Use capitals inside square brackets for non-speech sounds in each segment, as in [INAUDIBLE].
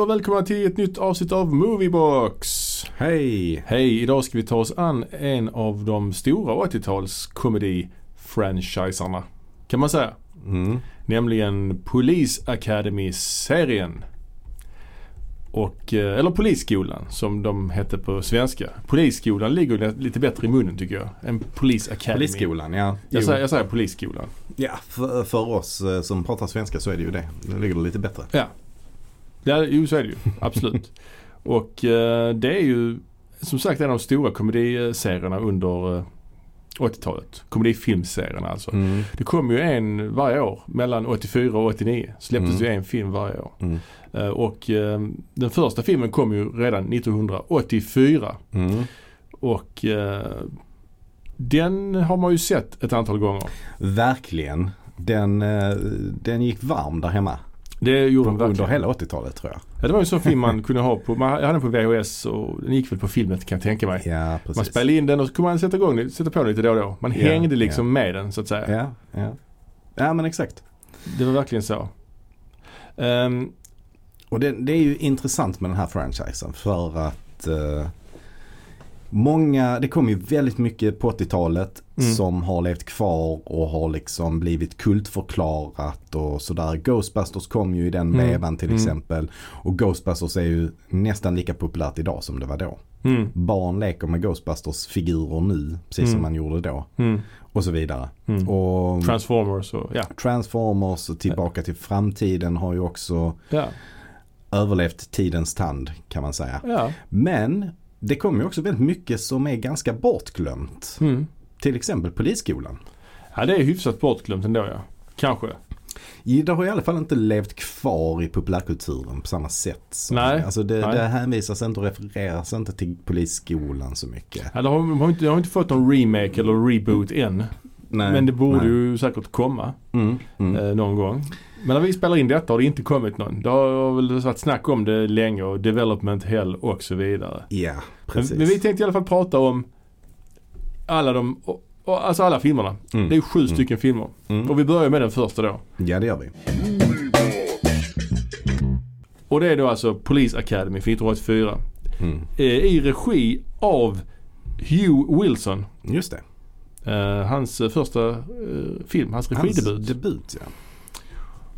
och välkomna till ett nytt avsnitt av Moviebox. Hej! Hej, idag ska vi ta oss an en av de stora 80-tals komedi-franchisarna. Kan man säga. Mm. Nämligen Police Academy-serien. Och, eh, eller Polisskolan som de hette på svenska. Polisskolan ligger lite bättre i munnen tycker jag. än Police Academy. Polisskolan, ja. Jag säger, jag säger Polisskolan. Ja, för, för oss eh, som pratar svenska så är det ju det. Det ligger lite bättre. Ja. Ja jo, så är det ju. Absolut. och eh, det är ju som sagt en av de stora komediserierna under eh, 80-talet. Komedifilmserierna alltså. Mm. Det kom ju en varje år. Mellan 84 och 89 släpptes Mm. ju en film varje år. Mm. Eh, och eh, den första filmen kom ju redan 1984. Mm. Och eh, den har man ju sett ett antal gånger. Verkligen. Den, eh, den gick varm där hemma. Det gjorde den Under hela 80-talet tror jag. Ja, det var ju en sån film man [LAUGHS] kunde ha på, man hade den på VHS och den gick väl på filmet kan jag tänka mig. Ja, precis. Man spelade in den och så kunde man sätta, igång, sätta på den lite då och då. Man Ja, hängde liksom med den så att säga. Ja, ja. Ja, men exakt. Det var verkligen så. Ehm, Och det, det är ju intressant med den här franchisen för att eh, många, det kom ju väldigt mycket på 80-talet Mm. som har levt kvar och har liksom blivit kultförklarat och sådär. Ghostbusters kom ju i den Mm. vevan till Mm. exempel. Och Ghostbusters är ju nästan lika populärt idag som det var då. mm, Barn leker med Ghostbusters figurer nu, precis som Mm. man gjorde då. mm, Och så vidare. mm. Och Transformers och ja. Transformers och Tillbaka till framtiden har ju också Ja. överlevt tidens tand kan man säga. ja. Men det kommer ju också väldigt mycket som är ganska bortglömt. Mm. Till exempel Polisskolan. ja, det är hyfsat bortglömt ändå ja. Kanske. Det har i alla fall inte levt kvar i populärkulturen på samma sätt. Som, Nej, Alltså det, nej. det hänvisas inte och refereras inte till Polisskolan så mycket. Ja, det har, de har inte, de har inte fått någon remake eller reboot än. Nej, men det borde nej. ju säkert komma Mm, mm. eh, någon gång. Men när vi spelar in detta har det inte kommit någon. Det har väl varit snack om det länge och development hell och så vidare. Ja, Men, precis. men vi tänkte i alla fall prata om alla de, och, och, alltså alla filmerna. Mm. Det är ju sju Mm. stycken filmer. Mm. Och vi börjar med den första då. Ja, det gör vi. Och det är då alltså Police Academy för 1984. Mm. Eh, I regi av Hugh Wilson. Just det. Eh, hans eh, första eh, film, hans regidebut. Hans debut, ja.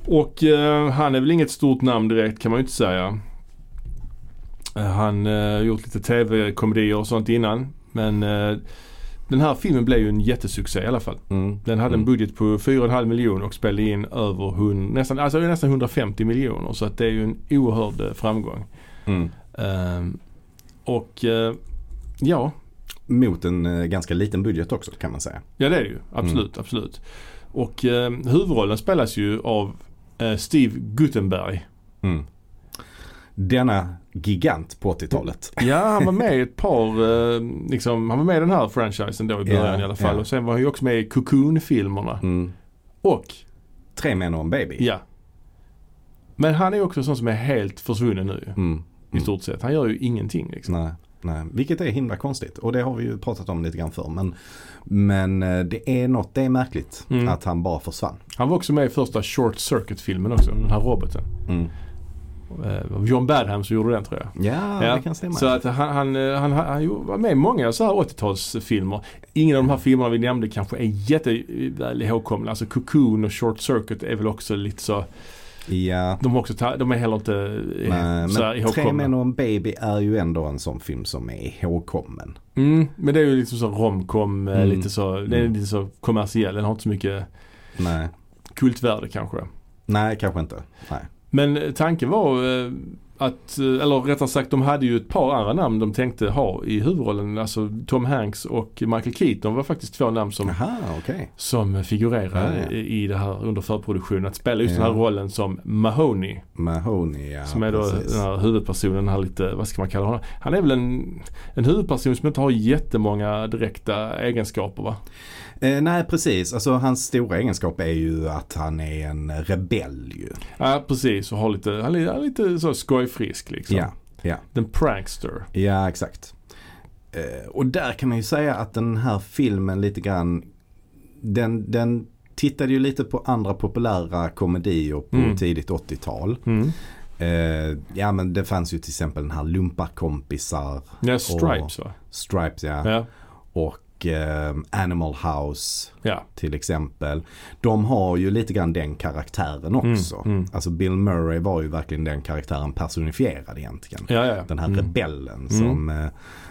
Och eh, han är väl inget stort namn direkt kan man ju inte säga. Eh, han eh, har gjort lite tv-komedier och sånt innan. Men eh, den här filmen blev ju en jättesuccé i alla fall. Mm. Den hade en Mm. budget på 4,5 miljoner och spelade in över 100, nästan, alltså nästan 150 miljoner. Så att det är ju en oerhörd eh, framgång. Mm. Ehm, och eh, ja, Mot en eh, ganska liten budget också kan man säga. ja det är det ju. Absolut, absolut. Och eh, huvudrollen spelas ju av eh, Steve Guttenberg. Mm. Denna gigant på 80-talet. [LAUGHS] Ja, han var med i ett par, eh, liksom, han var med i den här franchisen då i början Ja, i alla fall. ja. Och sen var han ju också med i Cocoon-filmerna. Mm. Och, Tre män och en baby. ja. Men han är också sån som är helt försvunnen nu Mm. i stort sett. Han gör ju ingenting liksom. Nej, nej, vilket är himla konstigt. Och det har vi ju pratat om lite grann förr. Men, men eh, det är något, det är märkligt Mm. att han bara försvann. Han var också med i första Short Circuit-filmen också, den här roboten. Mm. Eh, John Badham som gjorde den tror jag. Ja, Ja, det kan stämma. Så att han, han, eh, han, han, han var med i många så här 80-talsfilmer. Ingen av de här filmerna vi nämnde kanske är jätteväl ihågkomna. Alltså Cocoon och Short Circuit är väl också lite så. Ja, De, har också, de är heller inte eh, men, så men Tre män och en baby är ju ändå en sån film som är ihågkommen. Mm, men det är ju liksom så romcom, eh, Mm. lite så, det är Mm. lite så kommersiell. Den har inte så mycket Nej, kultvärde kanske. nej kanske inte. Nej. Men tanken var eh, att, eh, eller rättare sagt de hade ju ett par andra namn de tänkte ha i huvudrollen. Alltså Tom Hanks och Michael Keaton var faktiskt två namn som, Jaha, okej. som figurerade Ja, ja. i det här under förproduktionen. Att spela just Ja. den här rollen som Mahoney. Mahoney, ja som är då precis. den här huvudpersonen, den här lite, vad ska man kalla honom? Han är väl en, en huvudperson som inte har jättemånga direkta egenskaper va? Eh, nej, precis. Alltså hans stora egenskap är ju att han är en rebell ju. Ja precis och har lite, han är, lite så skojfrisk liksom. Ja, ja. Den prankster. Ja, exakt. Eh, och där kan man ju säga att den här filmen lite grann, den, den tittade ju lite på andra populära komedier på Mm. tidigt 80-tal. Mm. Eh, ja men det fanns ju till exempel den här lumparkompisar. Ja, Stripes va? Stripes ja. Ja. Och eh, Animal House Ja. till exempel. De har ju lite grann den karaktären också. Mm, mm. Alltså Bill Murray var ju verkligen den karaktären personifierad egentligen. Ja, ja. Den här Mm. rebellen som, eh,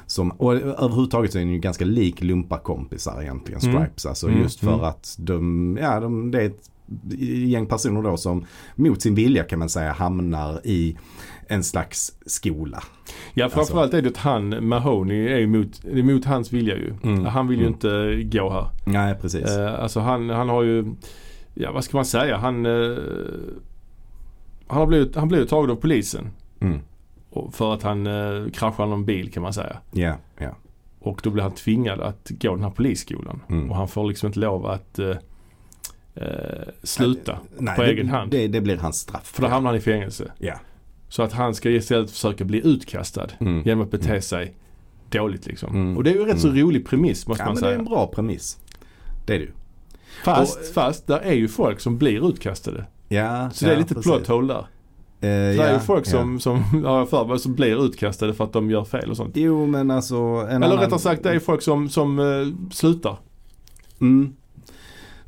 som och överhuvudtaget så är den ju ganska lik lumparkompisar egentligen, Mm. Stripes. Alltså Mm, just för mm. att de, ja de, det är ett gäng personer då som mot sin vilja kan man säga hamnar i en slags skola. Ja Alltså- framförallt är det att han, Mahoney, är emot, emot hans vilja ju. Mm. Han vill ju Mm. inte gå här. Nej precis. Eh, alltså han, han har ju, ja vad ska man säga, han, eh, han har blivit, han blev tagen av polisen. Mm. För att han eh, kraschade någon bil kan man säga. Ja, ja. Och då blir han tvingad att gå den här polisskolan. Mm. Och han får liksom inte lov att eh, eh, sluta Nej, på det, egen hand. Det, det blir hans straff. För då hamnar han i fängelse. Ja. Så att han ska istället försöka bli utkastad Mm. genom att bete Mm. sig dåligt liksom. Mm. Och det är ju rätt så Mm. rolig premiss måste Ja man men det är en bra premiss. Det är det ju. Fast, Och- fast där är ju folk som blir utkastade. Ja, Så det är ja, lite plot hole där. För det är ja, ju folk ja. som, som [LAUGHS] har jag för mig, som blir utkastade för att de gör fel och sånt. Jo men alltså. En Eller annan... rättare sagt det är folk som, som eh, slutar. Mm.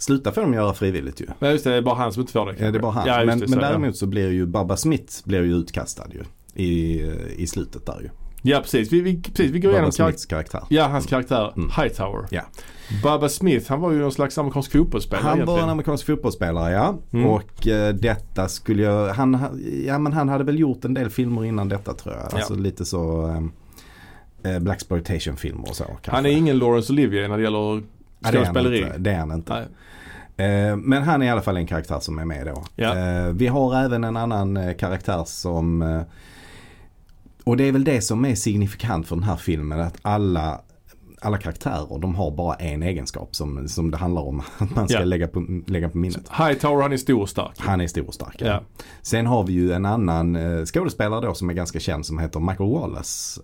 Sluta får de göra frivilligt ju. Men just det, det är bara han som inte får det. Ja, det är bara han. Ja, men det, men så, däremot så blir ju Baba Smith blir ju utkastad ju. I, i slutet där ju. Ja precis, vi, vi, precis, vi går Baba igenom Smiths karaktär. ja, hans karaktär Mm. Hightower. Ja. Baba Smith han var ju någon slags amerikansk fotbollsspelare Han var egentligen. en amerikansk fotbollsspelare ja. Mm. Och eh, detta skulle jag, han, ha- ja men han hade väl gjort en del filmer innan detta tror jag. Ja. Alltså lite så eh, Blaxploitation filmer och så. Kanske. Han är ingen Laurence Olivier när det gäller Ja, det är han skådespeleri. inte. Det är han inte. Nej. Eh, Men han är i alla fall en karaktär som är med då. Ja. Eh, Vi har även en annan eh, karaktär som och det är väl det som är signifikant för den här filmen att alla alla karaktärer de har bara en egenskap som, som det handlar om att man ska Ja. lägga, på, lägga på minnet. Hightower han är stor och stark. Han är stor och stark. Ja. Sen har vi ju en annan skådespelare då som är ganska känd som heter Michael Wallace.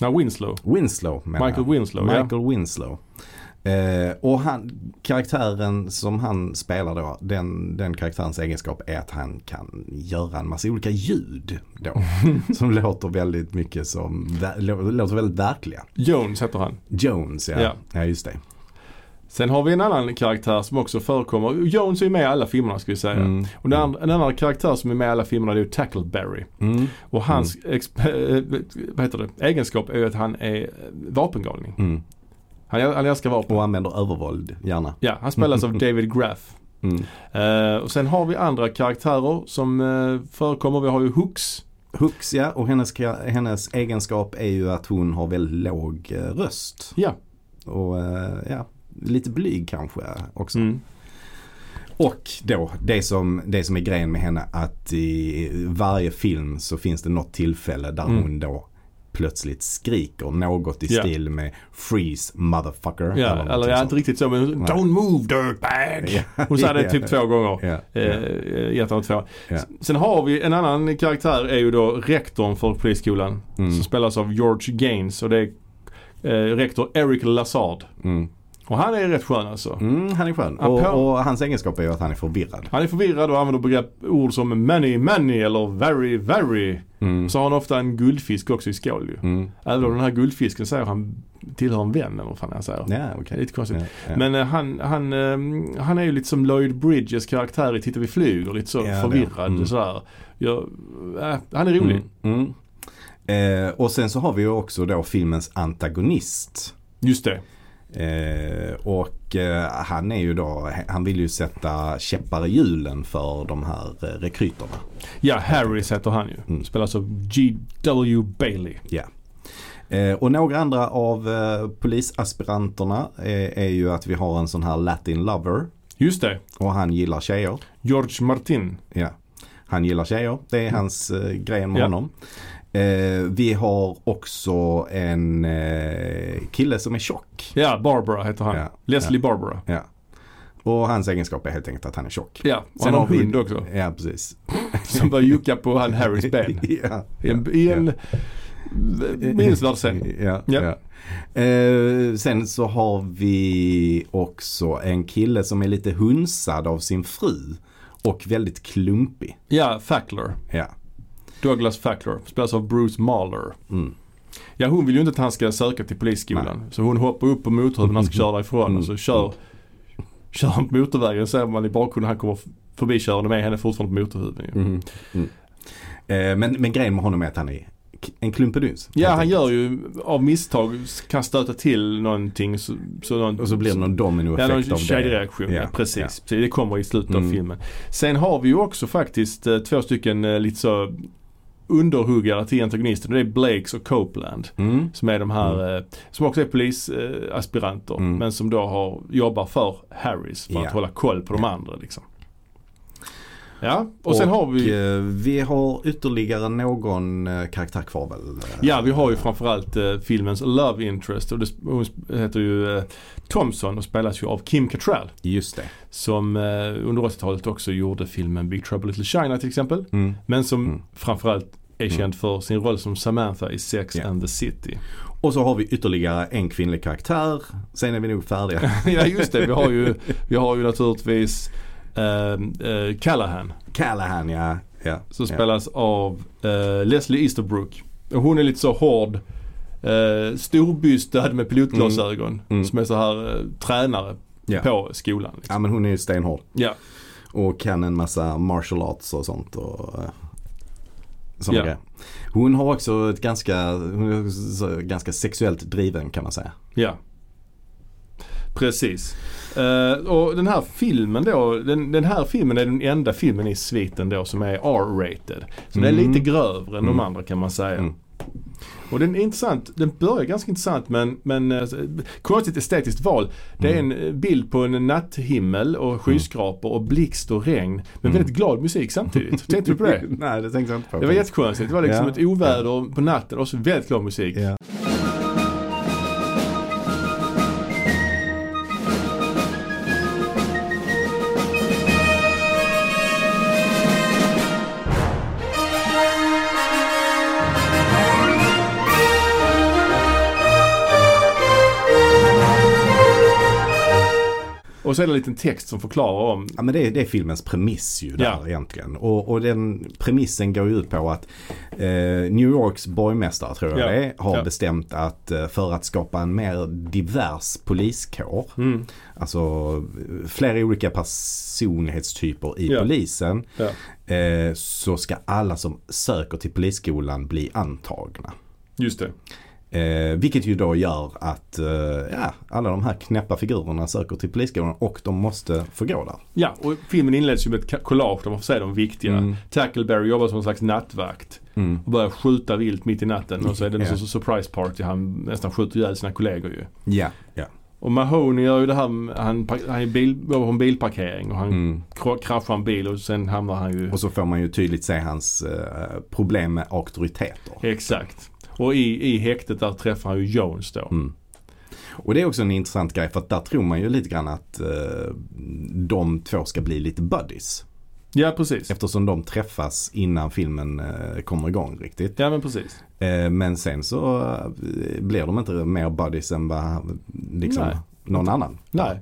Nej, Winslow. Winslow menar Michael. Winslow, ja. Michael Winslow. Eh, och han, karaktären som han spelar då, den, den karaktärens egenskap är att han kan göra en massa olika ljud då. [LAUGHS] som låter väldigt mycket som, låter väldigt verkliga. Jones heter han. Jones ja, Ja. ja. just det. Sen har vi en annan karaktär som också förekommer. Jones är ju med i alla filmerna ska vi säga. Mm. Och en, annan- en annan karaktär som är med i alla filmerna det är Tackleberry. Mm. Och hans exp- [LAUGHS] eh, vad heter det? egenskap är ju att han är vapengalning. Han, älskar vapen. Och använder övervåld gärna. Ja, han spelas av [LAUGHS] David Graff. Mm. Eh, och sen har vi andra karaktärer som uh, förekommer. Vi har ju Hooks. Hooks ja, och hennes, hennes egenskap är ju att hon har väldigt låg eh, röst. Ja. Och ja, lite blyg kanske också. Mm. Och då det som, det som är grejen med henne att i varje film så finns det något tillfälle där Mm. hon då plötsligt skriker något i Ja. stil med freeze motherfucker. Ja, någonting eller ja, inte riktigt så men Nej. Don't move dirtbag. Ja. Hon sa det typ två gånger. Ja, Eh, eh, ett av två. Sen har vi en annan karaktär är ju då rektorn för polisskolan. Mm. Som spelas av George Gaines och det är eh, rektor Eric Lazard. Mm. Och han är rätt skön alltså. Mm, han är skön. Han Och, och hans egenskap är ju att han är förvirrad. Han är förvirrad och använder begrepp, ord som many, many eller very, very. Mm. Så har han ofta en guldfisk också i skål ju. Mm. Även om den här guldfisken säger han tillhör en vän eller vad fan han säger. Ja, är lite konstigt. Ja, ja. Men eh, han, han, eh, han är ju lite som Lloyd Bridges karaktär i Titta vi flyger. Lite så Ja, förvirrad mm. sådär. Jag, äh, han är rolig. Mm. Mm. Eh, och sen så har vi ju också då filmens antagonist. Just det. Eh, och eh, han är ju då, han vill ju sätta käppar i hjulen för de här eh, rekryterna. Ja, Harris heter han ju. Mm. Spelas av G.W. Bailey. Ja. Eh, och några andra av eh, polisaspiranterna är, är ju att vi har en sån här latin lover. Just det. Och han gillar tjejer. George Martin. Ja. Han gillar tjejer. Det är hans eh, grej med Ja. honom. Eh, vi har också en eh, kille som är tjock. Ja, Barbara heter han. Ja. Leslie Barbara. Ja. Och hans egenskap är helt enkelt att han är tjock. Ja, och han har en hund också. Ja, precis. [LAUGHS] Som börjar jucka på han Harrys ben. [LAUGHS] ja. I en, i en minnesvärd scen. [LAUGHS] Ja, Ja. ja. Eh, sen så har vi också en kille som är lite hunsad av sin fru. Och väldigt klumpig. Ja, Fackler. Ja. Douglas Fackler, spelas av Bruce Mahler. Mm. Ja hon vill ju inte att han ska söka till polisskolan. Så hon hoppar upp på motorhuven han ska köra därifrån och så kör, kör han på motorvägen. ser man i bakgrunden han kommer förbikörande med henne fortfarande på motorhuven. Mm. Mm. Eh, men, men grejen med honom är att han är en klumpeduns. Ja han gör ju av misstag kan stöta till någonting så, så någon, Och så blir det någon Ja, dominoeffekt någon av det. kedjereaktion. Ja, Ja, precis. ja. Precis, Det kommer i slutet Mm. av filmen. Sen har vi ju också faktiskt eh, två stycken eh, lite så underhuggare till antagonister. Det är Blakes och Copeland. Mm. Som är de här, eh, som också är polisaspiranter. Eh, Mm. Men som då har, jobbar för Harris för Ja. att hålla koll på de andra liksom. Ja, och sen har vi eh, vi har ytterligare någon eh, karaktär kvar väl? Ja, vi har ju framförallt eh, filmens Love Interest och det, hon heter ju eh, Thompson och spelas ju av Kim Cattrall. Just det. Som eh, under 80-talet också gjorde filmen Big Trouble Little China till exempel. Mm. Men som Mm. framförallt är Mm. känd för sin roll som Samantha i Sex Ja. and the City. Och så har vi ytterligare en kvinnlig karaktär. Sen är vi nog färdiga. [LAUGHS] ja just det, vi har ju, vi har ju naturligtvis eh, eh, Callahan Callahan ja. ja. som ja. spelas av eh, Leslie Easterbrook. Och hon är lite så hård, eh, storbystad med pilotglasögon. Mm. Som är så här eh, tränare Ja. på skolan. Liksom. Ja men hon är ju stenhård. Ja. Och kan en massa martial arts och sånt. Och, Ja. grejer. Hon har också ett ganska, hon är ganska sexuellt driven kan man säga. Ja. Precis. Eh, och den här filmen då, den, den här filmen är den enda filmen i sviten då som är R-rated. Så den är Mm. lite grövre än de Mm. andra kan man säga. Mm. Och den är intressant, den börjar ganska intressant men, men eh, konstigt estetiskt val. Det är en Mm. eh, bild på en natthimmel och skyskrapor och blixt och regn. Men Mm. väldigt glad musik samtidigt. [LAUGHS] Tänkte du på det? Nej det tänkte jag inte på. Det var jättekonstigt. Det var liksom Ja. ett oväder på natten och så väldigt glad musik. Ja. Och så är det en liten text som förklarar om Ja men det är, det är filmens premiss ju där Ja. egentligen. Och, och den premissen går ju ut på att eh, New Yorks borgmästare tror jag Ja. det har Ja. bestämt att eh, för att skapa en mer divers poliskår, mm, alltså flera olika personlighetstyper i Ja. polisen, eh, så ska alla som söker till polisskolan bli antagna. Just det. Eh, vilket ju då gör att eh, ja, alla de här knäppa figurerna söker till polisskolan och de måste få gå där. Ja, och filmen inleds ju med ett collage där man får se de viktiga. Mm. Tackleberry jobbar som en slags nattvakt Mm. och börjar skjuta vilt mitt i natten och så är det en sån surprise party. Han nästan skjuter ihjäl sina kollegor ju. Ja, ja. Och Mahoney gör ju det här, han, han är bil, på en bilparkering och han Mm. kra- kraschar en bil och sen hamnar han ju... Och så får man ju tydligt se hans eh, problem med auktoriteter. Exakt. Och i, i häktet där träffar han ju Jones då. Mm. Och det är också en intressant grej för att där tror man ju lite grann att eh, de två ska bli lite buddies. Ja, precis. Eftersom de träffas innan filmen eh, kommer igång riktigt. Ja, men precis. Eh, men sen så eh, blir de inte mer buddies än vad liksom, någon annan. Nej.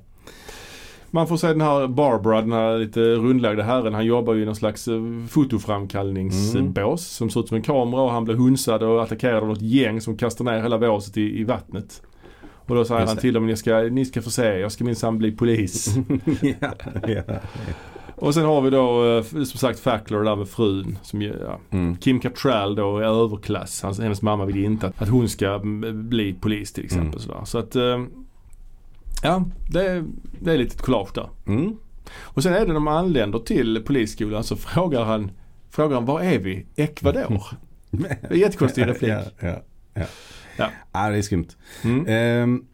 Man får se den här Barbara, den här lite rundlagda herren. Han jobbar ju i någon slags eh, fotoframkallningsbås som ser ut som en kamera och han blir hunsad och attackerad av något gäng som kastar ner hela båset i, i vattnet. Och då säger han till dem, ni ska, ni ska få se, jag ska minsann bli polis. [LAUGHS] ja, ja. och sen har vi då eh, som sagt Fackler där med frun. Som, ja, Mm. Kim Cattrall då är överklass. Hans, hennes mamma vill inte att, att hon ska mm, bli polis till exempel. Mm. Så att, eh, ja det, är- det är lite ett collage där. Mm. Och sen är det när man anländer till polisskolan så frågar han, frågar han var är vi? Ecuador? Det är en jättekonstig replik. Ja, ja, ja. Ja. ja, det är skumt. Mm. Ehm,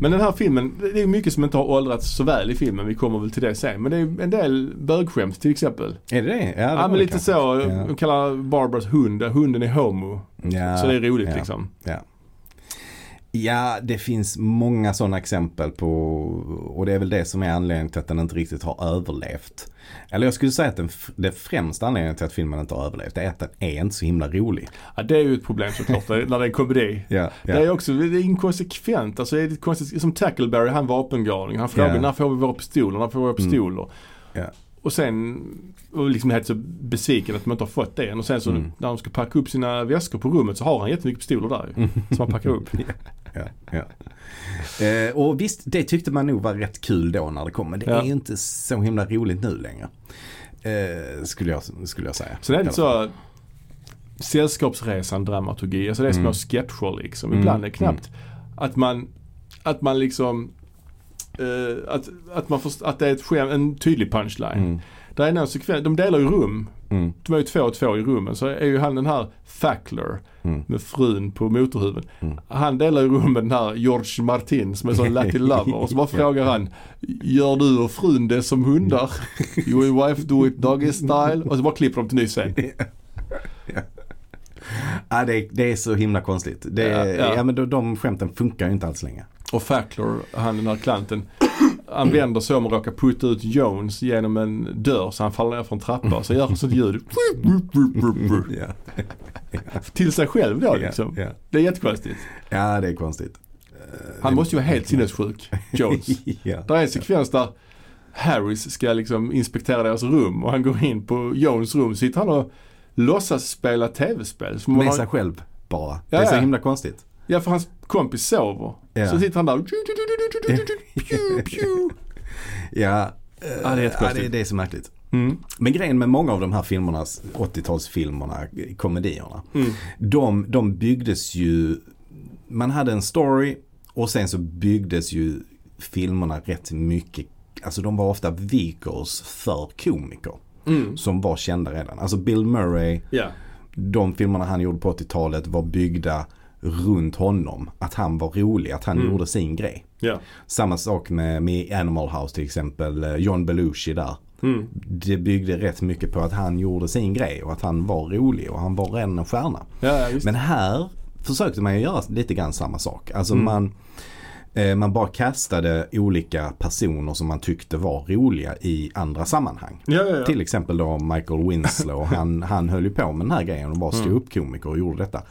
Men den här filmen, det är mycket som inte har åldrats så väl i filmen. Vi kommer väl till det sen. Men det är en del bögskämt till exempel. är det det? Ja, det Ja, men lite kanske. så. De kallar Barbaras hund, hunden är homo. Ja, Så det är roligt liksom. Ja. Ja, det finns många sådana exempel på och det är väl det som är anledningen till att den inte riktigt har överlevt. Eller jag skulle säga att den, det främsta anledningen till att filmen inte har överlevt är att den är inte så himla rolig. Ja, det är ju ett problem såklart när det är komedi. Ja, Det är också det är inkonsekvent. Alltså det är konstigt. Som Tackleberry, han vapengalning. Han frågar Ja. när får vi våra pistoler? När får vi våra Mm. pistoler? Och sen och liksom helt så besviken att man inte har fått det än. Och sen så Mm. när de ska packa upp sina väskor på rummet så har han jättemycket pistoler där ju. Som han packar upp. [LAUGHS] ja, ja. Eh, och visst, det tyckte man nog var rätt kul då när det kom. Men det är inte så himla roligt nu längre. Eh, skulle, jag, skulle jag säga. Är I det alla fall. så sällskapsresan dramaturgi. Alltså det är små Mm. sketcher liksom. Mm, Ibland är det knappt att man, att man liksom eh, att, att, man först, att det är ett skämt, en tydlig punchline. Mm, Det är någon sekvens, de delar ju rum. mm, De är ju två och två i rummen. Så är ju han den här Fackler mm. med frun på motorhuven. Mm. Han delar ju rum med den här George Martin som är sån [LAUGHS] Latin lover. Och så bara frågar han, gör du och frun det som hundar? You and wife do it doggy [LAUGHS] style? Och så bara klipper de till ny scen. Ja, det, är- det är så himla konstigt. Det, Ja, ja, ja. men de, de skämten funkar ju inte alls längre. Och Fackler, han den här klanten, han vänder sig om och råkar putta ut Jones genom en dörr så han faller ner från trappan. Så gör han sånt ljud. Till sig själv då liksom. Det är jättekonstigt. ja, det är konstigt. Han måste ju vara helt sinnessjuk, Jones. [LAUGHS] ja. Det är en sekvens där Harris ska liksom inspektera deras rum och han går in på Jones rum. Sitter han och låtsas spela tv-spel. Med sig själv bara. Ja, det är så himla konstigt. Ja, för hans kompis sover. Ja. Så sitter han där. Ja, Ja, det är jättekonstigt. det, det är så märkligt. Mm. Men grejen med många av de här filmerna, 80-talsfilmerna, komedierna. Mm. De, de byggdes ju, man hade en story och sen så byggdes ju filmerna rätt mycket, alltså de var ofta vehicles för komiker. Mm. Som var kända redan. Alltså Bill Murray, Ja. de filmerna han gjorde på 80-talet var byggda runt honom. Att han var rolig, att han Mm. gjorde sin grej. Ja. Samma sak med, med Animal House till exempel, eh, John Belushi där. Mm. Det byggde rätt mycket på att han gjorde sin grej och att han var rolig och han var redan en stjärna. Ja. Men här försökte man ju göra lite grann samma sak. Alltså Mm. man, man bara kastade olika personer som man tyckte var roliga i andra sammanhang. ja, ja, ja. Till exempel då Michael Winslow. [LAUGHS] Han, han höll ju på med den här grejen och var Mm. ståuppkomiker och gjorde detta.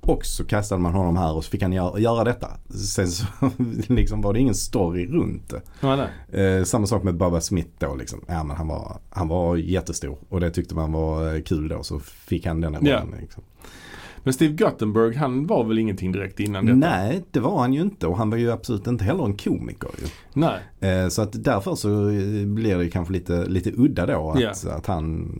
Och så kastade man honom här och så fick han göra, göra detta. Sen så [LAUGHS] liksom var det ingen story runt det. Eh, samma sak med Bubba Smith då liksom. Ja men han var, han var jättestor och det tyckte man var eh, kul då så fick han den här rollen. Liksom. Men Steve Guttenberg, han var väl ingenting direkt innan detta? Nej det var han ju inte och han var ju absolut inte heller en komiker ju. Nej. Eh, så att därför så eh, blir det kanske lite, lite udda då att, Ja. att han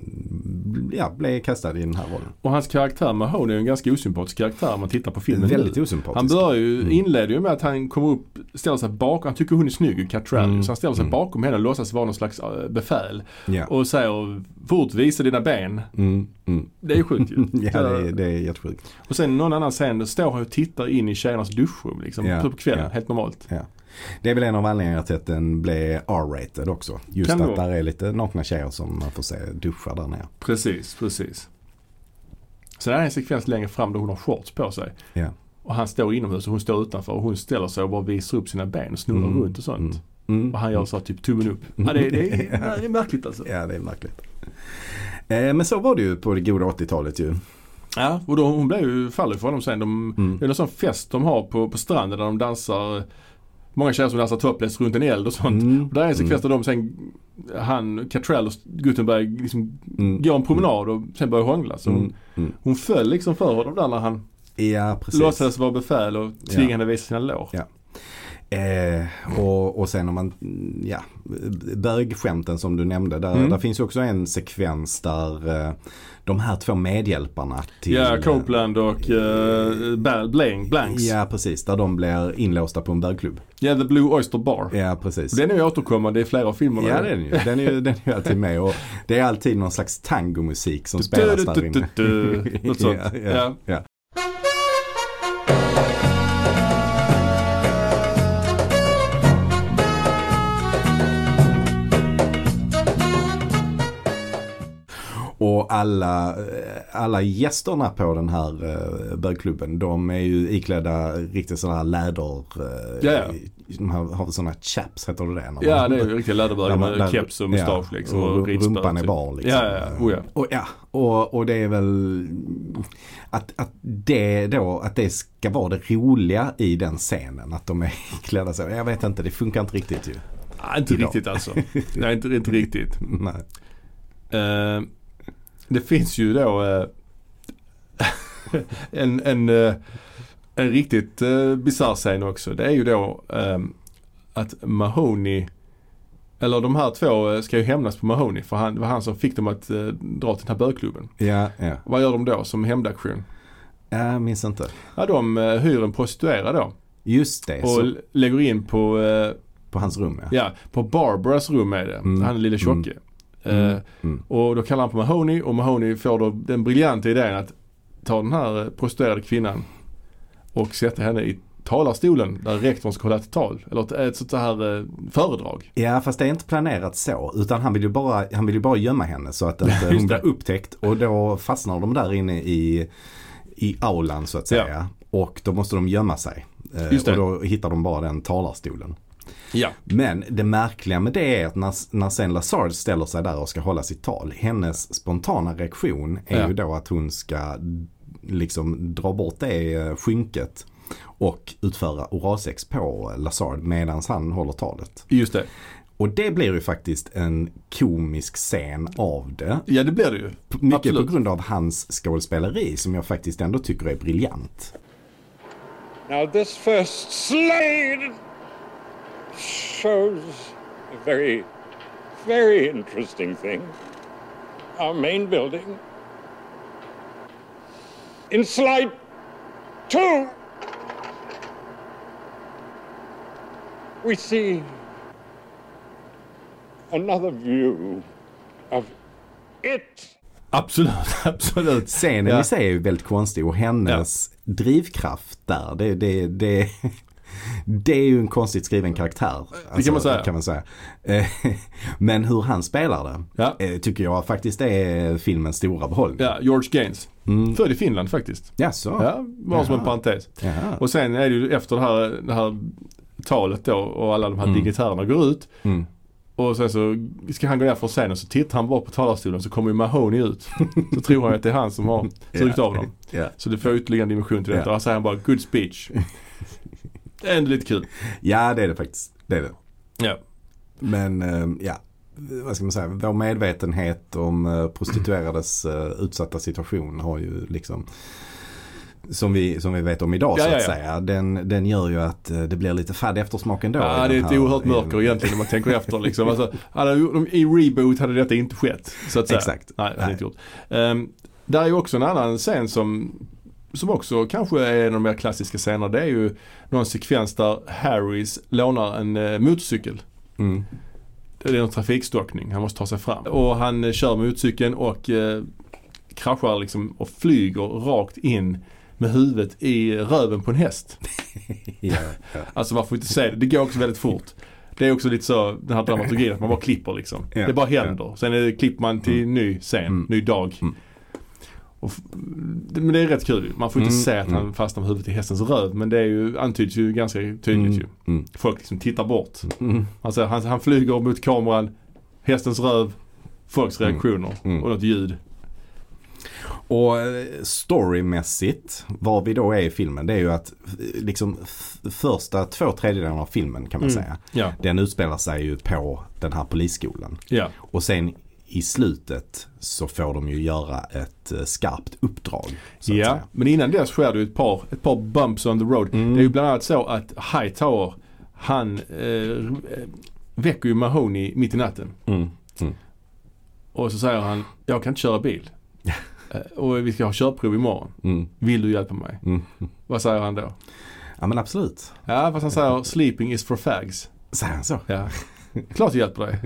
ja, blev kastad i den här rollen. Och hans karaktär Mahoney är en ganska osympatisk karaktär om man tittar på filmen Väldigt nu. osympatisk. Han börjar ju, Mm. inleder ju med att han kommer upp, ställer sig bakom, han tycker hon är snygg, Catrell, Mm. så han ställer sig Mm. bakom henne och låtsas vara någon slags äh, befäl. Ja. Och säger fort visa dina ben. Mm, mm. Det är ju sjukt ju. [LAUGHS] ja det, är- det är jättesjukt. Och sen någon annan scen, då står han och tittar in i tjejernas duschrum liksom. Ja, På kvällen, ja. helt normalt. Det är väl en av anledningarna till att den blev R-rated också. Just Kan det att vara. där är lite nakna tjejer som man får se duscha där nere. Precis, precis. Sen är det en sekvens längre fram där hon har shorts på sig. Ja. Och han står inomhus och hon står utanför och hon ställer sig och bara visar upp sina ben och snurrar Mm, runt och sånt. Mm. Mm. Och han gör så typ tummen upp. Ja, det, är- det, är, det är märkligt alltså. Ja det är märkligt. Eh, men så var det ju på det goda 80-talet ju. Ja, och då, hon blev ju, faller för honom sen. De, Mm. Det är någon sån fest de har på, på stranden där de dansar Många tjejer som dansar topless runt en eld och sånt. Mm. Och där är en sekvens där de sen, han, Catrell och Gutenberg liksom Mm. går en promenad och sen börjar hångla. Så hon, Mm. Mm. hon föll liksom för honom där när han Ja precis. låtsades vara befäl och tvingade henne visa sina lår. Ja. Eh, och, och sen om man, ja, bögskämten som du nämnde. Där, Mm. där finns ju också en sekvens där eh, de här två medhjälparna till Ja, Copeland och uh, Blank, Blanks. Ja. Ja precis, där de blir inlåsta på en bögklubb. The Blue Oyster Bar. Ja precis. Den är ju återkommande i flera av filmerna. Ja det är den ju. Den är den är alltid med och det är alltid någon slags tangomusik som spelas där inne. Något [LAUGHS] sånt. Ja, Och alla, alla gästerna på den här eh, bögklubben de är ju iklädda riktigt sådana här läder. eh, Ja, ja. De har, har sådana chaps heter det det? När Ja man- det är ju riktiga läderbögar man- med keps och mustasch liksom. och Och rumpan är typ. bar liksom. Ja, ja, ja. Oh, ja. Och, ja, och, och det är väl att, att det då, att det ska vara det roliga i den scenen. Att de är [LAUGHS] klädda så. Jag vet inte, det funkar inte riktigt ju. Ah, inte Idag. riktigt alltså. Nej, inte, inte riktigt. [LAUGHS] Nej. Eh, det finns ju då eh, [LAUGHS] en, en, eh, en riktigt eh, bisarr scen också. Det är ju då eh, att Mahoney eller de här två eh, ska ju hämnas på Mahoney för han, det var han som fick dem att eh, dra till den här bögklubben. Ja, ja. Vad gör de då som hämndaktion? Jag minns inte. Ja, de eh, hyr en prostituerad då Just det, och så, lägger in på, eh, på hans rum ja. ja, på Barbaras rum är det. Mm. Han är lille tjocke. Mm. Eh, Mm. och då kallar han på Mahoney och Mahoney får då den briljanta idén att ta den här eh, prostituerade kvinnan och sätta henne i talarstolen där rektorn ska hålla ett tal. Eller ett, ett sånt här eh, föredrag. Ja fast det är inte planerat så utan han vill ju bara, han vill ju bara gömma henne så att inte hon blir upptäckt och då fastnar de där inne i, i aulan så att säga. Och då måste de gömma sig. Eh, Just det. och då hittar de bara den talarstolen. Ja. Men det märkliga med det är att när, när sen Lazard ställer sig där och ska hålla sitt tal. Hennes spontana reaktion är Ja. ju då att hon ska liksom dra bort det eh, skynket och utföra oralsex på Lazard medan han håller talet. Just det. Och det blir ju faktiskt en komisk scen av det. Ja det blir det ju. Mycket Absolut. på grund av hans skådespeleri som jag faktiskt ändå tycker är briljant. Now, this first slide shows a very, very interesting thing our main building. In slide two, we see another view of it. Absolut, [LAUGHS] absolut. Scenen Ja. i sig är ju väldigt konstig och hennes drivkraft där, det, det, det, det är ju en konstigt skriven karaktär. alltså, man säga. Kan man säga. Eh, [LAUGHS] Men hur han spelar det Ja. eh, tycker jag faktiskt är filmens stora behållning. Ja, George Gaines. Mm. Född i Finland faktiskt. Jaså? Ja, bara som en parentes. Jaha. Och sen är det ju efter det här, det här talet då och alla de här Mm. dignitärerna går ut. Mm. Och sen så ska han gå ner från scenen så tittar han bara på talarstolen så kommer ju Mahoney ut. Så tror han att det är han som har [LAUGHS] sugit av dem. Ja. Så det får ytterligare en dimension till detta. Ja. Och så säger han bara good speech. [LAUGHS] Det är ändå lite kul. ja, det är det faktiskt. Det är det. Ja. Men eh, ja, vad ska man säga, vår medvetenhet om eh, prostituerades eh, utsatta situation har ju liksom som vi, som vi vet om idag Ja, så ja, att ja. säga. Den, den gör ju att eh, det blir lite fadd eftersmak ändå. Ja, i det är ett här- oerhört i mörker egentligen när man tänker efter [LAUGHS] liksom. Alltså, I reboot hade detta inte skett. Så att säga. Exakt. Nej, det hade Nej. inte gjort. Um, där är ju också en annan scen som, som också kanske är en av de mer klassiska scenerna. Det är ju någon sekvens där Harrys lånar en uh, motorcykel. Mm. Det är en trafikstockning. Han måste ta sig fram. Och han eh, kör motorcykeln och eh, kraschar liksom och flyger rakt in med huvudet i röven på en häst. [LAUGHS] Ja, ja. Alltså man får inte se det. Det går också väldigt fort. Det är också lite så den här dramaturgin att man bara klipper liksom. Ja, det bara händer. Sen klipper man till ny scen, Mm. ny dag. Mm. Och, men det är rätt kul. Man får inte Mm, se att han mm. fastnar med huvudet i hästens röv. Men det är ju, antyds ju ganska tydligt ju. Mm. Mm. Folk liksom tittar bort. Mm. Alltså han, han flyger mot kameran, hästens röv, folks Mm. reaktioner Mm. och något ljud. Och eh, storymässigt, var vi då är i filmen, det är ju att eh, liksom första två tredjedelarna av filmen kan man Mm. säga. Ja, Den utspelar sig ju på den här polisskolan. ja, Och sen i slutet så får de ju göra ett eh, skarpt uppdrag. Ja. Men innan dess sker det ju ett par, ett par bumps on the road. Mm. Det är ju bland annat så att Hightower, han eh, väcker ju Mahoney mitt i natten. Mm. Och så säger han, jag kan inte köra bil. [LAUGHS] Eh, och vi ska ha körprov imorgon. Mm. Vill du hjälpa mig? Mm. Vad säger han då? Ja men absolut. Ja fast han säger sleeping is for fags. Säger han så? Ja. [LAUGHS] Klart jag hjälper dig.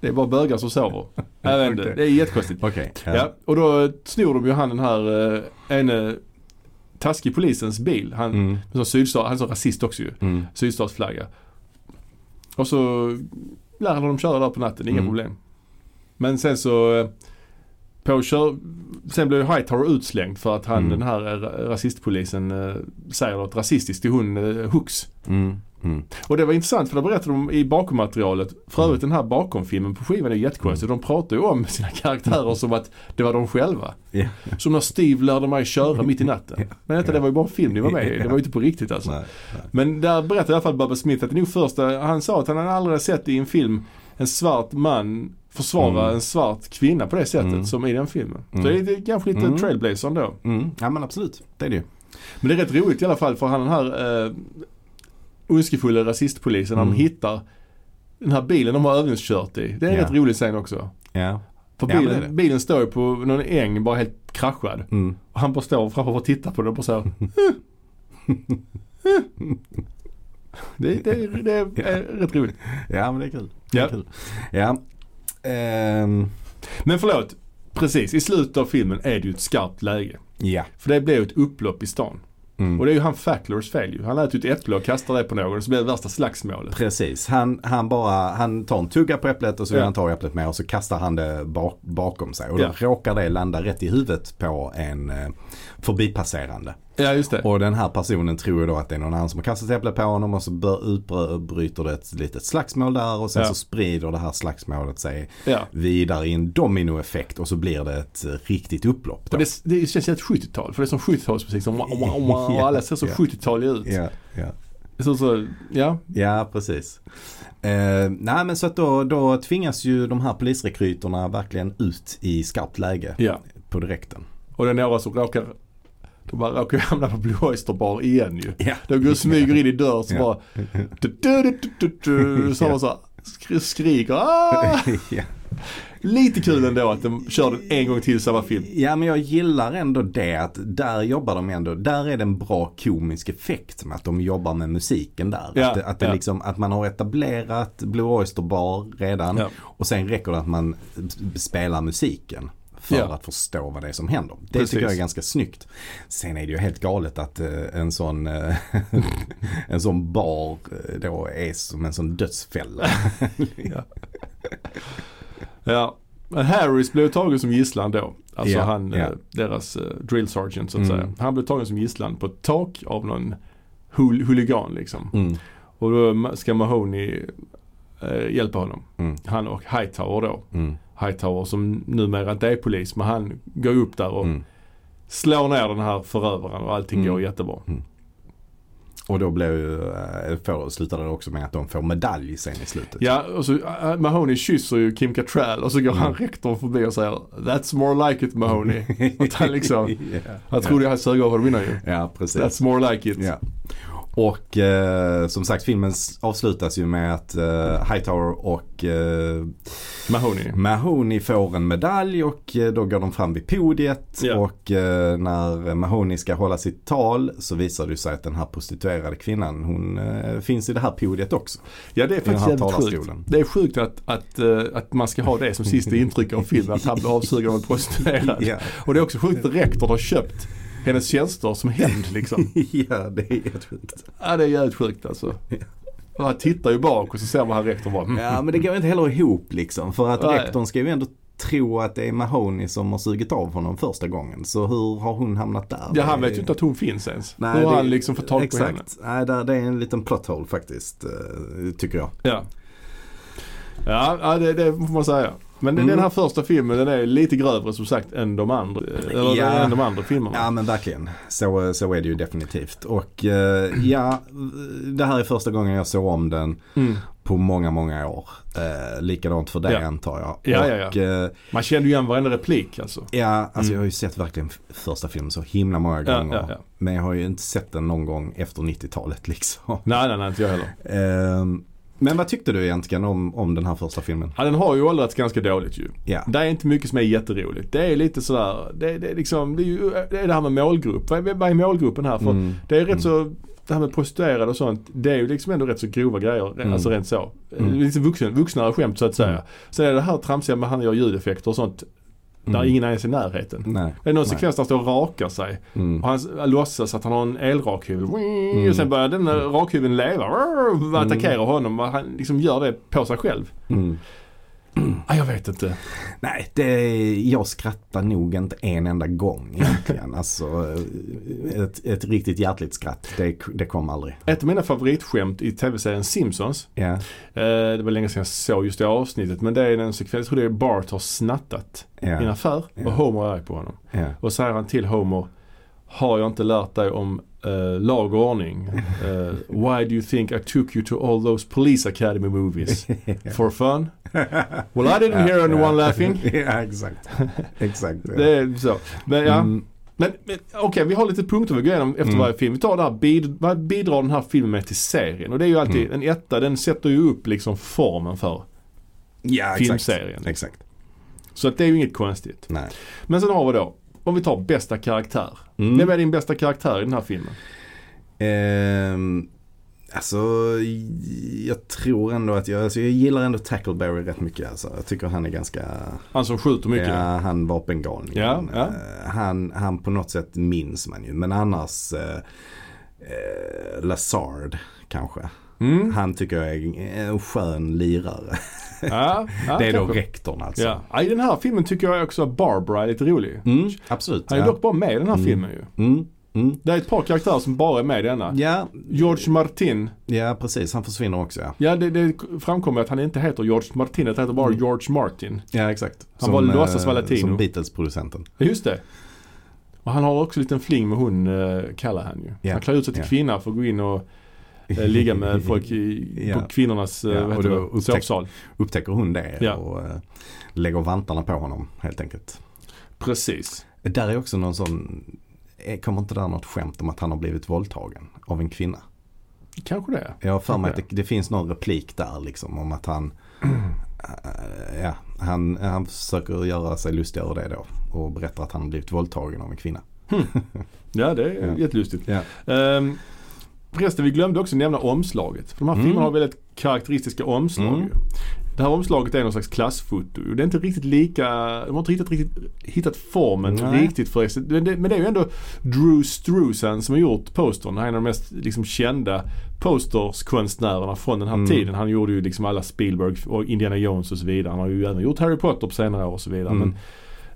Det är bara bögar som sover. [LAUGHS] Inte, Okej. det är jättekonstigt. Okej. Ja. och då snor de ju han den här uh, ene taskig polisens bil. Han, Mm. som sydstat, han är så rasist också ju. Mm. Sydstatsflagga. Och så lär han dem köra där på natten, inga Mm. problem. Men sen så eh, på kör, sen blev Hightower utslängd för att han Mm. den här eh, rasistpolisen eh, säger något rasistiskt till hon eh, Hooks. Mm. Mm. Och det var intressant för det berättade de i bakommaterialet. För övrigt den här bakomfilmen på skivan är jättekonstig. De pratar ju om [LAUGHS] sina karaktärer som att det var de själva. Ja. Som när Steve lärde mig köra mitt i natten. Ja. Men detta, det var ju bara en film ni var med i. Det var ju inte på riktigt alltså. Nej, nej. Men där berättade i alla fall Bubba Smith att det nog första, han sa att han hade aldrig sett i en film en svart man försvara Mm. en svart kvinna på det sättet Mm. som i den filmen. Så Mm. det är det är kanske lite Mm. trailblazer ändå. Mm. Ja men absolut, det är det ju. Men det är rätt roligt i alla fall för han den här eh, ondskefulla rasistpolisen när Mm. de hittar den här bilen de har övningskört i. Det är en Ja. rätt rolig scen också. Ja. För Ja, bilen, det är det. bilen står ju på någon äng bara helt kraschad. Mm. Och han bara står framför och tittar på den och bara så här, [LAUGHS] det, det, det är [LAUGHS] rätt roligt. Ja men det är kul. Det är Ja. kul. Ja. Ehm, Men förlåt. Precis, i slutet av filmen är det ju ett skarpt läge. ja. För det blir ju ett upplopp i stan. Mm. Och det är ju han Facklers fel ju. Han äter ju ett äpple och kastar det på någon och så blir det värsta slagsmålet. Precis, han, han bara, han tar en tugga på äpplet och så vill Ja. han ta äpplet med och så kastar han det bak, bakom sig. Och då Ja. råkar det landa rätt i huvudet på en eh, förbipasserande. Ja just det. Och den här personen tror ju då att det är någon annan som har kastat äpplet på honom och så utbryter det ett litet slagsmål där och sen Ja. så sprider det här slagsmålet sig Ja. vidare i en dominoeffekt och så blir det ett eh, riktigt upplopp. Då. Och det, det känns helt 70-tal. För det är som 70-talsmusik som wow, wow, wow, och alla ser så Ja. 70-taliga ut. Ja, ja. Så, så, ja. Ja, precis. Eh, nej men så att då, då tvingas ju de här polisrekryterna verkligen ut i skarpt läge ja. på direkten. Och det är några som råkar de bara råkar ju hamna på Blue Oyster Bar igen ju. Ja. De går och smyger in i dörren så bara du, du, du, så, så skri- skriker ah! [LAUGHS] Lite kul ändå att de kör den en gång till samma film. ja men jag gillar ändå det att där jobbar de ändå, där är det en bra komisk effekt med att de jobbar med musiken där. Ja, att, det, att, det ja. liksom, att man har etablerat Blue Oyster Bar redan Ja. och sen räcker det att man spelar musiken. För Ja. att förstå vad det är som händer. Det Precis. tycker jag är ganska snyggt. Sen är det ju helt galet att eh, en sån eh, [LAUGHS] en sån bar eh, då är som en sån dödsfälla. [LAUGHS] Ja. Men Harris blev tagen som gisslan då. Alltså Ja, han, ja. eh, deras drill sergeant så att Mm. säga. Han blev tagen som gisslan på ett tak av någon hul huligan liksom. Mm. Och då ska Mahoney eh, hjälpa honom. Mm. Han och Hightower då. Mm. Hightower som numera inte är polis men han går upp där och Mm. slår ner den här förövaren och allting Mm. går jättebra. Och då blev ju, äh, får, slutade det också med att de får medalj sen i slutet. Ja och så äh, Mahoney kysser ju Kim Cattrall och så går han rektorn förbi och säger That's more like it Mahoney. [LAUGHS] Att han liksom, ja. han trodde han sög av honom innan ju. ja, precis. That's more like it. Ja. Och eh, som sagt filmen avslutas ju med att eh, Hightower och eh, Mahoney. Mahoney får en medalj och eh, då går de fram vid podiet Ja. och eh, när Mahoney ska hålla sitt tal så visar det sig att den här prostituerade kvinnan hon eh, finns i det här podiet också. Ja det är faktiskt jävligt sjukt. Det är sjukt att, att, eh, att man ska ha det som sista intryck av filmen. Att han blir avsugen av en prostituerad. [LAUGHS] ja. Och det är också sjukt att rektorn har köpt hennes tjänster som hämnd liksom. [LAUGHS] ja, det är helt sjukt. Ja det är jävligt sjukt alltså. Och han tittar ju bak och så ser man han rektorn bara mm. Ja men det går inte heller ihop liksom. För att Nej. rektorn ska ju ändå tro att det är Mahoney som har sugit av honom första gången. Så hur har hon hamnat där? Ja han vet ju inte att hon finns ens. Nej, Hur har han liksom fått tag på henne? Exakt. Nej, det är en liten plot hole faktiskt. eh, Tycker jag. Ja. Ja, ja det, det får man säga. Men Mm. den här första filmen den är lite grövre som sagt än de andra, eller, Ja. än de andra filmerna. Ja men verkligen. Så, så är det ju definitivt. Och eh, ja, det här är första gången jag såg om den Mm. på många, många år. Eh, likadant för dig Ja. antar jag. Ja, ja, ja. Och, eh, Man kände ju igen varenda replik alltså. ja, alltså Mm. jag har ju sett verkligen första filmen så himla många gånger. ja, ja. Men jag har ju inte sett den någon gång efter 90-talet liksom. Nej, nej, nej, inte jag heller. Men vad tyckte du egentligen om, om den här första filmen? Ja, den har ju åldrats ganska dåligt ju. Ja. Det är inte mycket som är jätteroligt. Det är lite sådär, det, det är liksom, det är ju det, är det här med målgrupp. Vad är, vad är målgruppen här? För Mm. det är rätt så, det här med prostituerade och sånt, det är ju liksom ändå rätt så grova grejer. Mm. Alltså rent så. Mm. Liksom vuxen, vuxnare skämt så att säga. Mm. Sen är det här tramsiga med han gör ljudeffekter och sånt. Där Mm. ingen är i närheten. Nej. Det är någon sekvens där han står och rakar sig. Mm. Och han låtsas att han har en elrakhyvel. Mm. Och sen börjar den här rakhyveln leva. Och attackerar honom. Och han liksom gör det på sig själv. [CLEARS THROAT] Ah, jag vet inte. Nej, det, jag skrattar nog inte en enda gång egentligen. [LAUGHS] alltså, ett, ett riktigt hjärtligt skratt, det, det kom aldrig. Ett av mina favoritskämt i tv-serien Simpsons. Ja, Eh, det var länge sedan jag såg just det avsnittet. Men det är en sekvens, jag tror det är Bart har snattat i en affär. Ja. Och Homer är arg på honom. ja. Och säger han till Homer. Har jag inte lärt dig om uh, lag och ordning? Uh, [LAUGHS] why do you think I took you to all those police academy movies? [LAUGHS] For fun? Well I didn't hear anyone laughing. [LAUGHS] ja, exakt. exakt. Ja. Det är så. Men ja. Mm, Men, men okej, vi har lite punkter vi går igenom efter Mm. varje film. Vi tar det här, bid, vad bidrar den här filmen med till serien? Och det är ju alltid, Mm. en etta den sätter ju upp liksom formen för ja, exakt. filmserien. Exakt. Så att det är ju inget konstigt. Nej. Men sen har vi då, om vi tar bästa karaktär. Mm. Vem är din bästa karaktär i den här filmen? Ehm, alltså, jag tror ändå att jag, alltså jag gillar ändå Tackleberry rätt mycket. Alltså. Jag tycker han är ganska, Han som skjuter mycket. ja, han vapengalningen. Ja, ja. Eh, han, han på något sätt minns man ju. Men annars, eh, eh, Lazard kanske. Mm. Han tycker jag är en skön lirare. Ja, ja, [LAUGHS] det är då kanske. rektorn alltså. Ja. i den här filmen tycker jag också att Barbara är lite rolig. Mm, absolut. Han är dock bara med i den här Mm. filmen ju. Mm, mm. Det är ett par karaktärer som bara är med i denna. Ja, George Martin. ja, precis. Han försvinner också ja. Ja, det, det framkommer att han inte heter George Martin, det heter bara Mm. George Martin. Ja, exakt. Han var eh, låtsas vara latino. Som Beatles-producenten. Just det. Och han har också en liten fling med hon uh, Callahan ju. Ja, Han klär ut sig till ja. kvinna för att gå in och eh, ligga med [LAUGHS] folk i, Ja. på kvinnornas uh, Ja, och då upptäck- sovsal. Upptäcker hon det Ja. och eh, lägger vantarna på honom helt enkelt. Precis. Där är också någon sån, eh, kommer inte där något skämt om att han har blivit våldtagen av en kvinna? Kanske det. Jag har för mig att det, det finns någon replik där liksom om att han eh, [CLEARS THROAT] Ja, han, han försöker göra sig lustig över det då och berättar att han har blivit våldtagen av en kvinna. [LAUGHS] Ja, det är Ja. jättelustigt. Ja. Um, förresten, vi glömde också nämna omslaget. För de här Mm. filmerna har väldigt karaktäristiska omslag Mm. Det här omslaget är någon slags klassfoto. Det är inte riktigt lika, de har inte hittat, riktigt, hittat formen Nej. riktigt för det. Men det men det är ju ändå Drew Struzan som har gjort postern. Han är en av de mest liksom, kända posterskonstnärerna från den här Mm. tiden. Han gjorde ju liksom alla Spielberg och Indiana Jones och så vidare. Han har ju även gjort Harry Potter på senare år och så vidare. Mm.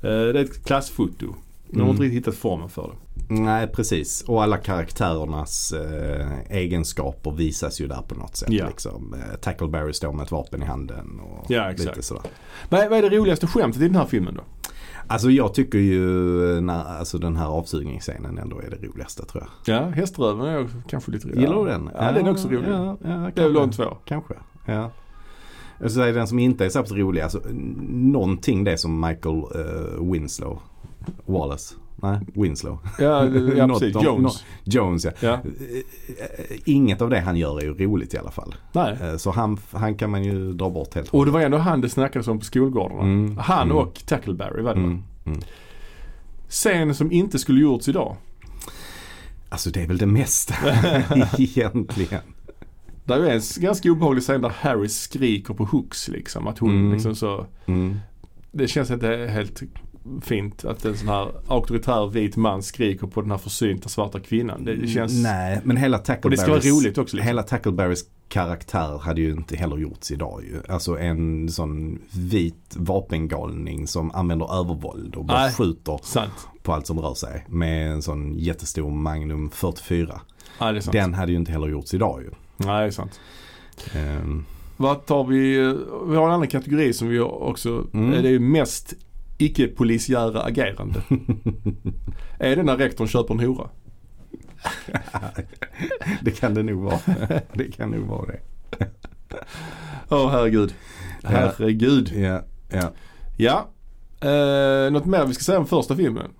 Men eh, det är ett klassfoto. De har Mm. inte riktigt hittat formen för det. Nej precis och alla karaktärernas eh, egenskaper visas ju där på något sätt. Ja. Liksom. Eh, Tackleberry står med ett vapen i handen och Ja, exakt. lite sådär. Vad är, vad är det roligaste skämtet i den här filmen då? Alltså jag tycker ju när, alltså den här avsugningsscenen ändå är det roligaste tror jag. Ja, häströven är kanske lite rolig. Gillar du den? Ja, den är också rolig. Ja, ja, Det är väl de två. Kanske. Ja. Jag skulle säga den som inte är särskilt rolig, alltså någonting det som Michael uh, Winslow, Wallace, nej Winslow, Ja, ja [LAUGHS] Något precis. Jones. Jones ja. Ja. Eh, Inget av det han gör är ju roligt i alla fall. Nej. Eh, Så han, han kan man ju dra bort helt Och det var ändå han det snackades om på skolgårdarna. Mm. Han Mm. och Tackleberry var det mm. Mm. Scen som inte skulle gjorts idag. Alltså det är väl det mesta [LAUGHS] egentligen. Det är en ganska obehaglig scen där Harry skriker på Hooks liksom. Att hon Mm. liksom så. Mm. Det känns inte helt fint att en sån här auktoritär vit man skriker på den här försynta svarta kvinnan. Det, det känns... Nej, men hela Och det ska vara Tackleberrys, roligt också. Liksom. hela Tackleberrys karaktär hade ju inte heller gjorts idag ju. Alltså en sån vit vapengalning som använder övervåld och bara Nej. skjuter Sant. på allt som rör sig. Med en sån jättestor Magnum 44. Ja, det är sant. Den hade ju inte heller gjorts idag ju. Nej, det är sant. Ehm, Vad tar vi? Vi har en annan kategori som vi också, Mm. det är ju mest icke-polisiära agerande. [LAUGHS] är det när rektorn köper en hora? [LAUGHS] det kan det nog vara. det kan nog vara det. Åh herregud. Herregud. Ja, ja. Ja. Eh, något mer vi ska säga om första filmen?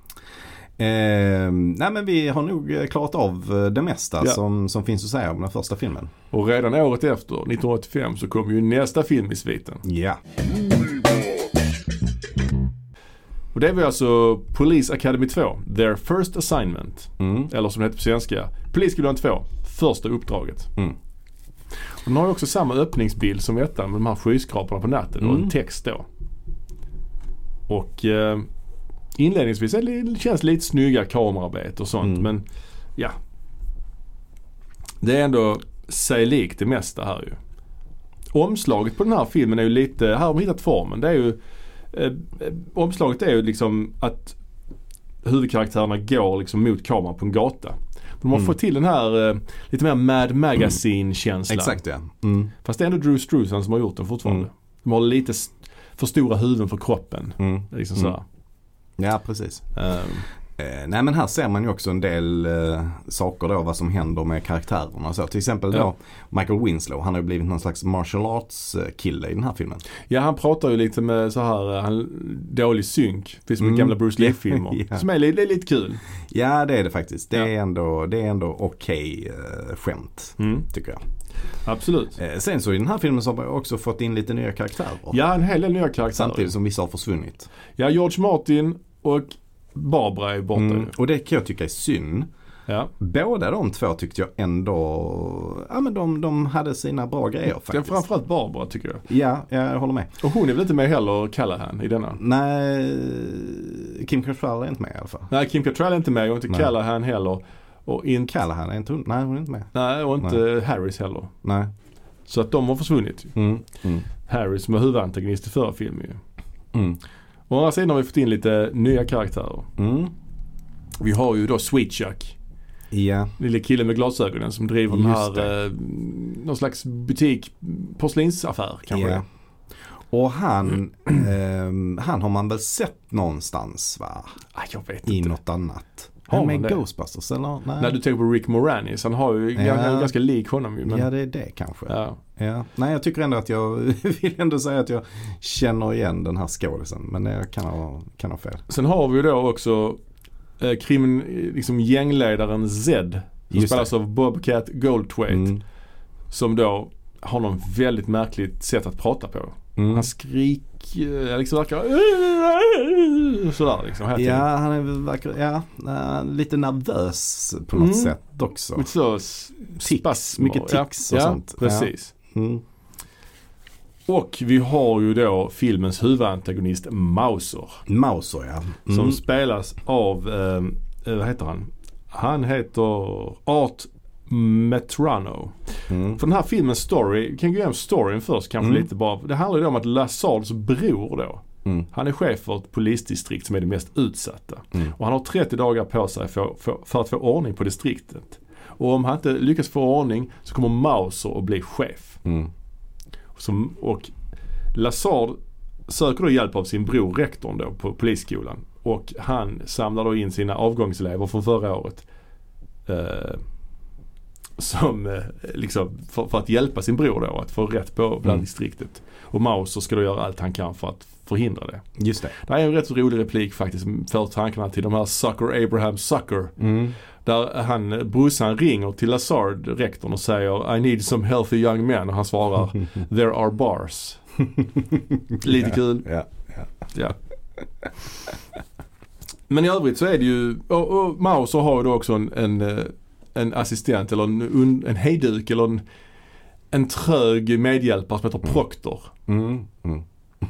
Ehm, nej men vi har nog eh, klarat av eh, det mesta Ja. som, som finns att säga om den första filmen. Och redan året efter, 1985, så kom ju nästa film i sviten. Ja. Och det var alltså Police Academy 2, Their First Assignment. Mm. Eller som det heter på svenska, Polisskolan 2, Första uppdraget. Mm. Och den har ju också samma öppningsbild som ettan med de här skyskraporna på natten och en Mm. text då. Och eh, inledningsvis det, det känns lite snygga kamerarbete och sånt Mm. men ja. Det är ändå sig likt det mesta här ju. Omslaget på den här filmen är ju lite, här har de hittat formen. Det är ju, eh, eh, omslaget är ju liksom att huvudkaraktärerna går liksom mot kameran på en gata. De har Mm. fått till den här eh, lite mer Mad Magazine-känslan. Exakt ja. Mm. Fast det är ändå Drew Struzan som har gjort den fortfarande. Mm. De har lite för stora huvuden för kroppen. Mm. Liksom Mm. sådär. Ja precis. Eh, nej men här ser man ju också en del eh, saker då vad som händer med karaktärerna. Så, till exempel Ja. då Michael Winslow, han har ju blivit någon slags martial arts eh, kille i den här filmen. Ja han pratar ju lite med så här eh, han, dålig synk. I Mm. gamla Bruce [LAUGHS] Lee-filmer. Ja. Som är, li- det är lite kul. Ja det är det faktiskt. Det Ja. är ändå, det är ändå okej eh, skämt Mm. tycker jag. Absolut. Eh, sen så i den här filmen så har man också fått in lite nya karaktärer. Ja en hel del nya karaktärer. Samtidigt som vissa har försvunnit. Ja George Martin och Barbara är borta Mm. Och det kan jag tycka är synd. Ja. Båda de två tyckte jag ändå, ja men de, de hade sina bra grejer Ja, faktiskt. framförallt Barbara tycker jag. Ja, jag håller med. Och hon är väl inte med heller, Callahan, i denna? Nej, Kim Cattrall är inte med i alla fall. Nej, Kim Cattrall är inte med och inte Nej. Callahan heller. Och inte, Callahan är inte hon? Nej, hon är inte med. nej, och inte Harris heller. Nej. Så att de har försvunnit. Mm. Mm. Harris som var huvudantagonist i förra filmen ju. Mm. Å andra sidan har vi fått in lite nya karaktärer. Mm. Vi har ju då Sweet Chuck. Ja. Lille killen med glasögonen som driver den Just här, det. eh, någon slags butik, porslinsaffär kanske. ja. Och han, ehm, han har man väl sett någonstans va? Ah, jag vet I inte. något annat. Har han med det? Ghostbusters eller? Nej. När du tänker på Rick Moranis, han har ju, Ja. han ganska lik honom ju. Men, Ja det är det kanske. ja. Ja. Nej jag tycker ändå att jag [LAUGHS] vill ändå säga att jag känner igen den här skådisen. Men jag kan ha, kan ha fel. Sen har vi ju då också eh, krimin, liksom gängledaren Zed. Som Just spelas det. av Bobcat Goldthwait. Mm. Som då har någon väldigt märkligt sätt att prata på. Mm. Han skrik, eh, liksom verkar [LAUGHS] sådär liksom. Ja, han är verkar, ja, eh, lite nervös på något Mm. sätt också. Lite så Tics, mycket tics och ja, sånt. Ja, precis. Mm. Och vi har ju då filmens huvudantagonist Mauser. Mauser ja. Mm. Som spelas av, eh, eh, vad heter han? Han heter Art Metrano. Mm. För den här filmens story, vi kan gå igenom storyn först kanske Mm. lite bara. Det handlar ju om att Lazards bror då, Mm. han är chef för ett polisdistrikt som är det mest utsatta. Mm. Och han har 30 dagar på sig för, för, för att få ordning på distriktet. Och om han inte lyckas få ordning så kommer Mauser att bli chef. Mm. Som, och Lazard söker då hjälp av sin bror rektorn då på polisskolan. Och han samlar då in sina avgångselever från förra året. Eh, som eh, liksom för, för att hjälpa sin bror då att få rätt på bland Mm. distriktet. Och Mauser ska då göra allt han kan för att förhindra det. Just det. Det här är en rätt så rolig replik faktiskt för tankarna till de här Sucker Abraham Sucker. Mm. Där han, brorsan ringer till Lazard, rektorn och säger I need some healthy young men och han svarar [LAUGHS] There are bars. [LAUGHS] Lite kul. Ja. Ja. Men i övrigt så är det ju, och, och Mauser har ju då också en, en, eh, en assistent eller en, en hejduk eller en, en trög medhjälpare som heter Proctor. Mm. Mm.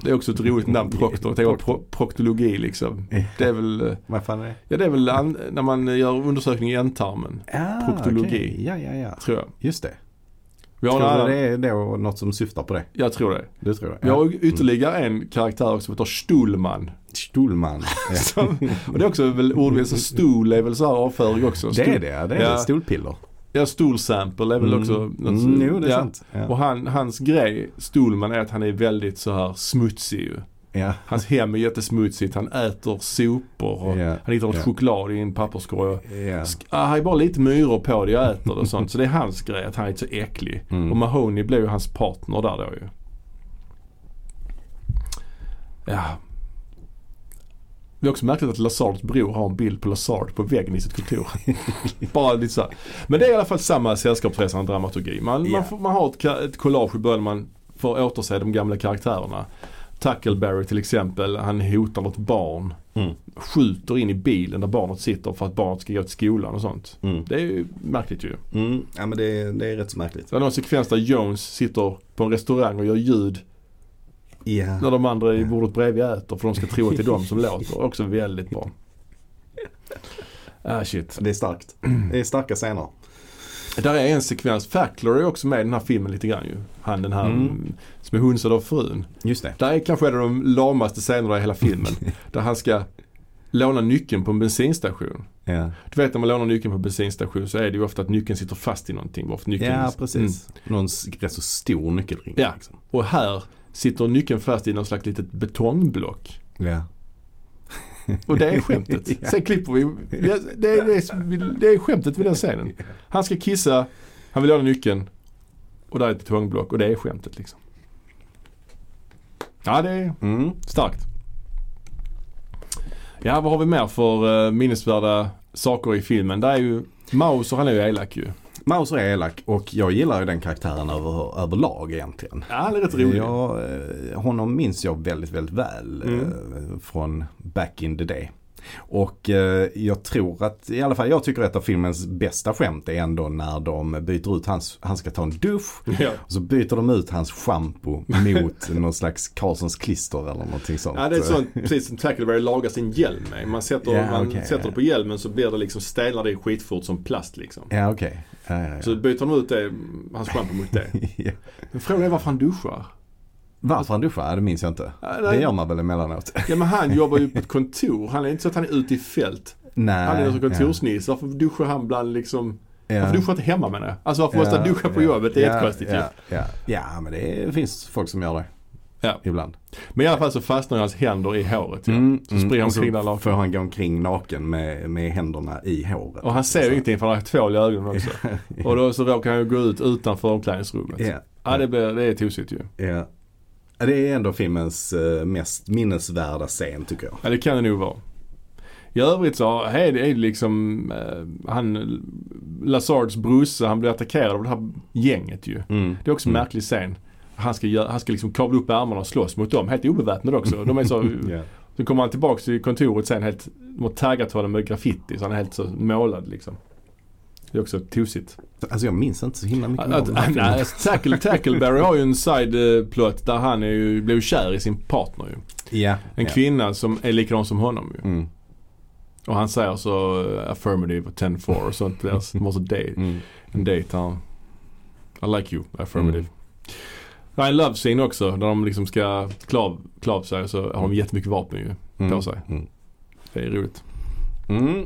Det är också ett roligt namn, Proctor. På pro, proktologi liksom. Det är väl, eh, Vad fan är det? ja det är väl när man gör undersökning i ändtarmen, Ah, Proktologi. okej. Ja, ja, ja. tror jag. Just det. Vi har Tror du det är då något som syftar på det? Jag tror det. Det tror jag. Vi har ytterligare en karaktär också som heter Stulman. Stolman. Ja. [LAUGHS] Som, och det är också väl ordvits, så stol är väl så här avföring också. Det är det, ja. det är Ja. stolpiller. Ja, stolsample är väl Mm. också något, Mm, jo, det är ja. sant. Ja. Och han, hans grej, Stolman, är att han är väldigt så här smutsig ju. Ja. Hans hem är jättesmutsigt, han äter sopor och Ja. han hittar Ja. choklad i en papperskorg. och- Ja. Sk- ah, Han har bara lite myror på det, jag äter det och sånt. Så det är hans grej, att han är så äcklig. Mm. Och Mahoney blev ju hans partner där då ju. Ja. Det är också märkligt att Lazards bror har en bild på Lazard på väggen i sitt kontor. [LAUGHS] Bara lite så här. Men det är i alla fall samma sällskapsresande dramaturgi. Man, man, man har ett, ett collage i början man får återse de gamla karaktärerna. Tackleberry till exempel, han hotar något barn. Mm. Skjuter in i bilen där barnet sitter för att barnet ska gå till skolan och sånt. Mm. Det är ju märkligt ju. Mm. Ja men det, är- det är rätt så märkligt. Det var någon sekvens där Jones sitter på en restaurang och gör ljud Ja. när de andra i bordet bredvid äter för de ska tro att det är de som låter. Också väldigt bra. [LAUGHS] Ah shit. Det är starkt. Det är starka scener. Där är en sekvens, Fackler är också med i den här filmen lite grann ju. Han den här Mm. som är hunsad av frun. Just det. Där är kanske en av de lamaste scenerna i hela filmen. [LAUGHS] där han ska låna nyckeln på en bensinstation. Ja, Du vet när man lånar nyckeln på en bensinstation så är det ju ofta att nyckeln sitter fast i någonting. Varför nyckeln ja Mm. precis. Någon s- rätt så stor nyckelring. Ja. Liksom. Och här sitter nyckeln fast i någon slags litet betongblock. ja. Och det är [LAUGHS] skämtet. Sen klipper vi. Det, är, det, är, skämtet vid den scenen. Han ska kissa, han vill ha nyckeln. Och där är ett betongblock och det är skämtet liksom. Ja det är Mm. starkt. Ja vad har vi mer för uh, minnesvärda saker i filmen? Där är ju Mauser han är ju elak ju. Mauser är elak och jag gillar ju den karaktären över, överlag egentligen. Ja han är rätt rolig. Jag, eh, honom minns jag väldigt, väldigt väl Mm. eh, från back in the day. Och eh, jag tror att, i alla fall jag tycker att ett av filmens bästa skämt är ändå när de byter ut hans, han ska ta en dusch. Ja. Och så byter de ut hans shampoo mot [LAUGHS] någon slags Karlssons klister eller någonting sånt. Ja det är sånt, precis som Tackleberry lagar sin hjälm med. Man sätter, Ja, man sätter ja. det på hjälmen så blir det liksom, stelnar det skitfort som plast liksom. Ja okej. Ja, ja, ja. Så byter de ut det, hans schampo mot det. [LAUGHS] Ja. Men frågan är varför han duschar. Varför han duschar? Ja, Det minns jag inte. Ja, Det gör man väl emellanåt. Ja men han [LAUGHS] jobbar ju på ett kontor. Han är inte så att han är ute i fält. Nej. Han är som kontorsnisse. Varför duschar han bland liksom ja. Varför duschar inte hemma menar jag? Alltså varför måste han duscha på jobbet? Det är jättekonstigt ju. ja, ja. ja, men det finns folk som gör det. Ja. Ibland. Men i alla fall så fastnar hans händer i håret ju. Mm, Så springer han omkring där naken. får han gå omkring naken med, med händerna i håret. Och han ser ju ingenting för han har tvål i ögonen också. [LAUGHS] Och då så råkar han ju gå ut utanför omklädningsrummet. Ja. Ja det, blir, det är tosigt ju. Ja. Ja, Det är ändå filmens eh, mest minnesvärda scen tycker jag. Ja det kan det nog vara. I övrigt så är det är det liksom eh, han Lazards brorsa han blir attackerad av det här gänget ju. Mm. Det är också en Mm. märklig scen. Han ska, han ska liksom kavla upp ärmarna och slåss mot dem. Helt obeväpnade också. De är så, [LAUGHS] Ja. så kommer han tillbaks till kontoret sen helt, de har taggat honom med graffiti så han är helt så målad liksom. Det är också tosigt. Alltså jag minns inte så himla mycket Att, att, nej, Tackle, Tackleberry har ju en side-plot där han är ju, blev kär i sin partner ju. Ja. En ja. kvinna som är likadan som honom ju. Mm. Och han säger så uh, affirmative och 10-4 och sånt där. Så de [LAUGHS] måste date, Mm. en date här. I like you, affirmative. Det är en love scene också där de liksom ska klä av- klä av sig så har de jättemycket vapen ju Mm. på sig. Mm. Det är roligt. Mm.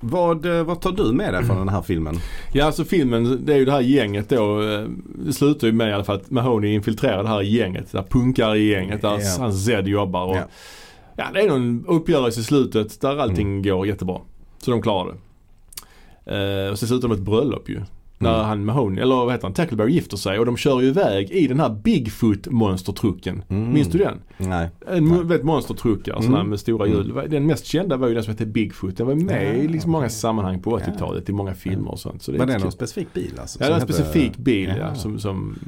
Vad, eh, vad tar du med dig från den här filmen? Ja alltså filmen, det är ju det här gänget då. eh, Det slutar ju med i alla fall att Mahoney infiltrerar det här gänget. Det här punkare gänget där Ja. hans Zed jobbar. Och, Ja. ja. det är någon uppgörelse i slutet där allting Mm. går jättebra. Så de klarar det. Eh, och så slutar de med ett bröllop ju. När Mm. han Mahoney, eller vad heter han, Tackleberry gifter sig och de kör ju iväg i den här Bigfoot monstertrucken. Mm. Minns du den? Nej. En Nej. vet, monstertruckar Mm. sådana med stora Mm. hjul. Den mest kända var ju den som hette Bigfoot. Den var med Ja, i liksom många sammanhang på Ja. 80-talet i många filmer och sånt. Så det är Var det någon specifik bil alltså? Ja, det var en som specifik hette- bil ja. Ja. som, som,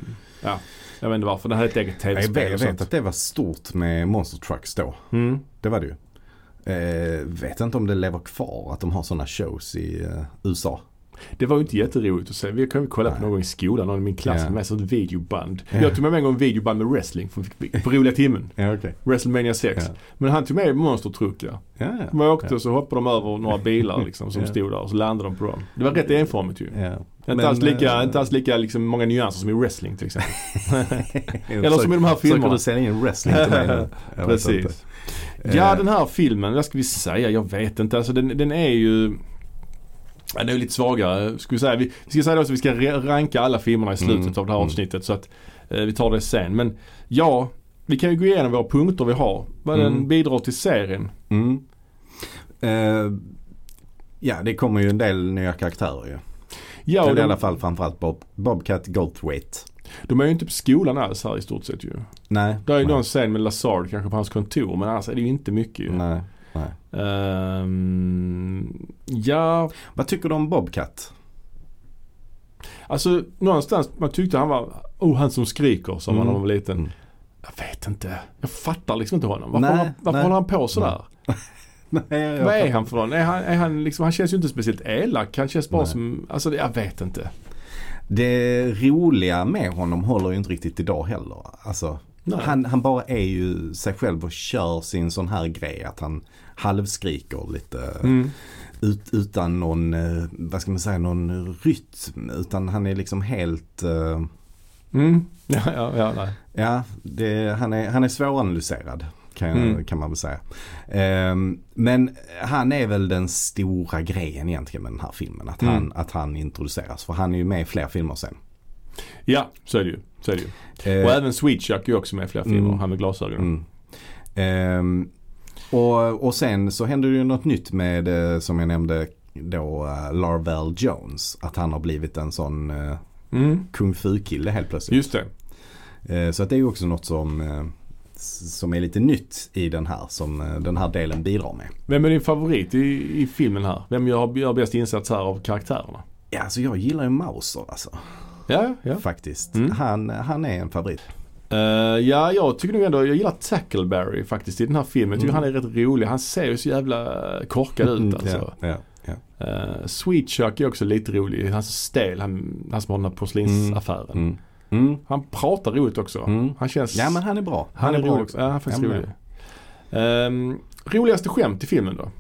ja. Jag vet inte varför. Den hade ett eget Jag tv-spel jag och vet sånt. att det var stort med Monster Trucks då. Mm. Det var det ju. Eh, vet inte om det lever kvar att de har sådana shows i eh, USA. Det var ju inte jätteroligt att se. Vi kan ju kolla på någon gång i skolan. Någon i min klass hade med sig ett videoband. Ja. Jag tog med mig en gång videoband med wrestling på, på roliga timmen. Ja, okej. WrestleMania 6. Ja. Men han tog med monstertruckar. Ja, ja. De åkte och så hoppade de över några bilar liksom som stod där och så landade de på dem. Det var rätt enformigt ju. Inte alls lika, eh, inte alls lika liksom, många nyanser som i wrestling till exempel. [LAUGHS] Eller som i de här Försöker filmerna. du sälja in wrestling till mig. [LAUGHS] Precis. Ja Eh, den här filmen, vad ska vi säga? Jag vet inte. Alltså den, den är ju den är lite svagare. Ska vi, säga. Vi, vi ska säga då att vi ska ranka alla filmerna i slutet Mm, av det här mm. avsnittet. Så att eh, vi tar det sen. Men ja, vi kan ju gå igenom våra punkter vi har. Vad Mm. den bidrar till serien. Mm. Eh, ja, det kommer ju en del nya karaktärer ju. Ja, Eller i alla de, fall framförallt Bob, Bobcat Goldthwait. de är ju inte på skolan alls här i stort sett ju. Nej. Det är ju någon scen med Lazard kanske på hans kontor men annars är det ju inte mycket ju. Nej. Nej. Ehm, ja, Vad tycker du om Bobcat? alltså någonstans man tyckte han var, oh han som skriker som Mm. man när man var liten. Mm. Jag vet inte. Jag fattar liksom inte honom. Varför, Nej, håller, varför nej. håller han på sådär? Nej, [LAUGHS] jag Vad är fattar. han för någon? Är han, är han liksom, han känns ju inte speciellt elak. Han känns bara Nej. som, alltså jag vet inte. Det roliga med honom håller ju inte riktigt idag heller. Alltså, Nej. han, han bara är ju sig själv och kör sin sån här grej att han halvskriker lite Mm. ut, utan någon, eh, vad ska man säga, någon rytm. Utan han är liksom helt, eh, Mm. [LAUGHS] Ja, ja, ja, nej. ja, det, han, är, han är svåranalyserad. Kan, Mm. kan man väl säga. Ehm, men han är väl den stora grejen egentligen med den här filmen. Att, Mm. han, att han introduceras. För han är ju med i fler filmer sen. Ja, så är det ju. Så är det ju. Eh, Och även Sweet Chuck är ju också med i flera filmer. Mm. Han med glasögonen. Mm. Ehm, Och, och sen så händer det ju något nytt med, eh, som jag nämnde, då uh, Larvel Jones. Att han har blivit en sån uh, Mm. kung fu-kille helt plötsligt. Just det. Eh, så att det är ju också något som, eh, som är lite nytt i den här, som eh, den här delen bidrar med. Vem är din favorit i, i filmen här? Vem gör, gör bäst insats här av karaktärerna? Ja, alltså jag gillar ju Mauser alltså. Ja, ja. Faktiskt. Mm. Han, han är en favorit. Eh, ja, jag tycker nog ändå, jag gillar Tackleberry faktiskt i den här filmen. Jag tycker Mm. han är rätt rolig. Han ser ju så jävla korkad ut alltså. Ja, ja, ja. Uh, Sweet Chuck är också lite rolig. Han är så stel, han, han som har den här porslinsaffären. Mm. Mm. Han pratar roligt också. Mm. Han känns... Ja men han är bra. han, är, bra rolig. också. Ja, han är faktiskt rolig. Ehm, roligaste skämt i filmen då?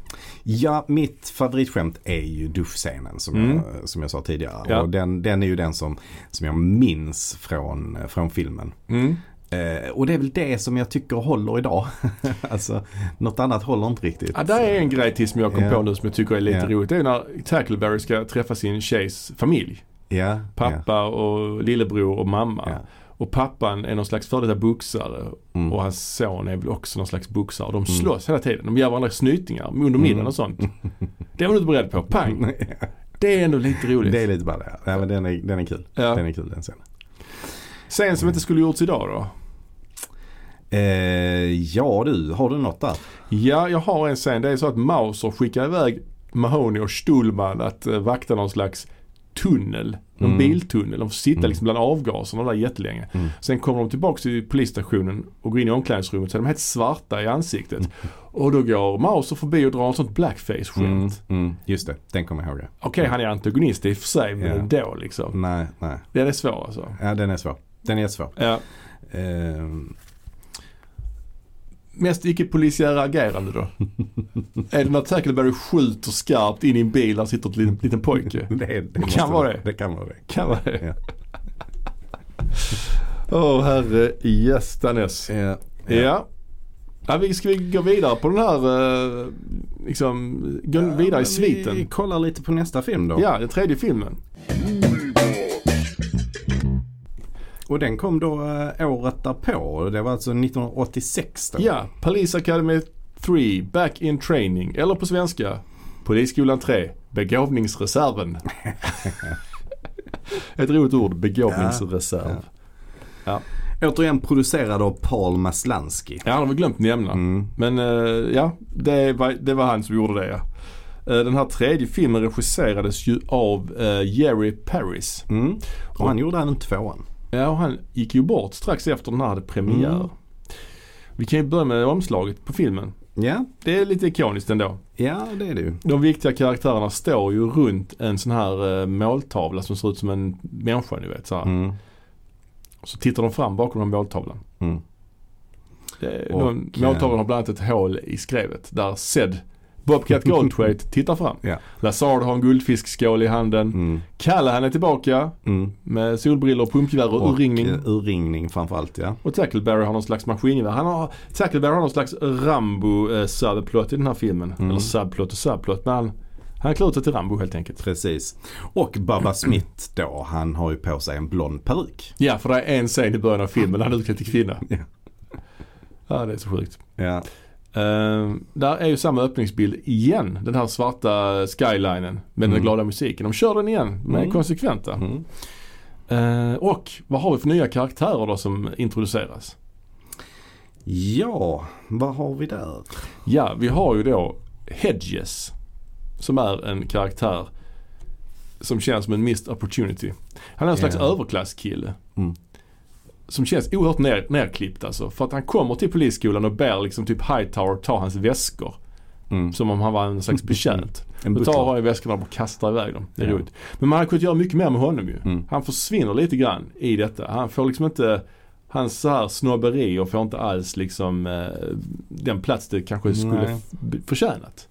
Ja, mitt favoritskämt är ju duschscenen som, Mm. jag, som jag sa tidigare. Ja. Och den, den är ju den som, som jag minns från, från filmen. Mm. Eh, och det är väl det som jag tycker håller idag. [LAUGHS] alltså, något annat håller inte riktigt. Ja, där är en grej till som jag kom Ja. på nu som jag tycker är lite Ja. roligt. Det är när Tackleberry ska träffa sin tjejs familj. Ja, Pappa och lillebror och mamma. Ja. Och pappan är någon slags före detta boxare Mm. och hans son är väl också någon slags boxare. Och de slåss hela tiden. De ger varandra snytingar under middagen Mm. och sånt. Det var du inte beredd på. Pang! [LAUGHS] Det är ändå lite roligt. Det är lite bara det. Ja, men den, är, den är kul. Ja. Den är kul den scenen. Scen som inte skulle gjorts idag då? Eh, ja du, har du något där? Ja, jag har en scen. Det är så att Mauser skickar iväg Mahoney och Stullman att uh, vakta någon slags tunnel. Någon Mm. biltunnel. De får sitta Mm. liksom bland avgaserna där jättelänge. Mm. Sen kommer de tillbaka till polisstationen och går in i omklädningsrummet så är de helt svarta i ansiktet. Och då går Mauser förbi och drar en sånt blackface-skämt. Mm, mm, just det, den kommer jag ihåg. Okej, han är antagonist i och för sig, men Ja. ändå liksom. Nej, nej. Den är svår alltså. Ja, den är svår. Den är jättesvår. Ja. Eh, Mest icke-polisiära agerande då? [LAUGHS] är det när Tackleberry skjuter skarpt in i en bil där sitter ett liten, liten pojke? [LAUGHS] det, det måste kan vara det. Det kan vara det. Kan vara det. Ja. [LAUGHS] Åh herre gästanes. Ja. Ja. ja. vi ska vi gå vidare på den här, eh, liksom, gå vidare i sviten? Vi kollar lite på nästa film då. Ja, den tredje filmen. Och den kom då eh, året därpå. Det var alltså 1986 då. Ja, Police Academy 3, Back in Training. Eller på svenska, Polisskolan 3, Begåvningsreserven. [LAUGHS] Ett roligt ord, begåvningsreserv. Återigen producerad av Paul Maslansky. Ja, han har vi glömt nämna. Mm. Men eh, ja, det var, det var han som gjorde det ja. Eh, den här tredje filmen regisserades ju av eh, Jerry Paris. Mm. Och han gjorde även tvåan. Ja, och han gick ju bort strax efter den här hade premiär. Mm. Vi kan ju börja med omslaget på filmen. Ja, Det är lite ikoniskt ändå. ja det är det ju. De viktiga karaktärerna står ju runt en sån här eh, måltavla som ser ut som en människa ni vet. Så, här. Mm. så tittar de fram bakom den måltavlan. Mm. Det Och, någon, måltavlan har bland annat ett hål i skrevet där Zed Bobcat Goldthwait tittar fram. Ja. Lazard har en guldfiskskål i handen. Mm. Callahan är tillbaka Mm. med solbrillor, pumpgevär och urringning. eh, urringning framförallt ja. Och Tackleberry har någon slags maskingevär. Han har, Tackleberry har någon slags Rambo eh, i den här filmen. Mm. Eller subplot och subplot. Men han, han klär ut sig till Rambo helt enkelt. Precis. Och Bubba Smith då, han har ju på sig en blond peruk. Ja, för det är en scen i början av filmen där han är utklädd till kvinna. Ja. Ja, det är så sjukt. Ja. Uh, där är ju samma öppningsbild igen. Den här svarta skylinen med den Mm. glada musiken. De kör den igen. De är Mm. konsekventa. Mm. Eh, och vad har vi för nya karaktärer då som introduceras? Ja, vad har vi där? Ja, vi har ju då Hedges. Som är en karaktär som känns som en missed opportunity. Han är en slags Ja. överklasskille. Mm. Som känns oerhört ner, nerklippt alltså. För att han kommer till polisskolan och ber liksom typ Hightower ta hans väskor. Mm. Som om han var en slags [LAUGHS] betjänt. En Då tar han i väskorna och kastar iväg dem. Det är Ja. roligt. Men man hade kunnat göra mycket mer med honom ju. Mm. Han försvinner lite grann i detta. Han får liksom inte Hans så här snobberier får inte alls liksom eh, den plats det kanske skulle Nej. förtjänat.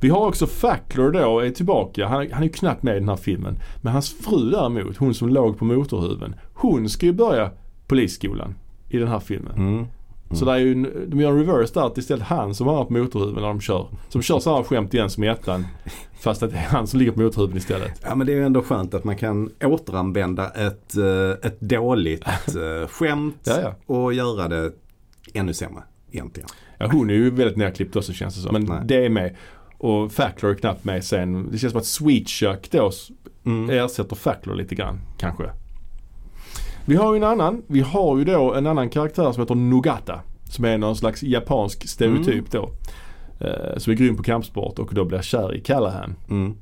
Vi har också Fackler då, är tillbaka. Han, han är ju knappt med i den här filmen. Men hans fru däremot, hon som låg på motorhuven. Hon ska ju börja polisskolan i den här filmen. Mm. Så det är ju, de gör en reverse där att det är istället han som har på motorhuven när de kör. Som kör samma skämt igen som i ettan. [LAUGHS] Fast att det är han som ligger på motorhuven istället. Ja men det är ju ändå skönt att man kan återanvända ett, eh, ett dåligt eh, [LAUGHS] skämt Ja, ja. och göra det ännu sämre. egentligen. Ja, hon är ju väldigt nerklippt också känns det som. Men Nej. det är med. Och Fackler är knappt med sen. Det känns som att Sweet Chuck då Mm. ersätter Fackler lite grann kanske. Vi har ju en annan. Vi har ju då en annan karaktär som heter Nogata. Som är någon slags japansk stereotyp då. Eh, som är grym på kampsport och då blir kär i Callahan. Mm.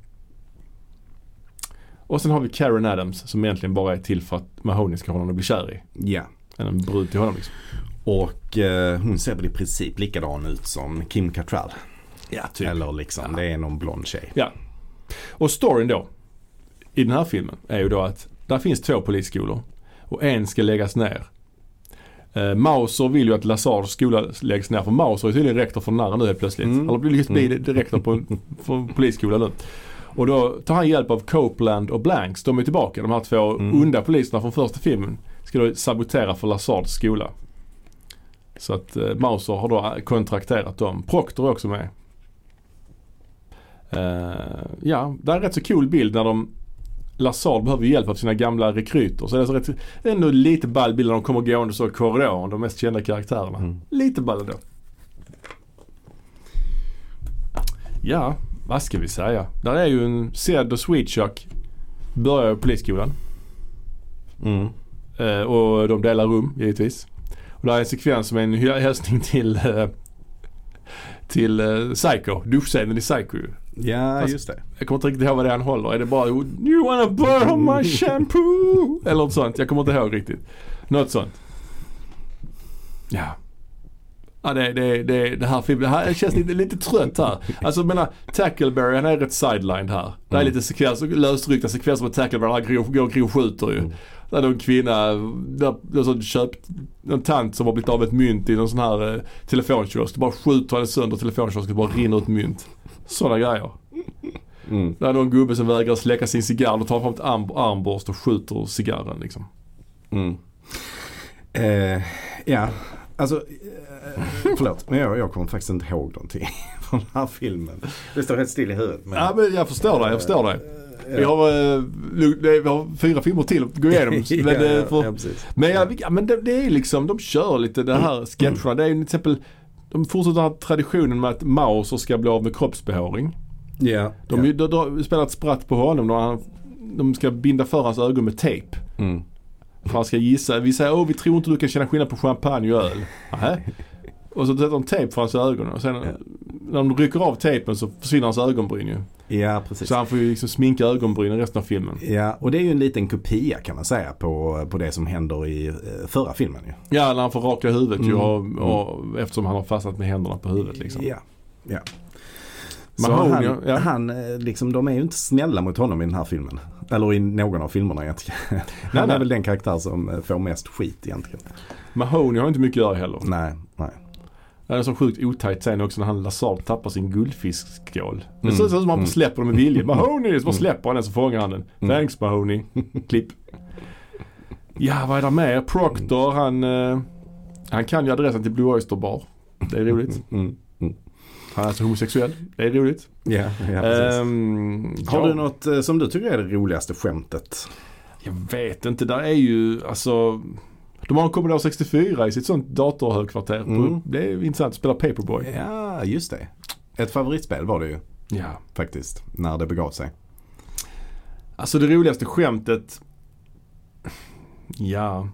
Och sen har vi Karen Adams som egentligen bara är till för att Mahoney ska ha någon att bli kär i. Ja. Eller en brud till honom liksom. Och eh, hon ser väl i princip likadan ut som Kim Cattrall. Ja, typ. Eller liksom, det är någon blond tjej. Ja. Och storyn då i den här filmen är ju då att där finns två polisskolor och en ska läggas ner. Eh, Mauser vill ju att Lazards skola läggs ner för Mauser är tydligen rektor för narren nu helt plötsligt. Mm. Eller blir bli mm. rektor på en polisskola nu. Och då tar han hjälp av Copeland och Blanks. De är tillbaka. De här två Mm. onda poliserna från första filmen ska då sabotera för Lazards skola. Så att eh, Mauser har då kontrakterat dem. Proctor är också med. Eh, ja, det är en rätt så cool bild när de Lazard behöver hjälp av sina gamla rekryter. Så det är så rätt, ändå lite ball bild när de kommer gående så i korridoren, de mest kända karaktärerna. Mm. Lite ball då. Ja, vad ska vi säga? Där är ju en Zed och Sweet Chuck börjar på polisskolan. Mm. Eh, och de delar rum givetvis. Och där är en sekvens som är en hälsning till eh, till eh, Psycho, duschscenen i Psycho. Ja, Fast- just det. Jag kommer inte riktigt ihåg vad det är han håller. Är det bara You wanna burn my shampoo? Eller något sånt. Jag kommer inte ihåg riktigt. Något sånt. Ja. Ja det, det, det, det här filmen, det här känns lite, lite trött här. Alltså jag menar, Tackleberry han är rätt sidelined här. Det är Mm. lite sekvenser, lösryckta sekvenser med Tackleberry. Han går omkring och skjuter ju. Mm. Där en kvinna, där, där så köpt, en tant som har blivit av ett mynt i någon sån här eh, telefonkiosk. Bara skjuter henne sönder telefonkiosken och bara rinner ut mynt. Sådana grejer. Mm. Det är någon gubbe som vägrar släcka sin cigarr och tar fram ett arm, armborst och skjuter cigarren liksom. Mm. Eh, ja, alltså eh, förlåt men jag, jag kommer faktiskt inte ihåg någonting [LAUGHS] från den här filmen. Det står helt still i huvudet. Men, Ja men jag förstår dig, jag förstår dig. Ja. Vi har, eh, vi har fyra filmer till att gå igenom. [LAUGHS] ja, men, eh, ja, för, ja, men, ja, ja, det, det är liksom, de kör lite det här sketcherna. Det är ju till exempel, de fortsätter här traditionen med att Mauser ska bli av med kroppsbehåring. Ja, De, ja. de, de spelar ett spratt på honom han, de ska binda för hans ögon med tejp. Mm. För han ska gissa. Vi säger åh vi tror inte du kan känna skillnad på champagne och öl. Nähä. Och så sätter de tejp för hans ögon och sen Ja. när de rycker av tejpen så försvinner hans ögonbryn ju. Ja, precis. Så han får ju liksom sminka ögonbrynen resten av filmen. Ja, och det är ju en liten kopia kan man säga på, på det som händer i eh, förra filmen ju. Ja när han får raka huvudet ju Mm. och, och, eftersom han har fastnat med händerna på huvudet liksom. Ja, ja. Mahoney, han, ja. han, eh, liksom, de är ju inte snälla mot honom i den här filmen. Eller i någon av filmerna egentligen. [LAUGHS] Han är nej. väl den karaktär som eh, får mest skit egentligen. Mahoney har inte mycket att göra heller. Nej, nej. Det är sån sjukt otajt scen också när han Lazard tappar sin guldfiskskål. Det Mm. ser ut som att han Mm. släpper den med vilje. [LAUGHS] Mahoney! Så bara Mm. släpper han den så fångar han den. Mm. Thanks Mahoney. Klipp. Ja vad är det mer? Proctor han, eh, han kan ju adressen till Blue Oyster Bar. Det är roligt. Mm. Mm. Han är alltså homosexuell. Det är roligt. Ja precis. Ehm, Har ja, du något eh, som du tycker är det roligaste skämtet? Jag vet inte. Där är ju alltså de har en Commodore 64 i sitt sånt datorhögkvarter. Mm. Det är intressant att spela Paperboy. Ja, just det. Ett favoritspel var det ju Ja. faktiskt. När det begav sig. Alltså det roligaste skämtet. Ja.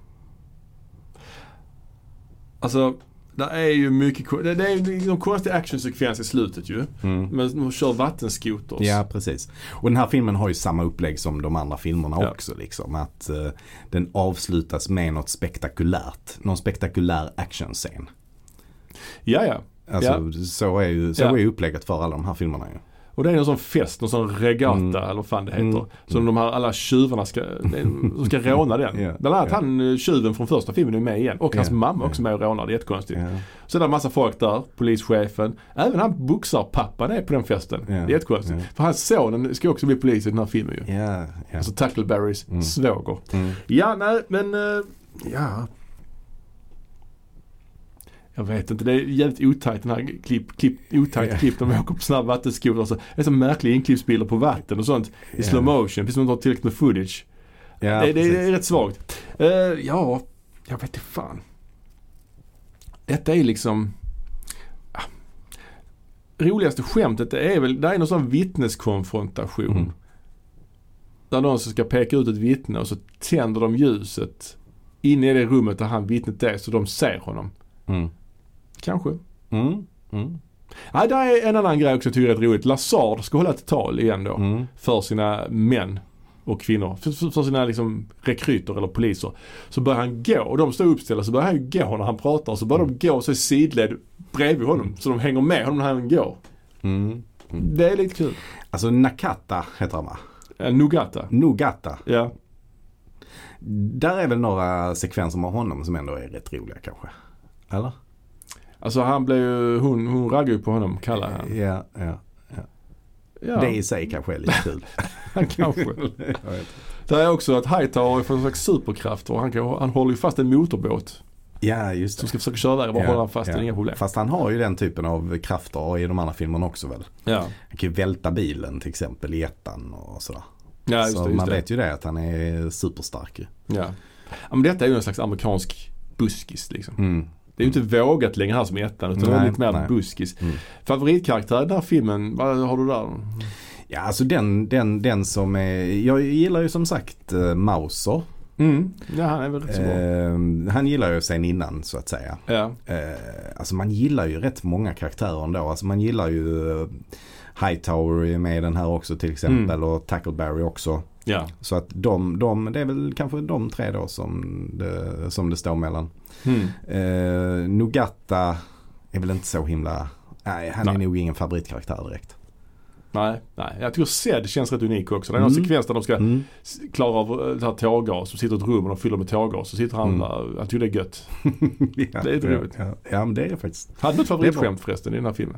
Alltså. Det är ju mycket, ko- det det är någon konstig actionsekvens i slutet ju. Mm. Men de kör vattenskoters. Ja, precis. Och den här filmen har ju samma upplägg som de andra filmerna Ja. också. Liksom. Att eh, den avslutas med något spektakulärt. Någon spektakulär actionscen. ja, ja. Alltså så är ju så Ja. är upplägget för alla de här filmerna ju. Och det är någon sån fest, någon sån regatta Mm. eller vad fan det heter. Mm. Som de här alla tjuvarna ska, ska [LAUGHS] råna den. Ja. Bland annat Ja. han eh, tjuven från första filmen är med igen. Och hans Ja. mamma också med och rånar. Det är jättekonstigt. Ja. Så det en massa folk där. Polischefen. Även han boxarpappan är på den festen. Ja. Det är jättekonstigt. Ja. För hans son ska också bli polis i den här filmen ju. Ja, ja. Alltså Tackleberrys Mm. svåger. Mm. Ja, nej men eh, ja. Jag vet inte, det är jävligt otajt den här klipp, klipp, otajt Ja. klipp när de åker på snabb vattenskoter. Så det är så märkliga inklippsbilder på vatten och sånt i Ja. slow motion. Precis som de har tillräckligt med footage. Ja, det, det, är rätt svagt. Eh, ja, jag vet inte fan. Detta är liksom roligaste skämtet det är väl, det är någon sån vittneskonfrontation. Mm. Där någon som ska peka ut ett vittne och så tänder de ljuset inne i det rummet där han vittnet är så de ser honom. Mm. Kanske. Mm. Mm. Ja, det är en annan grej också jag tycker är rätt roligt. Lazard ska hålla ett tal igen då. Mm. För sina män och kvinnor. För, för, sina liksom rekryter eller poliser. Så börjar han gå och de står uppställda så börjar han gå när han pratar. Så börjar de gå så sidled bredvid honom. Så de hänger med honom när han går. Mm. Det är lite kul. Alltså Nakata heter han va? Nugata. Nogata. Ja. Där är väl några sekvenser med honom som ändå är rätt roliga kanske? Eller? Alltså han blev ju, hon, hon raggade ju på honom, kallar han. Ja, ja. Ja, Det i sig kanske är lite kul. [LAUGHS] kanske. [LAUGHS] Det är också att Hightower har ju fått slags superkraft och han, kan, han håller ju fast en motorbåt. ja, just Som det. ska försöka köra iväg och bara Ja, håller han fast, ja. är inga problem. Fast han har ju den typen av krafter i de andra filmerna också väl? Ja, Han kan ju välta bilen till exempel i ettan och sådär. ja just så det. Just man det. vet ju det att han är superstark ju. Ja. ja. men detta är ju en slags amerikansk buskis liksom. Mm. Det är ju inte vågat längre här som ettan utan det är Nej, lite mer nej. buskis. Mm. Favoritkaraktär i den här filmen, vad har du där? Ja, alltså den, den, den som är, jag gillar ju som sagt uh, Mauser. Mm. Ja han är väl rätt så bra. Eh, han gillar ju sen innan så att säga. Ja. Eh, alltså man gillar ju rätt många karaktärer ändå. Alltså man gillar ju uh, Hightower är med i den här också till exempel Mm. och Tackleberry också. Ja. Så att de, de, det är väl kanske de tre då som det, som det står mellan. Mm. Eh, Nogata är väl inte så himla, nej han är Nej. nog ingen favoritkaraktär direkt. Nej, nej. Jag tycker Zed känns rätt unik också. Det är någon Mm. sekvens där de ska Mm. klara av eh, det här tårgas. Som sitter i ett rum och de fyller med tårgas. Så sitter han Mm. där. Jag tycker det är gött. [LAUGHS] ja, Det är lite roligt. Ja, ja men det är det faktiskt. Hade du ett är favoritskämt förresten i den här filmen?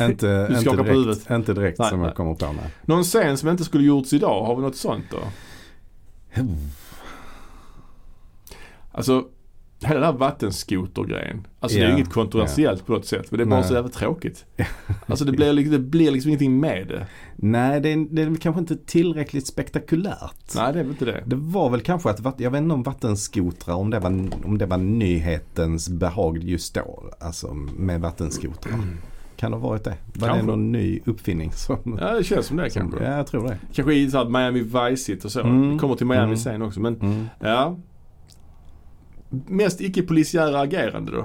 inte, [LAUGHS] Du inte skakar på direkt, huvudet. inte direkt Nej, som nej. jag kommer på nej. Någon scen som inte skulle gjorts idag, har vi något sånt då? Alltså, hela den här vattenskotergrejen. Alltså det är inget kontroversiellt på något sätt. Men det är bara Nej. så jävla tråkigt. [LAUGHS] Alltså det blir, liksom- det blir liksom ingenting med det. Nej, det är, det är kanske inte tillräckligt spektakulärt. Nej det är väl inte det. Det var väl kanske att, jag vet inte om vattenskotrar, om det var, om det var nyhetens behag just då. Alltså med vattenskotrar. Kan det ha varit det? Var Kanske. det någon ny uppfinning? Som, Ja det känns som det som, kanske. ja, jag tror det. Kanske i så här Miami Vice City och så. Mm. Vi kommer till Miami Mm. sen också men Mm. ja. Mest icke-polisiära agerande då?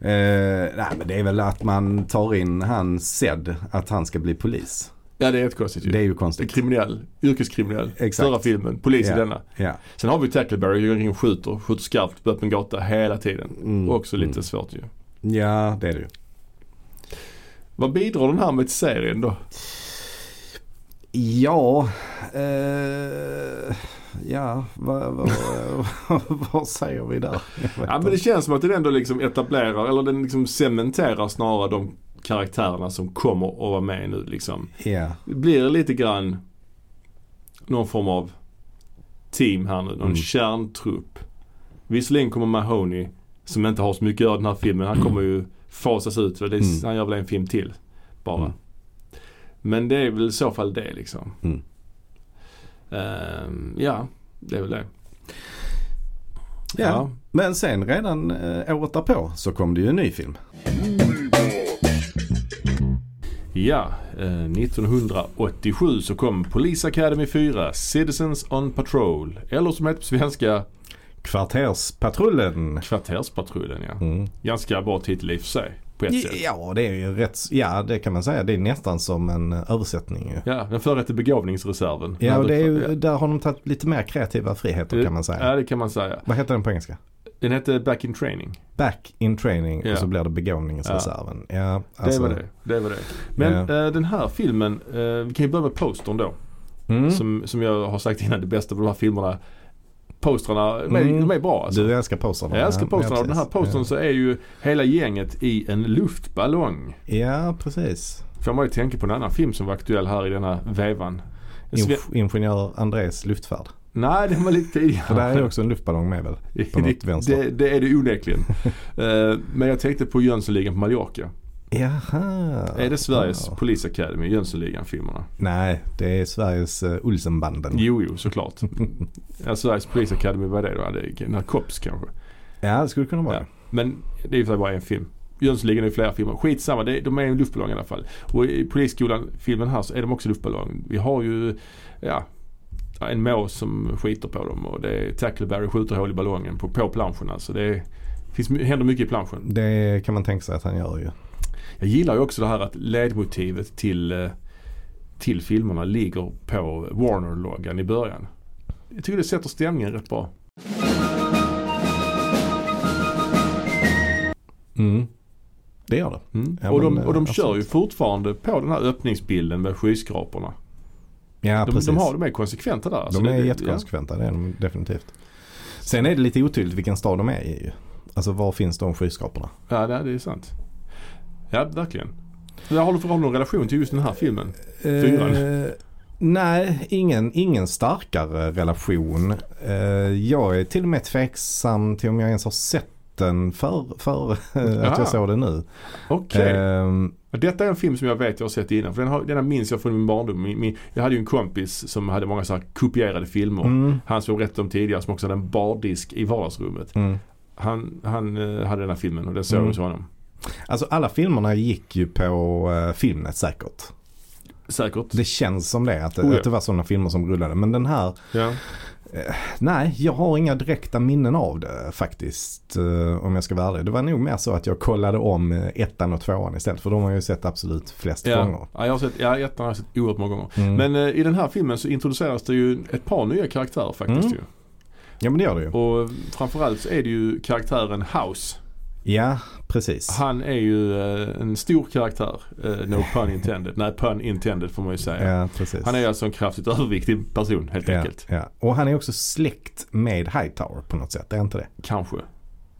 Eh, nej men det är väl att man tar in han Zed, att han ska bli polis. Ja det är ett konstigt ju. Det är ju konstigt. kriminell, yrkeskriminell. Exakt. Förra filmen, polis Ja. i denna. Ja. Sen har vi Tackleberry, och skjuter, skjuter skarpt på öppen gata hela tiden. Mm. Också lite Mm. svårt ju. Ja, det är det ju. Vad bidrar den här med till serien då? Ja, eh, ja, vad, vad, [LAUGHS] vad säger vi där? Ja men det känns som att den ändå liksom etablerar, eller den liksom cementerar snarare de karaktärerna som kommer att vara med nu liksom. Ja, Det blir lite grann någon form av team här nu, någon Mm. kärntrupp. Visserligen kommer Mahoney, som inte har så mycket att göra i den här filmen, han kommer ju fasas ut för det Mm. han gör väl en film till bara. Mm. Men det är väl i så fall det liksom. Mm. Ehm, ja, det är väl det. Ja. men sen redan eh, året därpå så kom det ju en ny film. Ja, eh, 1987 så kom Police Academy 4, Citizens on Patrol. Eller som heter på svenska, Kvarterspatrullen. Kvarterspatrullen ja. Mm. Ganska bra titel i och för sig. På ett sätt. Ja, det är ju rätt, ja det kan man säga. Det är nästan som en eh, översättning ju. Ja, den förra hette begåvningsreserven. Ja, och det är ju, Ja. där har de tagit lite mer kreativa friheter kan man säga. Ja, det kan man säga. Vad heter den på engelska? Den hette Back in Training. Back in training Ja. och så blir det begåvningsreserven. Ja, Det alltså, var det. det, var det. Men eh, den här filmen, eh, vi kan ju börja med postern då. Mm. Som, som jag har sagt innan, det bästa på de här filmerna. Postrarna, de Mm. de är bra alltså. Du älskar postrarna. Jag älskar ja, postrarna. och den här postern så är ju hela gänget i en luftballong. Ja, ja precis. Får man ju tänka på en annan film som var aktuell här i denna vevan. Inf- ingenjör Andrés luftfärd. Nej, den var lite tidigare. För där är ju också en luftballong med väl? [LAUGHS] På något det, vänster. det, det är det onekligen. [LAUGHS] Eh, men jag tänkte på Jönssonligan på Mallorca. Jaha. Är det Sveriges Ja. Police Academy, Jönssonligan-filmerna? Nej, det är Sveriges uh, Olsenbanden. Jo, jo, såklart. ja, Sveriges Police Academy, vad är det då? Det är Cops kanske. Ja, det skulle kunna vara Ja. Men det är ju bara en film. Jönssonligan är flera filmer. Skitsamma, det, de är en luftballong i alla fall. Och i Polisskolan-filmen här så är de också luftballong. Vi har ju, ja, en mås som skiter på dem och det är Tackleberry skjuter hål i ballongen på, på planschen alltså. Det finns, händer mycket i planschen. Det kan man tänka sig att han gör ju. Jag gillar ju också det här att ledmotivet till, eh, till filmerna ligger på Warner-loggan i början. Jag tycker det sätter stämningen rätt bra. Mm. Det gör det. Mm. Ja, och, de, men, och de eh, kör ju fortfarande på den här öppningsbilden med skyskraporna. Ja, De, precis. de, har, de är konsekventa där. alltså de är det- jättekonsekventa, det är de definitivt. Sen är det lite otydligt vilken stad de är i. Alltså var finns de skyskraporna? Ja, ja det är sant. Ja, verkligen. Har du, har du någon relation till just den här filmen? Fyran? Eh, nej, ingen, ingen starkare relation. Eh, jag är till och med tveksam till om jag ens har sett den för, för att Jaha. jag såg den nu. Okej. Ehm, Detta är en film som jag vet jag har sett innan. För den, har, denna minns jag från min barndom. Min, min, jag hade ju en kompis som hade många så här kopierade filmer. mm, Han som jag berättade om tidigare som också hade en bardisk i vardagsrummet. mm. Han, han eh, hade den här filmen och den såg jag Mm. hos honom. Alltså alla filmerna gick ju på uh, Filmnet säkert. Säkert. Det känns som det, att, Oh ja. att det var sådana filmer som rullade. Men den här, Ja. nej jag har inga direkta minnen av det faktiskt. eh, om jag ska vara ärlig. Det var nog mer så att jag kollade om eh, ettan och tvåan istället. För de har jag ju sett absolut flest Ja. gånger. ja, jag har sett, ja, ettan har jag sett oerhört många gånger. Mm. Men eh, i den här filmen så introduceras det ju ett par nya karaktärer faktiskt Mm. ju. Ja men det gör det ju. Och framförallt så är det ju karaktären House. Ja, precis. Han är ju eh, en stor karaktär. Eh, no pun intended. Nej, pun intended får man ju säga. Ja, precis. Han är alltså en kraftigt överviktig person helt ja, enkelt. ja. Och han är också släkt med Hightower på något sätt, är inte det? Kanske.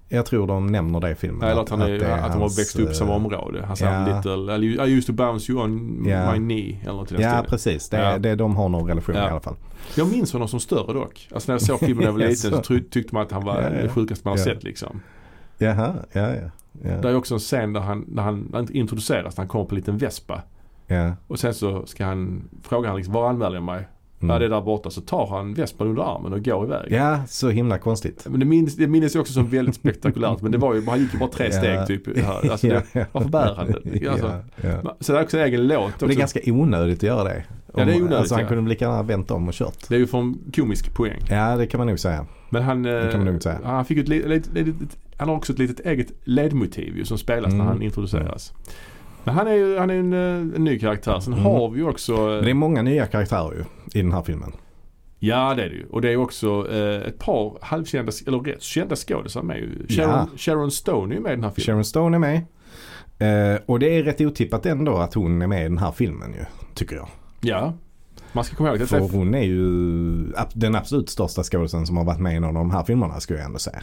Jag tror de nämner det i filmen. Eller att, han är, det att, de har växt upp i samma eh, område. Han säger ja. little, I used to bounce you on Ja. my knee. Eller något i den Ja, stilen. precis. Det, Ja. det, de har någon relation Ja. i alla fall. Jag minns honom som större dock. Alltså när jag såg filmen när jag var [LAUGHS] liten så tyckte man att han var Ja, ja. det sjukaste man har sett liksom. Jaha, ja, ja. Ja, Det är också en scen där han, när han, när introduceras, när han kommer på en liten vespa. ja. Och sen så ska han, fråga han liksom, var anmäler jag mig? Mm. Ja det är där borta. Så tar han vespan under armen och går iväg. ja, så himla konstigt. Men det minns, det minns jag också som väldigt spektakulärt. men det var ju, han gick ju bara tre steg typ. Här. Alltså, det, Ja. varför bär han det? [LAUGHS] Alltså. Så det är också en egen låt också. Och det är ganska onödigt att göra det. Ja, det är onödigt, Alltså han kunde lika gärna vänt om och kört. Det är ju från komisk poäng. Ja, det kan man nog säga. Men han, eh, han fick ju ett, li- litet- litet- han har också ett litet eget ledmotiv ju, som spelas Mm. när han introduceras. Men han är ju han är en, eh, en ny karaktär. Sen Mm. har vi ju också... eh, Men det är många nya karaktärer ju i den här filmen. Ja det är det ju. Och det är också eh, ett par halvkända, eller rätt kända skådisar med ju. Ja. Sharon, Sharon Stone är ju med i den här filmen. Sharon Stone är med. Eh, och det är rätt otippat ändå att hon är med i den här filmen ju, tycker jag. Ja. Man ska komma ihåg att För hon är ju den absolut största skådisen som har varit med i någon av de här filmerna skulle jag ändå säga.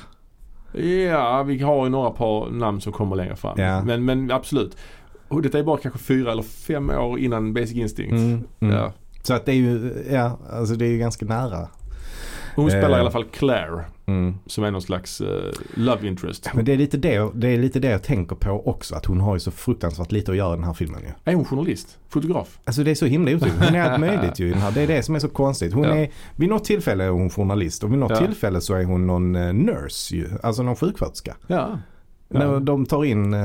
Ja, vi har ju några par namn som kommer längre fram. Ja. Men, men absolut. Och detta är bara kanske fyra eller fem år innan Basic Instinct. Mm, mm. Ja. Så att det är ju, ja, alltså det är ju ganska nära. Hon spelar Eh. i alla fall Claire. Mm. Som är någon slags eh, love interest. Men det är, lite det, det är lite det jag tänker på också. Att hon har ju så fruktansvärt lite att göra i den här filmen ju. Är hon journalist? Fotograf? Alltså det är så himla otydligt. Hon är allt [LAUGHS] möjligt ju. Det är det som är så konstigt. Hon Ja. är, vid något tillfälle är hon journalist och vid något Ja. tillfälle så är hon någon eh, nurse ju. Alltså någon sjuksköterska. Ja. När de tar in, eh,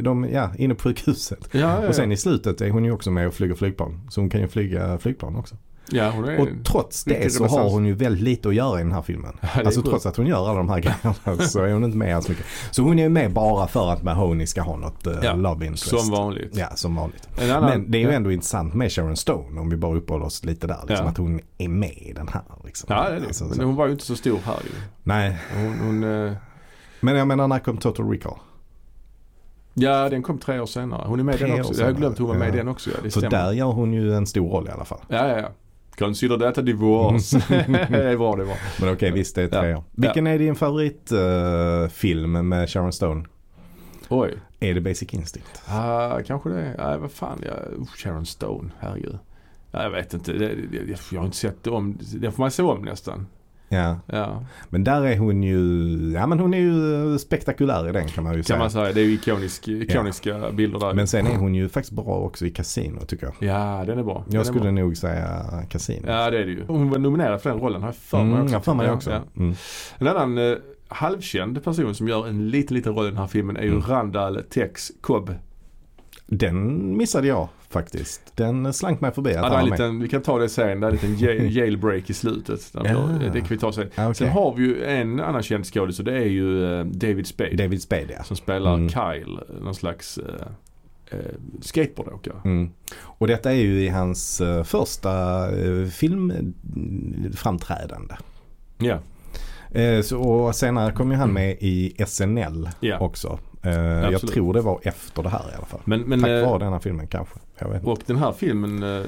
de, ja, inne på sjukhuset. Och sen i slutet är hon ju också med och flyger flygplan. Så hon kan ju flyga flygplan också. Ja hon är... Och trots det riktig så har hon ju väldigt lite att göra i den här filmen. Ja, det Alltså trots att hon gör alla de här grejerna [LAUGHS] så är hon inte med alls mycket. Så hon är ju med bara för att Mahoney ska ha något uh, Ja, love interest. Som vanligt. Ja, som vanligt. Annan, Men det är ju ja. ändå intressant med Sharon Stone om vi bara uppehåller oss lite där. Liksom. Att hon är med i den här. Liksom. Ja, det är det. Alltså, Men så. hon var ju inte så stor här ju. Nej, Hon, hon, eh, men jag menar när kom Total Recall? ja, den kom tre år senare. Hon är med i den också. Jag har glömt hon var med i ja. den också. Ja, det För stämmer. där gör hon ju en stor roll i alla fall. Ja, ja, ja. Consider that a divorce. det är bra, [LAUGHS] det bra. Men okej, visst det är tre Ja. Vilken är din favoritfilm med Sharon Stone? Oj. Är det Basic Instinct? Ah, kanske det. Ja, vad fan. Ja, uh, Sharon Stone, herregud. Ja, jag vet inte. Det, det, jag har inte sett om. Det får man se om nästan. Ja, Ja, men där är hon ju, ja men hon är ju spektakulär i den kan man ju kan säga. man säga. Det är ju ikonisk, ikoniska bilder där. Men sen är hon ju faktiskt bra också i Casino tycker jag. Ja, den är bra. Den Jag skulle bra. nog säga Casino. Ja, det är det ju. Hon var nominerad för den rollen, har jag för mig Mm, också. för mig Ja, också. ja. Mm. En annan eh, halvkänd person som gör en liten, liten roll i den här filmen är ju Mm. Randall Tex Cobb. Den missade jag faktiskt. Den slank mig förbi Ja, han det är var en med. liten, vi kan ta det sen, det är en liten jail, [LAUGHS] jailbreak i slutet. Där Ja. Det kan vi ta sen. Ja, okej. Sen har vi ju en annan känd skådis och det är ju eh, David Spade. David Spade ja. Som spelar Mm. Kyle, någon slags eh, eh, skateboardåkare. Mm. Och detta är ju i hans eh, första filmframträdande. Ja, Eh, så, och senare kom ju han med i SNL Ja. också. Eh, jag tror det var efter det här i alla fall. men, men Tack eh, vare denna filmen kanske. Och den här filmen eh,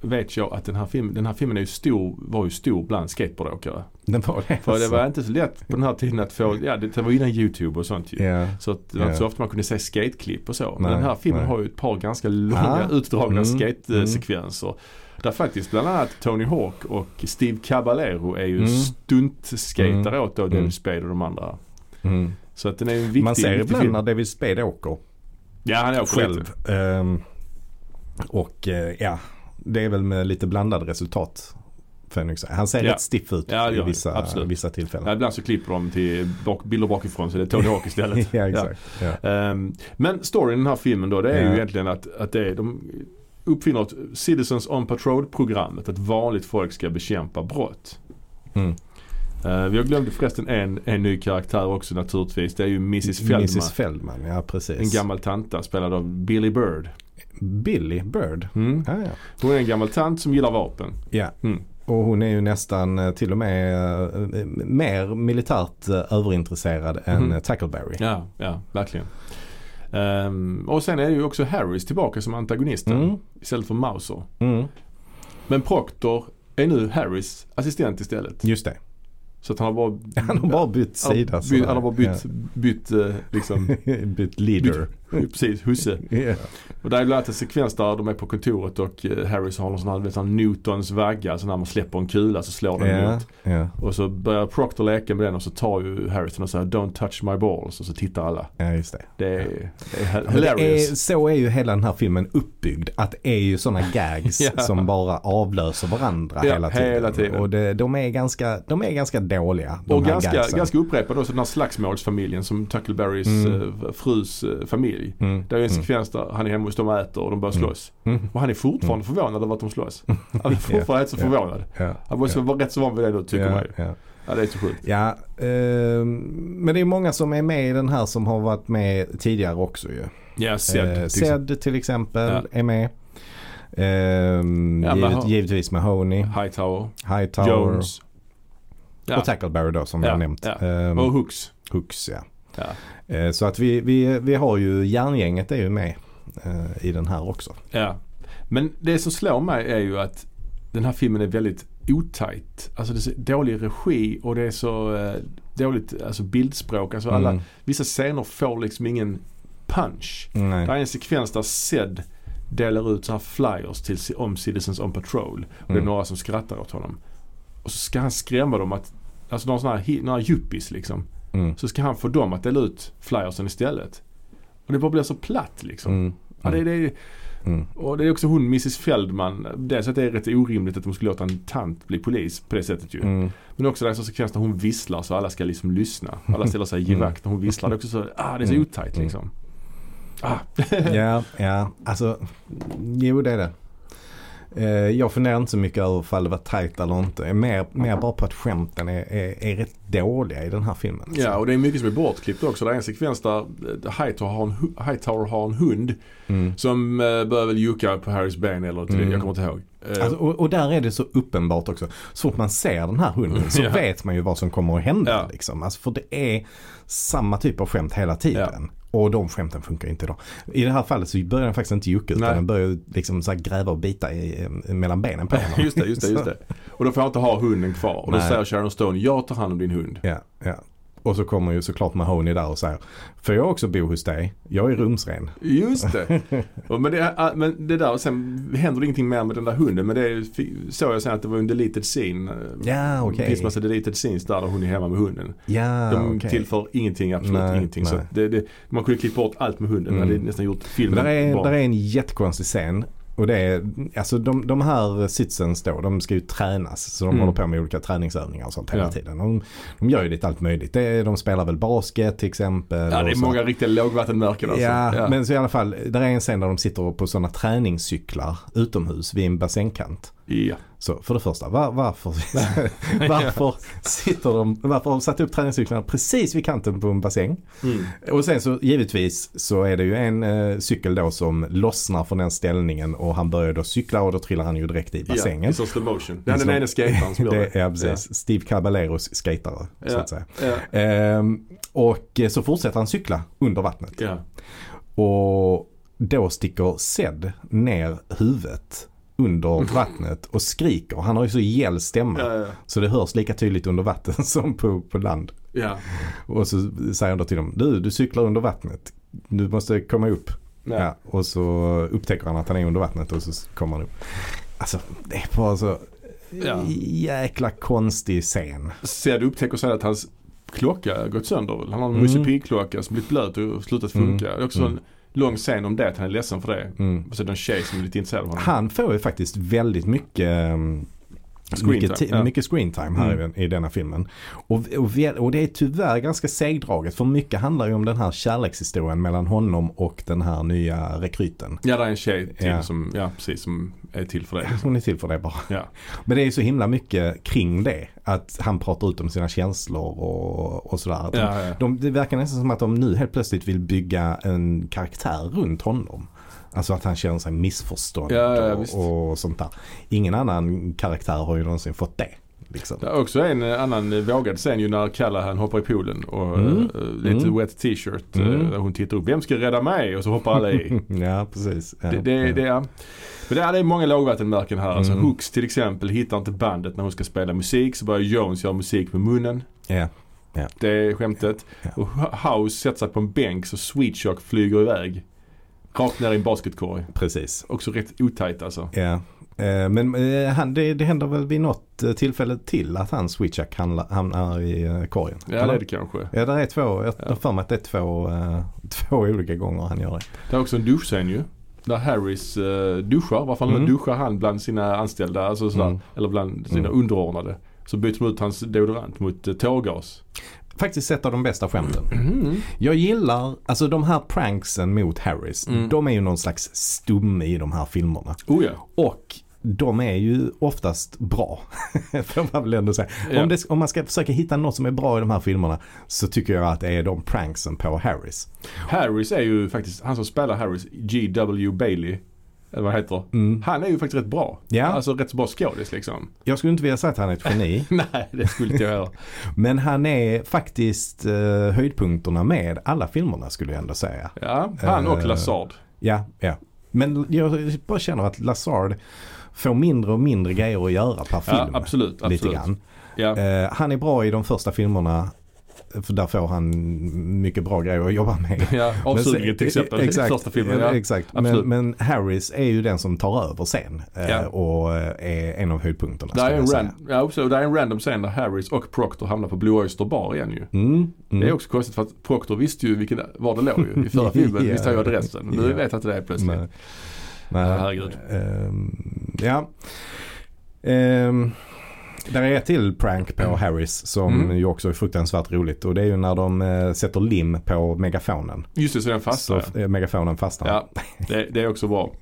vet jag att den här filmen, den här filmen är ju stor, var ju stor bland skateboardåkare. Den var det För det var inte så lätt på den här tiden att få, ja det var innan YouTube och sånt ju. Ja. Så att det var inte så ofta man kunde se skateklipp och så. Men Nej, den här filmen nej. har ju ett par ganska långa Ah, utdragna mm, skatesekvenser. Där faktiskt bland annat Tony Hawk och Steve Caballero är ju Mm. stuntskatare åt då Mm. David Spade och de andra. Mm. Så att den är ju en viktig, Man ser ibland när David Spade åker Ja han åker själv. lite. Ehm, och eh, ja, det är väl med lite blandade resultat. Jag säga. Han ser Ja. rätt stiff ut Ja, i vissa, Absolut. vissa tillfällen. Ja, ibland så klipper de till bak, bilder bakifrån så det är Tony Hawk istället. [LAUGHS] ja, exakt. Ja. Ehm, men storyn i den här filmen då det är ju egentligen att, att det är, de uppfinner ett Citizens on Patrol-programmet. Att vanligt folk ska bekämpa brott. Mm. Uh, vi har glömt förresten en, en ny karaktär också naturligtvis. Det är ju Mrs Feldman. Mrs Feldman, ja precis. En gammal tanta spelad av Billy Bird. Billy Bird. Mm. Ja, ja. Hon är en gammal tant som gillar vapen. ja. Mm. Och hon är ju nästan eh, till och med eh, mer militärt eh, överintresserad än Mhm. eh, Tackleberry. Ja, ja, verkligen. Ehm, och sen är ju också Harris tillbaka som antagonisten Mm. istället för Mauser. Mm. Men Proctor är nu Harris assistent istället. Just det. Så att han har bara, [LAUGHS] Han har bara bytt han sida. bytt, han har bara bytt, bytt eh, liksom, Ja. [LAUGHS] bytt leader. [LAUGHS] precis, husse. Ja. Och där är bland annat en sekvens där de är på kontoret och eh, Harris har någon sån här, vet, sån Newtons vagga. Så när man släpper en kula så slår den Ja. emot. Ja. Och så börjar Proctor leka med den och så tar ju Harris den och säger Don't touch my balls. Och så tittar alla. ja, just det. Det är, det är men det hilarious. är, så är ju hela den här filmen uppbyggd. Att det är ju sådana gags [LAUGHS] som bara avlöser varandra hela tiden. hela tiden. Och det, de, är ganska, de är ganska dåliga. Och ganska, gagsen. ganska upprepade också den här slagsmålsfamiljen som Tuckleberrys Mm. eh, frus eh, familj. Mm. Det är en Mm. sekvens där han är hemma hos dem och äter och de börjar slåss. Mm. Och han är fortfarande förvånad över att de slåss. Han är [LAUGHS] fortfarande så Ja. förvånad. Ja. Han måste ja. vara rätt så van vid det nu tycker ja, man ju. ja. Ja det är så sjukt. Ja, ehm, men det är många som är med i den här som har varit med tidigare också ju. Ja, Eh, Zed. till exempel. Zed till exempel Ja. är med. Ehm, Ja, givet, givetvis Mahoney, Hightower. Hightower Jones. Ja. och Tackleberry då som vi Ja, har nämnt. ja. Ehm, Och Hooks. Hooks ja. Eh, Så att vi, vi, vi har ju järngänget är ju med eh, i den här också. ja. Men det som slår mig är ju att den här filmen är väldigt otajt. Alltså det är så dålig regi och det är så eh, dåligt alltså bildspråk. Alltså alla, Mm. vissa scener får liksom ingen punch. Nej. Det är en sekvens där Zed delar ut så här flyers till, om Citizens on Patrol. Och det är Mm. några som skrattar åt honom. Och så ska han skrämma dem att, alltså några sådana här, några yuppies liksom. Mm. Så ska han få dem att dela ut flyersen istället. Och det bara blir så platt liksom. Mm. Ja, det, det, Mm. och det är också hon Mrs Feldman. Dels att det är rätt orimligt att de skulle låta en tant bli polis på det sättet ju. Mm. Men också det är en sån sekvens där hon visslar så alla ska liksom lyssna. Alla ställer sig i Mm. givakt när hon visslar. Det är också så, ah det är så Mm. otajt Mm. liksom. Ah. Ja, ja, alltså jo det är det. Eh, jag funderar inte så mycket över ifall det var tajt eller inte. Mer, mer bara på att skämten är, är, är rätt dåliga i den här filmen. alltså. Ja och det är mycket som är bortklippt också. Det är en sekvens där eh, Hightower har en, Hightower har en hund Mm. som eh, börjar väl jucka på Harrys ben eller till Mm. jag kommer inte ihåg. Alltså, och, och där är det så uppenbart också. Så fort man ser den här hunden så [LAUGHS] Ja. vet man ju vad som kommer att hända. Ja. Liksom. Alltså, för det är samma typ av skämt hela tiden. Och de skämten funkar inte då. I det här fallet så börjar den faktiskt inte jucka utan Nej. den börjar liksom så gräva och bita i, eh, mellan benen på [LAUGHS] honom. just det, just det, just det. [LAUGHS] Och då får jag inte ha hunden kvar. Och då Nej. säger Sharon Stone, jag tar hand om din hund. Ja, ja. Och så kommer ju såklart Mahoney där och säger Får jag också bo hos dig? Jag är rumsren. Just det. [LAUGHS] Men, det är- men det där, och sen händer det ingenting mer med den där hunden. Men det är, såg jag sen att det var en deleted scene. Ja, okej. Det finns massa deleted scenes där, där hon är hemma med hunden. Ja, De okej. tillför ingenting, absolut Nej, ingenting. Så nej. att det, det, man kunde klippa bort allt med hunden. Mm. Det hade nästan gjort Men filmen där är, där är en jättekonstig scen Och det är, alltså de, de här sitsens då, de ska ju tränas. Så de Mm. håller på med olika träningsövningar och sånt hela Ja. tiden. De, de gör ju lite allt möjligt. Det de spelar väl basket till exempel. Ja, det är många riktiga lågvattenmärken alltså. Ja, men så i alla fall, där är en scen där de sitter på sådana träningscyklar utomhus vid en bassängkant. ja. Så för det första, var, varför, [LAUGHS] varför sitter de, varför har de satt upp träningscyklarna precis vid kanten på en bassäng? Mm. Och sen så givetvis så är det ju en eh, cykel då som lossnar från den ställningen och han börjar då cykla och då trillar han ju direkt i Ja, bassängen. i så slow motion. Det är den Slow- ena skataren som [LAUGHS] gör det är precis, Steve Caballeros skatare så Ja. att säga. Ja. Ehm, och så fortsätter han cykla under vattnet. Ja. Och då sticker Zed ner huvudet under vattnet och skriker. Han har ju så gäll stämma. Ja, ja. Så det hörs lika tydligt under vatten [LAUGHS] som på, på land. ja. Och så säger han då till dem, du, du cyklar under vattnet. Du måste komma upp. Ja. Och så upptäcker han att han är under vattnet och så kommer han upp. Alltså det är bara så jäkla konstig scen. Zed upptäcker sen att hans klocka har gått sönder. Han har en Mm. Musse som blivit blöt och slutat funka. Mm. Också Mm. en lång scen om det, att han är ledsen för det. Mm. Och så är det en tjej som är lite intresserad av honom. Han får ju faktiskt väldigt mycket um, Screen mycket, time, ja. mycket screen time här Mm. i, i denna filmen. Och, och, och det är tyvärr ganska segdraget för mycket handlar ju om den här kärlekshistorien mellan honom och den här nya rekryten. Ja, det är en tjej till Ja. som, ja precis, som är till för det. [LAUGHS] Hon är till för det bara. Ja. Men det är ju så himla mycket kring det. Att han pratar ut om sina känslor och, och sådär. De, ja. De, det verkar nästan som att de nu helt plötsligt vill bygga en karaktär runt honom. Alltså att han känner sig missförstådd Ja, ja, och, och sånt där. Ingen annan karaktär har ju någonsin fått det. Liksom. Det är också en annan vågad scen ju när Callahan hoppar i poolen och Mm. eh, lite Mm. wet t-shirt. eh, Mm. Där hon tittar upp. Vem ska rädda mig? Och så hoppar alla i. [LAUGHS] ja, precis. Ja, Det, det, ja. det, är, men det är, det är många lågvattenmärken här. Alltså Mm. Hooks till exempel hittar inte bandet när hon ska spela musik. Så börjar Jones göra musik med munnen. Ja. Det är skämtet. Ja. Och House sätter sig på en bänk så Sweet Shock flyger iväg. Rakt ner i en basketkorg. Precis. Också rätt otajt alltså. Ja. Eh, Men eh, han, det, det händer väl vid något eh, tillfälle till att han switchak hamnar, i korgen? Ja det är det kanske. Ja, det är två. Jag Ja. har för mig att det är två, två olika gånger han gör det. Det är också en duschscen ju. Där Harris duschar. Varför Mm. duschar han bland sina anställda? Alltså sådär. Mm. Eller bland sina Mm. underordnade. Så byter de ut hans deodorant mot tårgas. Faktiskt ett av de bästa skämten. Mm. Jag gillar, alltså de här pranksen mot Harris, Mm. de är ju någon slags stumme i de här filmerna. Oh ja. Och de är ju oftast bra. [LAUGHS] Får man väl ändå säga. Ja. Om, det, om man ska försöka hitta något som är bra i de här filmerna så tycker jag att det är de pranksen på Harris. Harris är ju faktiskt, han som spelar Harris, G.W. Bailey. Eller vad han heter. Mm. Han är ju faktiskt rätt bra. Ja. Alltså rätt så bra skådis liksom. Jag skulle inte vilja säga att han är ett geni. [LAUGHS] Nej, det skulle inte jag heller. [LAUGHS] men han är faktiskt eh, höjdpunkterna med alla filmerna skulle jag ändå säga. Ja, han och Eh, Lazard. Ja, ja. Men jag bara känner att Lazard får mindre och mindre grejer att göra per film. Ja, absolut. Lite absolut. grann. Ja. Eh, han är bra i de första filmerna. För där får han mycket bra grejer att jobba med. Ja, avsugningen till exempel. Exakt, Första filmen. Ja. exakt. Men, men Harris är ju den som tar över sen. eh, Ja. Och eh, är en av höjdpunkterna. Det är, en ran- ja, absolut. det är en random scen där Harris och Proctor hamnar på Blue Oyster Bar igen ju. Mm, mm. Det är också konstigt för att Proctor visste ju vilken, var det låg ju. I förra [LAUGHS] filmen Ja. visste han ju adressen. Nu Ja. vet jag inte det plötsligt. Nej. Nej, Ja, herregud. ehm, ja. Ehm, där är ett till prank på Harris som Mm. ju också är fruktansvärt roligt. Och det är ju när de eh, sätter lim på megafonen. Just det, så den fastnar. Så eh, megafonen fastnar. Ja, det, det är också bra.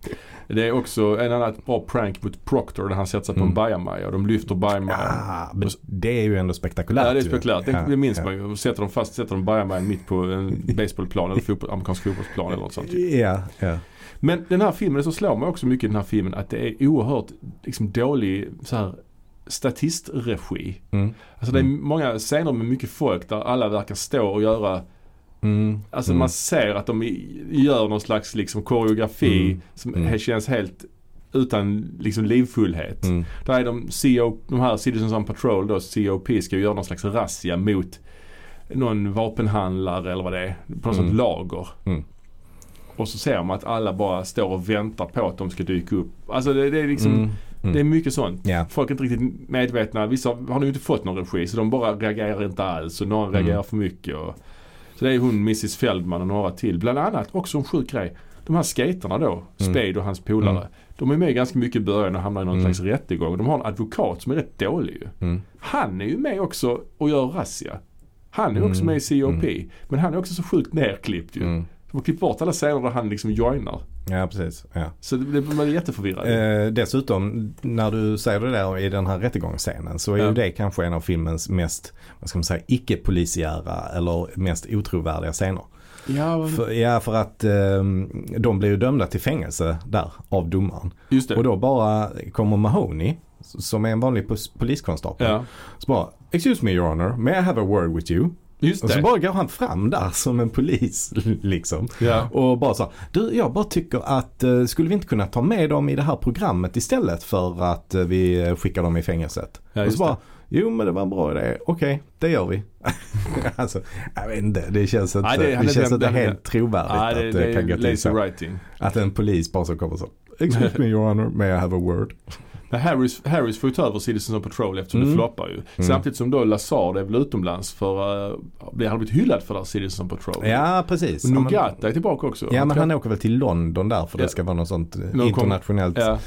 Det är också en annan bra prank mot Proctor där han sätter sig på en Mm. bajamaja och de lyfter bajamajan. Men det är ju ändå spektakulärt. Ja det är ju. spekulärt. Det, Ja, det minns ja. man ju. Sätter de fast, sätter de bajamajan mitt på en baseballplan eller fotboll, amerikansk fotbollsplan eller något sånt. Ja, ja. Men den här filmen, som slår mig också mycket i den här filmen att det är oerhört liksom, dålig så här, statistregi. Mm. Alltså det är Mm. många scener med mycket folk där alla verkar stå och göra Mm. Alltså mm. man ser att de gör någon slags liksom koreografi Mm. som Mm. känns helt utan liksom livfullhet. Mm. Där är de, CO, de här Citizens on Patrol då, COP ska ju göra någon slags razzia mot någon vapenhandlare eller vad det är. På något Mm. lager. Mm. Och så ser man att alla bara står och väntar på att de ska dyka upp. Alltså det, det är liksom, Mm. Mm. det är mycket sånt. Ja. Folk är inte riktigt medvetna. Vissa har nu inte fått någon regi så de bara reagerar inte alls och några Mm. reagerar för mycket. Och, så det är hon Mrs Feldman och några till. Bland annat också en sjuk grej. De här skaterna då, Mm. Spade och hans polare. Mm. De är med ganska mycket i början och hamnar i någon Mm. slags rättegång. De har en advokat som är rätt dålig ju. Mm. Han är ju med också och gör razzia. Han är också Mm. med i COP. Men han är också så sjukt nerklippt ju. De har klippt bort alla scener där han liksom joinar. Ja, precis. Ja. Så det, man är jätteförvirrad. Eh, dessutom, när du säger det där i den här rättegångsscenen så är Ja. ju det kanske en av filmens mest, vad ska man säga, icke-polisiära eller mest otrovärdiga scener. ja, men- För, ja, för att eh, de blir ju dömda till fängelse där av domaren. just det. Och då bara kommer Mahoney, som är en vanlig poliskonstapel, ja, så bara Excuse me your honor, may I have a word with you? Just Och så det. bara går han fram där som en polis [LAUGHS] liksom. Ja. Och bara så du jag bara tycker att eh, skulle vi inte kunna ta med dem i det här programmet istället för att eh, vi eh, skickar dem i fängelset? Ja, och så bara, jo men det var en bra idé, okej det gör vi. [LAUGHS] alltså, jag vet inte, det känns inte, Nej, det- det, känns inte helt trovärdigt det, att det det kan gå till så. writing. Att en polis bara så kommer så, excuse me your honor, may I have a word? Men Harris, Harris får ju ta över Citizens on Patrol eftersom Mm. det floppar ju. Samtidigt som då Lazard är väl utomlands för, uh, han har blivit hyllad för det här Citizens on Patrol. Ja precis. Och Ja, Nogata är tillbaka också. Ja men han åker väl till London där för Ja. det ska vara något sånt Någon internationellt Ja,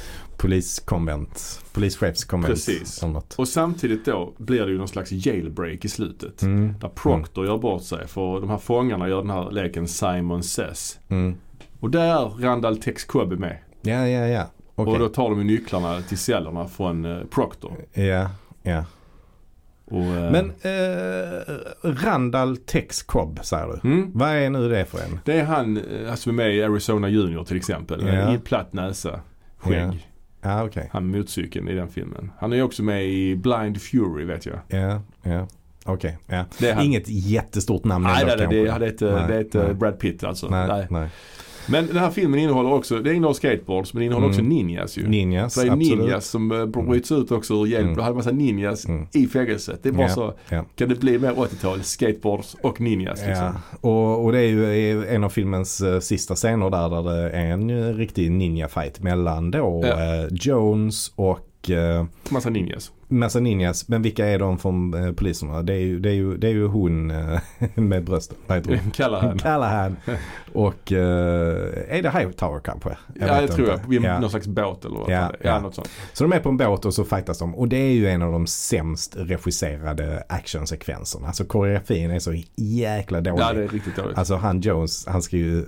poliskonvent. Polischefskonvent. Precis. och samtidigt då blir det ju någon slags jailbreak i slutet. Mm. Där Proctor gör bort sig för de här fångarna gör den här leken Simon Says. Mm. Och där är Randall Tex Cobb med. Ja, ja, ja. Okej. Och då tar de ju nycklarna till cellerna från uh, Proctor. Ja, ja. Och, eh, Men eh, Randall Tex Cobb säger du. mm, Vad är nu det för en? det är han eh, som är med i Arizona Junior till exempel. Ja. I platt näsa, skägg. Ja. Ja, okej. Han motorcykeln i den filmen. Han är också med i Blind Fury vet jag. Ja, ja. Okej, ja. Det. Inget jättestort namn Nej, ändå nej, kanske. det, det är inte, Nej, det är inte nej. Brad Pitt alltså. Nej, Nej. nej. Men den här filmen innehåller också, det innehåller skateboards men det innehåller Mm. också ninjas ju. Ninjas, För det är absolut. ninjas som uh, bryts ut också ur hjälp. Mm. Du hade massa ninjas Mm. i fängelset. Det är bara Ja, så, ja. kan det bli mer 80-tal? Skateboards och ninjas liksom. Ja, och, och det är ju en av filmens eh, sista scener där, där det är en uh, riktig ninja-fight mellan då eh, Jones och uh, Massa ninjas. massa ninjas. Men vilka är de från eh, poliserna? Det är ju, det är ju, det är ju hon eh, [LAUGHS] med brösten. Vad heter hon? Kallar han. Callahan. Och eh, är det Hightower kanske? ja, det tror jag. Vid Ja. någon slags båt eller vad Ja, det är. Ja, ja. något sånt. Så de är på en båt och så fightas de. Och det är ju en av de sämst regisserade actionsekvenserna. Alltså koreografin är så jäkla dålig. Ja, det är riktigt dåligt. Alltså han Jones, han ska ju,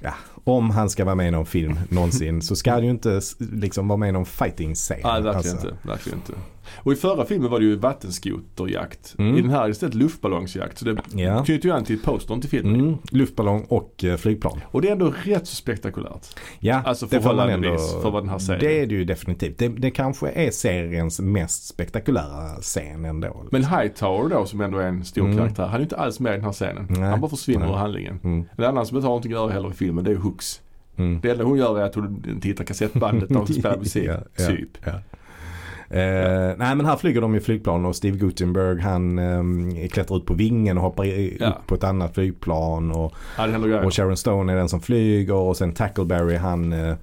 ja, om han ska vara med i någon film någonsin så ska han ju inte liksom vara med i någon fighting-scen. Nej, verkligen alltså. inte. Verkligen inte. Och i förra filmen var det ju vattenskoterjakt. Mm. I den här är det istället luftballongsjakt. Så det Ja. knyter ju an till postern till filmen. Mm, luftballong och eh, flygplan. Och det är ändå rätt så spektakulärt. Ja, Alltså det får man förhållandevis för vad den här serien Det är det ju definitivt. Det, det kanske är seriens mest spektakulära scen ändå. Men Hightower då som ändå är en stor Mm. karaktär. Han är ju inte alls med i den här scenen. Nej. Han bara försvinner ur handlingen. Mm, En annan som inte har någonting att göra heller i filmen det är Hooks. mm. Det enda hon gör är att hon tittar kassettbandet och [LAUGHS] spelar musik. Ja, ja, Typ. ja. Eh, nej men här flyger de i flygplan och Steve Gutenberg han eh, klättrar ut på vingen och hoppar i, Ja. upp på ett annat flygplan. Och, Ja, och Sharon Stone är den som flyger och sen Tackleberry han, eh,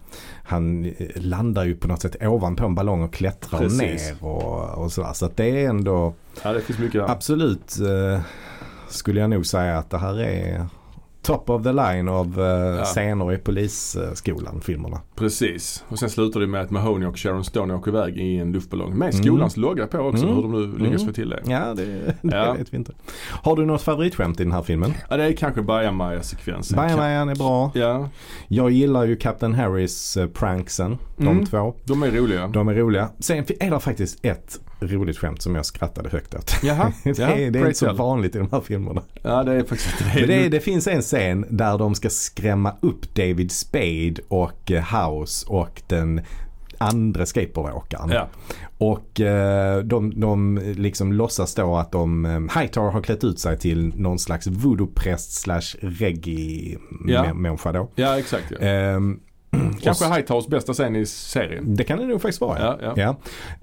han landar ju på något sätt ovanpå en ballong och klättrar Precis. ner och, och sådär. Så att det är ändå Ja, det finns mycket absolut eh, skulle jag nog säga att det här är top of the line av eh, Ja. scener i polisskolan filmerna. Precis. Och sen slutar det med att Mahoney och Sharon Stone åker iväg i en luftballong. Med Mm. skolans logga på också. Mm. Hur de nu lyckas Mm. få till det. Ja det, [LAUGHS] det Ja. vet vi inte. Har du något favoritskämt i den här filmen? Ja, det är kanske Bajamaja-sekvensen. Bajamajan är bra. Ja, Jag gillar ju Captain Harris eh, pranksen. De Mm. två. de är roliga. De är roliga. Sen är det faktiskt ett roligt skämt som jag skrattade högt åt. Jaha, [LAUGHS] det ja, det är inte så vanligt i de här filmerna. Ja, det är faktiskt Men det, är, det finns en scen där de ska skrämma upp David Spade och eh, House och den andra skateboardåkaren. Ja, Och eh, de, de liksom låtsas då att de, eh, Hightower har klätt ut sig till någon slags voodoo-präst slash Ja. reggae-människa då. ja exakt. Ja. Ehm, Kanske och- Hightowers bästa scen i serien. det kan det nog faktiskt vara. Ja, ja.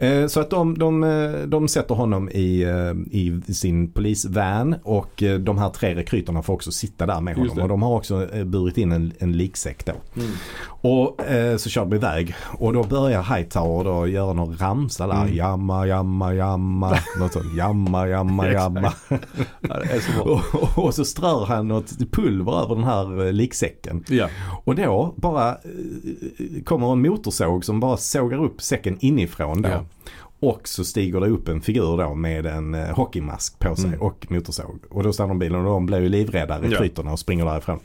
Eh, Så att de, de, eh, de sätter honom i, eh, i sin polisvan och de här tre rekryterna får också sitta där med honom. Och de har också burit in en, en liksäck då. Mm. Och eh, så kör de iväg och då börjar Hightower då göra någon ramsa där. Mm. Jamma, jamma, jamma. Något sånt. Jamma, jamma, [LAUGHS] jamma. Ja, så och, och så strör han något pulver över den här eh, liksäcken. Ja, Och då bara eh, kommer en motorsåg som bara sågar upp säcken inifrån då. Ja. Och så stiger det upp en figur då med en eh, hockeymask på sig Mm. och motorsåg. Och då stannar bilen och de blir ju livrädda, Ja. rekryterna, och springer därifrån.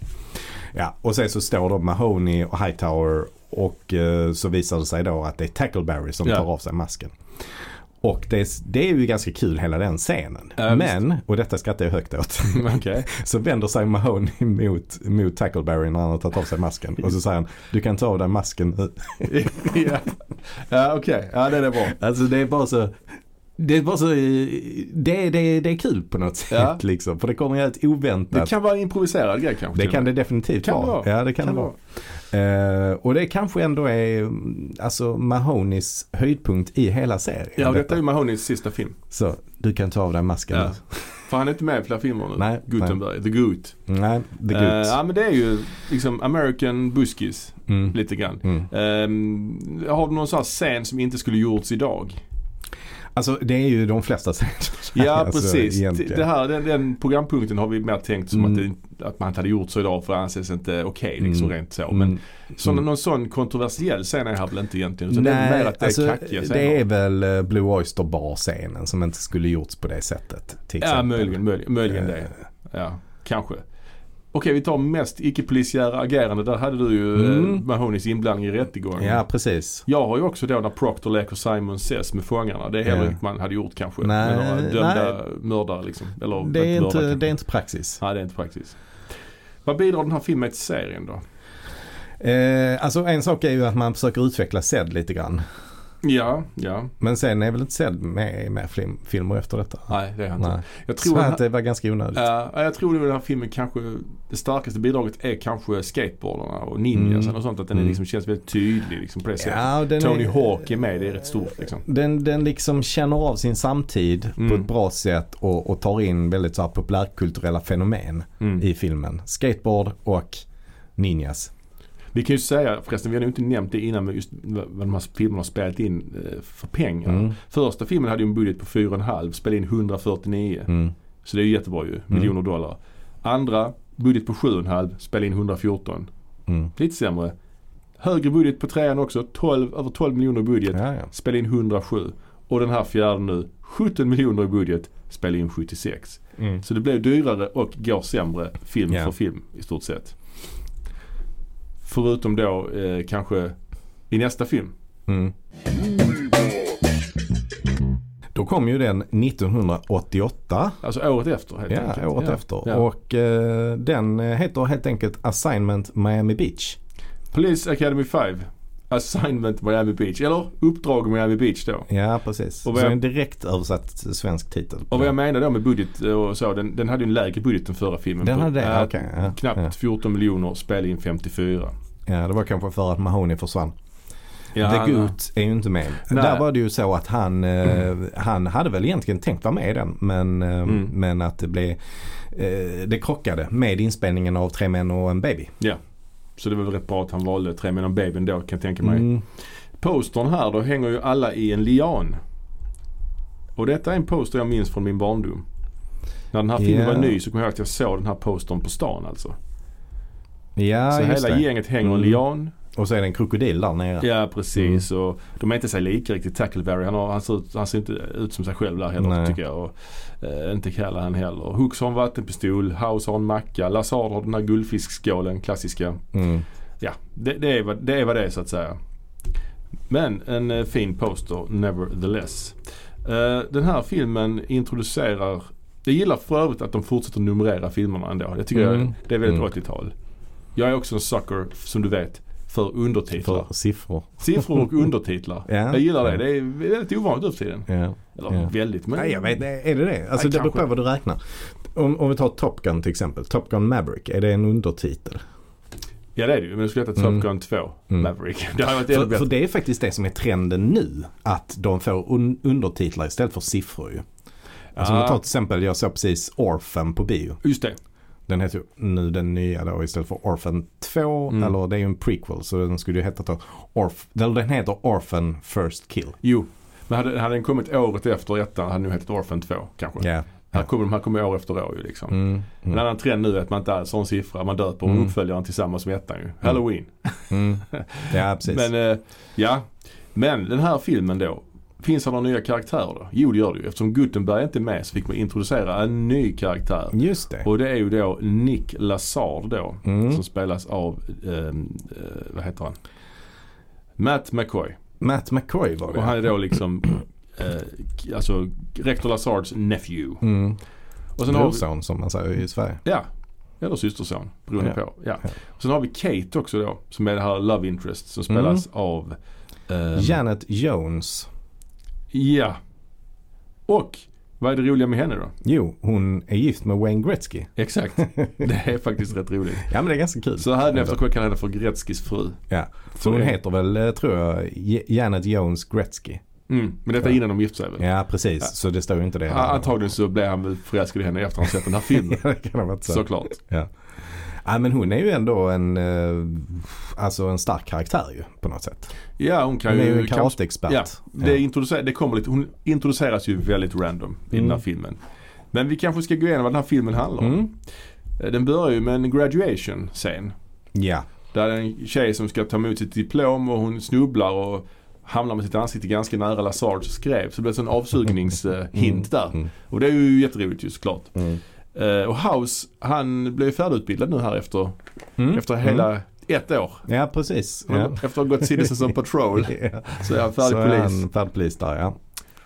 Ja, och sen så står då Mahoney och Hightower och eh, så visar det sig då att det är Tackleberry som Ja. tar av sig masken. Och det, det är ju ganska kul hela den scenen. Ja, Men, och detta skrattar jag högt åt, [LAUGHS] Okej. [LAUGHS] så vänder sig Mahoney mot, mot Tackleberry när han har tagit av sig masken. Och så säger han, du kan ta av dig masken nu. [LAUGHS] ja, ja okej. Ja, det är bra. Alltså det är bara så det är bara så, eh, det, det, det är kul på något sätt Ja. liksom. För det kommer helt oväntat. Det kan vara en improviserad grej kanske. Det kan det definitivt Kan det vara. vara. Ja det kan, Kan det det vara. Eh, och det kanske ändå är mm, alltså Mahoneys höjdpunkt i hela serien. Ja, detta detta. är ju Mahoneys sista film. Så du kan ta av dig masken Ja. nu. För han är inte med i flera filmer nu. Nej, Gutenberg, The Goot. Nej, the Eh, good. ja men det är ju liksom American buskis mm. lite grann. Mm. Ehm, har du någon sån här scen som inte skulle gjorts idag? Alltså det är ju de flesta scener. Ja Alltså, precis. det här, den, den programpunkten har vi mer tänkt som Mm. att, det, att man inte hade gjort så idag för det anses inte okej liksom Mm. rent så. Men Mm. sån, Mm. någon sån kontroversiell scen är här väl inte egentligen. Utan det är mer att det är alltså, kackiga scener. det är väl eh, Blue Oyster Bar-scenen som inte skulle gjorts på det sättet. Till Ja möjligen, möjligen, möjligen Eh, det. Ja, kanske. Okej vi tar mest icke-polisiära agerande. Där hade du ju Mm. eh, Mahoneys inblandning i rättegången. Ja, precis. Jag har ju också då när Proctor leker Simon Says med fångarna. Det är heller Ja. man hade gjort kanske. Nej, med några dömda mördare liksom. Eller Det är, mördare inte, kanske. det är inte praxis. Nej det är inte praxis. Vad bidrar den här filmen till serien då? Eh, alltså en sak är ju att man försöker utveckla Zed lite grann. Ja, ja. Men sen är väl inte Zed med i mer film, filmer efter detta? Nej det är han inte. Nej. Jag tror, att det var ganska onödigt. ja, jag tror nog den här filmen kanske, det starkaste bidraget är kanske skateboardarna och ninjas Mm. och sånt. Att den Mm. liksom, känns väldigt tydlig liksom på det sättet. Ja, Tony är, Hawk är med, det är rätt stort liksom. Den, den liksom känner av sin samtid på Mm. ett bra sätt och, och tar in väldigt så här populärkulturella fenomen Mm. i filmen. Skateboard och ninjas. Vi kan ju säga, förresten vi hade ju inte nämnt det innan med just vad de här filmerna har spelat in eh, för pengar. Mm. Första filmen hade ju en budget på 4,5, spelade in 149. Mm. Så det är ju jättebra ju, miljoner dollar. Andra, budget på 7,5, spelade in 114. Mm. Lite sämre. Högre budget på trean också, 12, över 12 miljoner i budget, Ja, ja. spelade in 107. Och den här fjärde nu, 17 miljoner i budget, spelade in 76. Mm. Så det blev dyrare och går sämre film Ja. för film i stort sett. Förutom då eh, kanske i nästa film. Mm. Då kom ju den 1988. Alltså året efter helt Ja, enkelt. året Ja, efter. ja. Och eh, den heter helt enkelt Assignment Miami Beach. Police Academy 5. Assignment Miami Beach. Eller Uppdrag Miami Beach då. Ja, precis. Och så jag- en direkt översatt svensk titel. Och vad jag menar då med budget och så. Den, den hade ju en lägre budget än förra filmen. Den på, hade det? eh, Okej, ja, Knappt ja. 14 miljoner, spelade in 54. Ja, det var kanske för att Mahoney försvann. Ja, The. Goot är ju inte med. Nej. Där var det ju så att han, eh, han hade väl egentligen tänkt vara med i den. Men, eh, Mm. men att det blev, eh, det krockade med inspelningen av Tre män och en baby. Ja. Så det var väl rätt bra att han valde Tre och babyn då kan jag tänka mig. Mm. Postern här då hänger ju alla i en lian. Och detta är en poster jag minns från min barndom. När den här filmen Ja. var ny så kommer jag ihåg att jag såg den här postern på stan alltså. Ja, så hela det. gänget hänger i en Mm. lian. Och så är det en krokodil där nere. Ja precis och de är inte sig lika riktigt. Tackleberry han, har, han, ser, ut- han ser inte ut som sig själv där heller Nej. tycker jag. Och, eh, inte Callahan heller. Hooks har en vattenpistol, House har en macka, Lazard har den här guldfiskskålen, klassiska. Mm. Ja, det, det, är vad, det är vad det är så att säga. Men en eh, fin poster nevertheless. Eh, den här filmen introducerar jag gillar för övrigt att de fortsätter numrera filmerna ändå. Jag tycker Mm. jag, det är väldigt Mm. 80-tal. Jag är också en sucker, som du vet, för undertitlar. För siffror. Siffror och undertitlar. Ja. Jag gillar det. Det är väldigt ovanligt nu för tiden. Ja. Eller Ja. väldigt men... Nej, jag vet Är det det? Alltså Nej, det beror på vad du räknar. Om, om vi tar Top Gun till exempel. Top Gun Maverick. Är det en undertitel? Ja det är det ju. Men du skulle heta Top Mm. Gun 2 Mm. Maverick. [LAUGHS] Det hade varit För, bättre. för det är faktiskt det som är trenden nu. Att de får un undertitlar istället för siffror ju. Alltså om Ja. vi tar till exempel, jag såg precis Orphan på bio. Just det. Den heter ju nu den nya då istället för Orphan 2. Mm. Eller det är ju en prequel så den skulle ju heta då Orf, eller den heter Orphan First Kill. Jo. Men hade, hade den kommit året efter ettan hade den hetat Orphan 2 kanske. Ja. Här kommer de här kommer år efter år ju liksom. Mm. En Mm. annan trend nu är att man inte alls har en siffra. Man döper Mm. uppföljaren tillsammans med ettan ju. Halloween. Mm. Ja, precis. [LAUGHS] Men eh, ja. Men den här filmen då. Finns det några nya karaktärer då? Jo det gör det ju. Eftersom Gutenberg inte är med så fick man introducera en ny karaktär. Just det. Och det är ju då Nick Lazard då. Mm. Som spelas av, ehm, eh, vad heter han? Matt McCoy. Matt McCoy var det. Och han är då liksom, eh, alltså rektor Lazards nephew. Mm. Och sen har vi, Brorson som man säger i Sverige. ja, eller systerson beroende Ja. på. Ja. Ja. Och sen har vi Kate också då som är det här love interest som spelas av ehm, Janet Jones. Ja. Och vad är det roliga med henne då? Jo, hon är gift med Wayne Gretzky. Exakt. [LAUGHS] Det är faktiskt rätt roligt. Ja men det är ganska kul. Så här efter kallar henne för Gretzkys fru. Ja. Så hon heter väl, eh, tror jag, Janet Jones Gretzky. Mm. Men detta är innan de gifte sig väl? Ja precis, Ja. så det står ju inte det. Ja, Antagligen så blev han väl förälskad i henne efter att han sett den här filmen. [LAUGHS] Ja, det kan ha varit så. Såklart. Ja men hon är ju ändå en, eh, alltså en stark karaktär ju på något sätt. Ja hon kan Hon är ju ju... en karateexpert. Ja, det, introducer- det kommer lite, hon introduceras ju väldigt random i den här Mm. filmen. Men vi kanske ska gå igenom vad den här filmen handlar om. Mm. Eh, Den börjar ju med en graduation scen. Ja. Där en tjej som ska ta emot sitt diplom och hon snubblar och hamnar med sitt ansikte ganska nära Lazards skrev. Så det blir en avsugningshint där. Mm. Och det är ju jätteroligt ju såklart. Mm. Eh, och House, han blev färdigutbildad nu här efter, Mm. efter hela ett år. Ja precis. Ja. Efter att ha gått Citizens [LAUGHS] on Patrol Ja. så är han färdig Så är polis. han färdig polis där ja.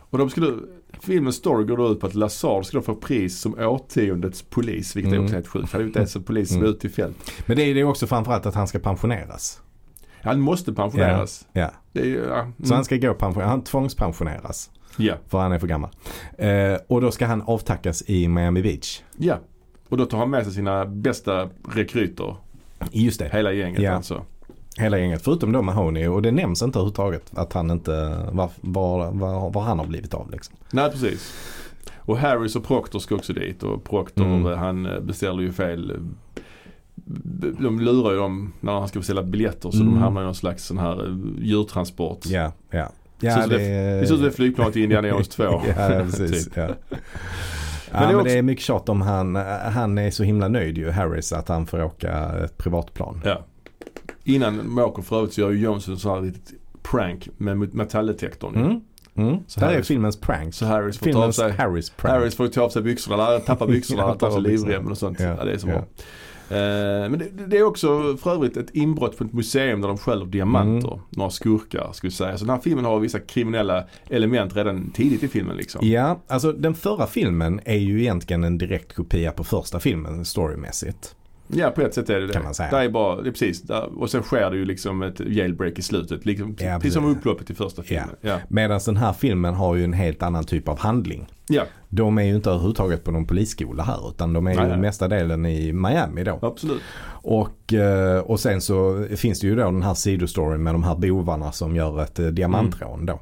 Och de skulle, filmens story går då ut på att Lazard ska få pris som årtiondets polis. Vilket är Mm. också helt sjukt. Han är ju inte ens en polis som är Mm. ute i fält. Men det är är också framförallt att han ska pensioneras. Han måste pensioneras. Ja. Det är ju, ja. Mm. Så han ska gå pension, han tvångspensioneras. Ja. För han är för gammal. Eh, och då ska han avtackas i Miami Beach. Ja. Och då tar han med sig sina bästa rekryter. Just det. Hela gänget Ja. alltså. Hela gänget. Förutom då Mahoney. Och det nämns inte överhuvudtaget att han inte, var, var, var, var han har blivit av liksom. Nej precis. Och Harris och Proctor ska också dit och Proctor Mm. eh, han eh, beställer ju fel. eh, De lurar ju dem när han ska beställa biljetter så Mm. de hamnar i någon slags sån här djurtransport. Ja, ja. Så Ja, det- det, Det ser ut som ett flygplan till Indiana Jones 2. [LAUGHS] ja, precis. typ. ja. Ja, det är men, också- det är mycket tjat om han, han är så himla nöjd ju Harris att han får åka ett privatplan. Ja. Innan de åker för övrigt så gör ju Jones en sån här litet prank med metalldetektorn. Mm. Mm. Så Där är filmens prank. Så Harris får ta av sig Harris prank. Harris får ta av sig byxorna, eller tappa byxorna, [LAUGHS] han tar av sig livremmen och sånt. Ja, Ja, det är så bra. Men det, det är också för övrigt ett inbrott på ett museum där de stjäl diamanter. Mm. Några skurkar skulle jag säga. Så den här filmen har vissa kriminella element redan tidigt i filmen liksom. Ja, alltså den förra filmen är ju egentligen en direkt kopia på första filmen storymässigt. Ja på ett sätt är det det. Kan man säga. Det är bara, det är precis. Där, och sen sker det ju liksom ett jailbreak i slutet. Liksom, Ja, precis som upploppet i första filmen. Ja. Medan den här filmen har ju en helt annan typ av handling. ja, De är ju inte överhuvudtaget på någon polisskola här utan de är ju nej. mesta delen i Miami då. absolut. Och, eh, och sen så finns det ju då den här sidostoryn med de här bovarna som gör ett eh, diamantrån då.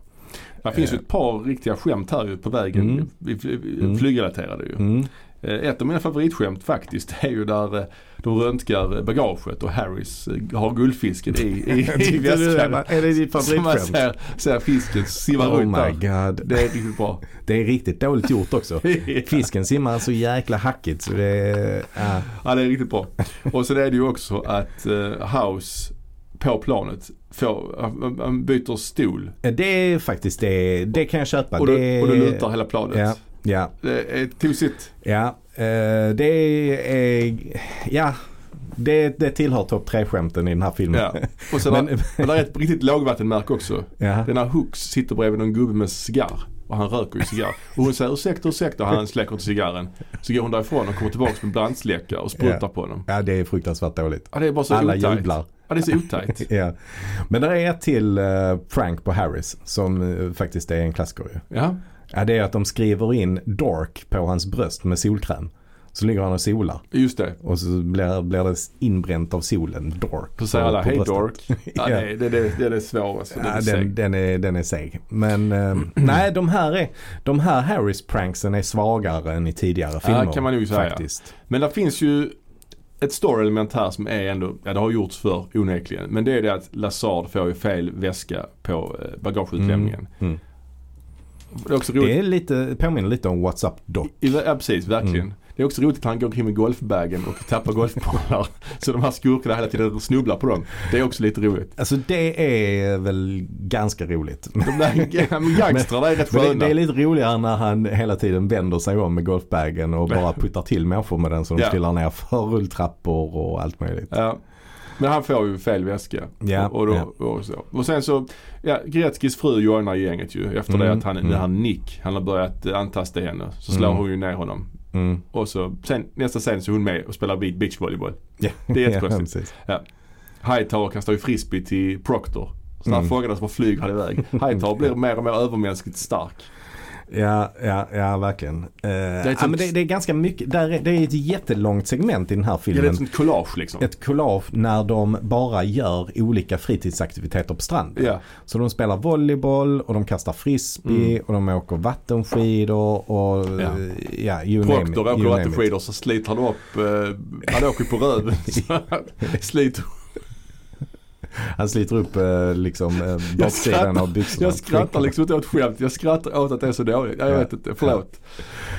Det finns ju Eh. ett par riktiga skämt här ju på vägen. Mm. Mm. Flygrelaterade ju. Mm. Ett av mina favoritskämt faktiskt [LAUGHS] är ju där de röntgar bagaget och Harris eh, har guldfisken i, i, [LAUGHS] i väskan. Är det ditt Så man favoritskämt? ser, ser fisken simma Oh runt my där. god. Det är riktigt bra. Det är riktigt dåligt gjort också. [LAUGHS] Fisken simmar så jäkla hackigt så det är... ja. Ja det är riktigt bra. Och sen är det ju också att eh, House på planet får, byter stol Det är faktiskt det, det kan jag köpa. och då, det, och då lutar hela planet. Ja, ja, Det är tosigt. ja. Eh, det är, ja. Det, det tillhör topp tre skämten i den här filmen. Ja. Och sen [LAUGHS] Men- Men, där är ett riktigt lågvattenmärke också. Ja. Den här Hooks sitter bredvid någon gubbe med cigarr. Och han röker ju cigarr. Och hon säger ursäkta, ursäkta och han släcker inte cigarren. Så går hon därifrån och kommer tillbaka med brandsläckare och sprutar Ja. på honom. ja, det är fruktansvärt dåligt. Ja det är bara så Alla otajt. jublar. Ja det är så otajt. [LAUGHS] Ja. Men det är ett till uh, prank på Harris som eh, faktiskt är en klassiker ju. Ja. Ja, det är att de skriver in Dork på hans bröst med solkräm. Så ligger han och solar. Just det. Och så blir, blir det inbränt av solen, Dork. Så säger alla hej bröstet." Dork. [LAUGHS] Ja, Ja. det, är, det, det, det är det svåraste. Ja, den, seg. den, är, den är seg. Men eh, [CLEARS THROAT] nej, de här, är, de här Harris-pranksen är svagare än i tidigare filmer. kan man nog säga. Faktiskt. Men det finns ju ett story-element här som är ändå, ja det har gjorts för onekligen. Men det är det att Lazard får ju fel väska på eh, bagageutlämningen. Mm. Det är också roligt. Det är lite, påminner lite om What's Up Doc. I, ja precis, verkligen. Mm. Det är också roligt att han går omkring med golfbagen och tappar golfbollar. [LAUGHS] så de här skurkarna hela tiden snubblar på dem. Det är också lite roligt. Alltså det är väl ganska roligt. De där [LAUGHS] gangstrarna är rätt Men det, sköna. det är lite roligare när han hela tiden vänder sig om med golfbagen och bara puttar till människor med den så de Ja. trillar ner för rulltrappor och allt möjligt. Ja. Men han får ju fel väska. Ja, och, och, då, ja. och, så. och sen så, ja, Gretzkys fru joinar gänget ju efter det Mm, att han, mm. han Nick, han har börjat eh, antasta henne. Så slår Mm. hon ju ner honom. Mm. Och så, sen, nästa scen så är hon med och spelar beachvolleyboll. Ja. Det är [LAUGHS] jättekonstigt. Ja, precis. Hightower kastar ju frisbee till Proctor. Så när Mm. fåglarna som bara flyger han iväg. Hightower [LAUGHS] blir mer och mer övermänskligt stark. Ja, ja, ja verkligen. Eh, ett ja, sånt- men det, det är ganska mycket, där är, det är ett jättelångt segment i den här Ja, det är filmen. ett collage liksom. ett collage när de bara gör olika fritidsaktiviteter på stranden. Ja, Så de spelar volleyboll och de kastar frisbee Mm. och de åker vattenskidor och Ja. ja you name it. Proctor åker vattenskidor så sliter han upp, eh, han åker på röven. [LAUGHS] Sliter Han sliter upp eh, liksom eh, baksidan av byxorna. Jag skrattar liksom inte åt skämt. Jag skrattar åt att det är så dåligt. Jag Ja. vet inte, förlåt.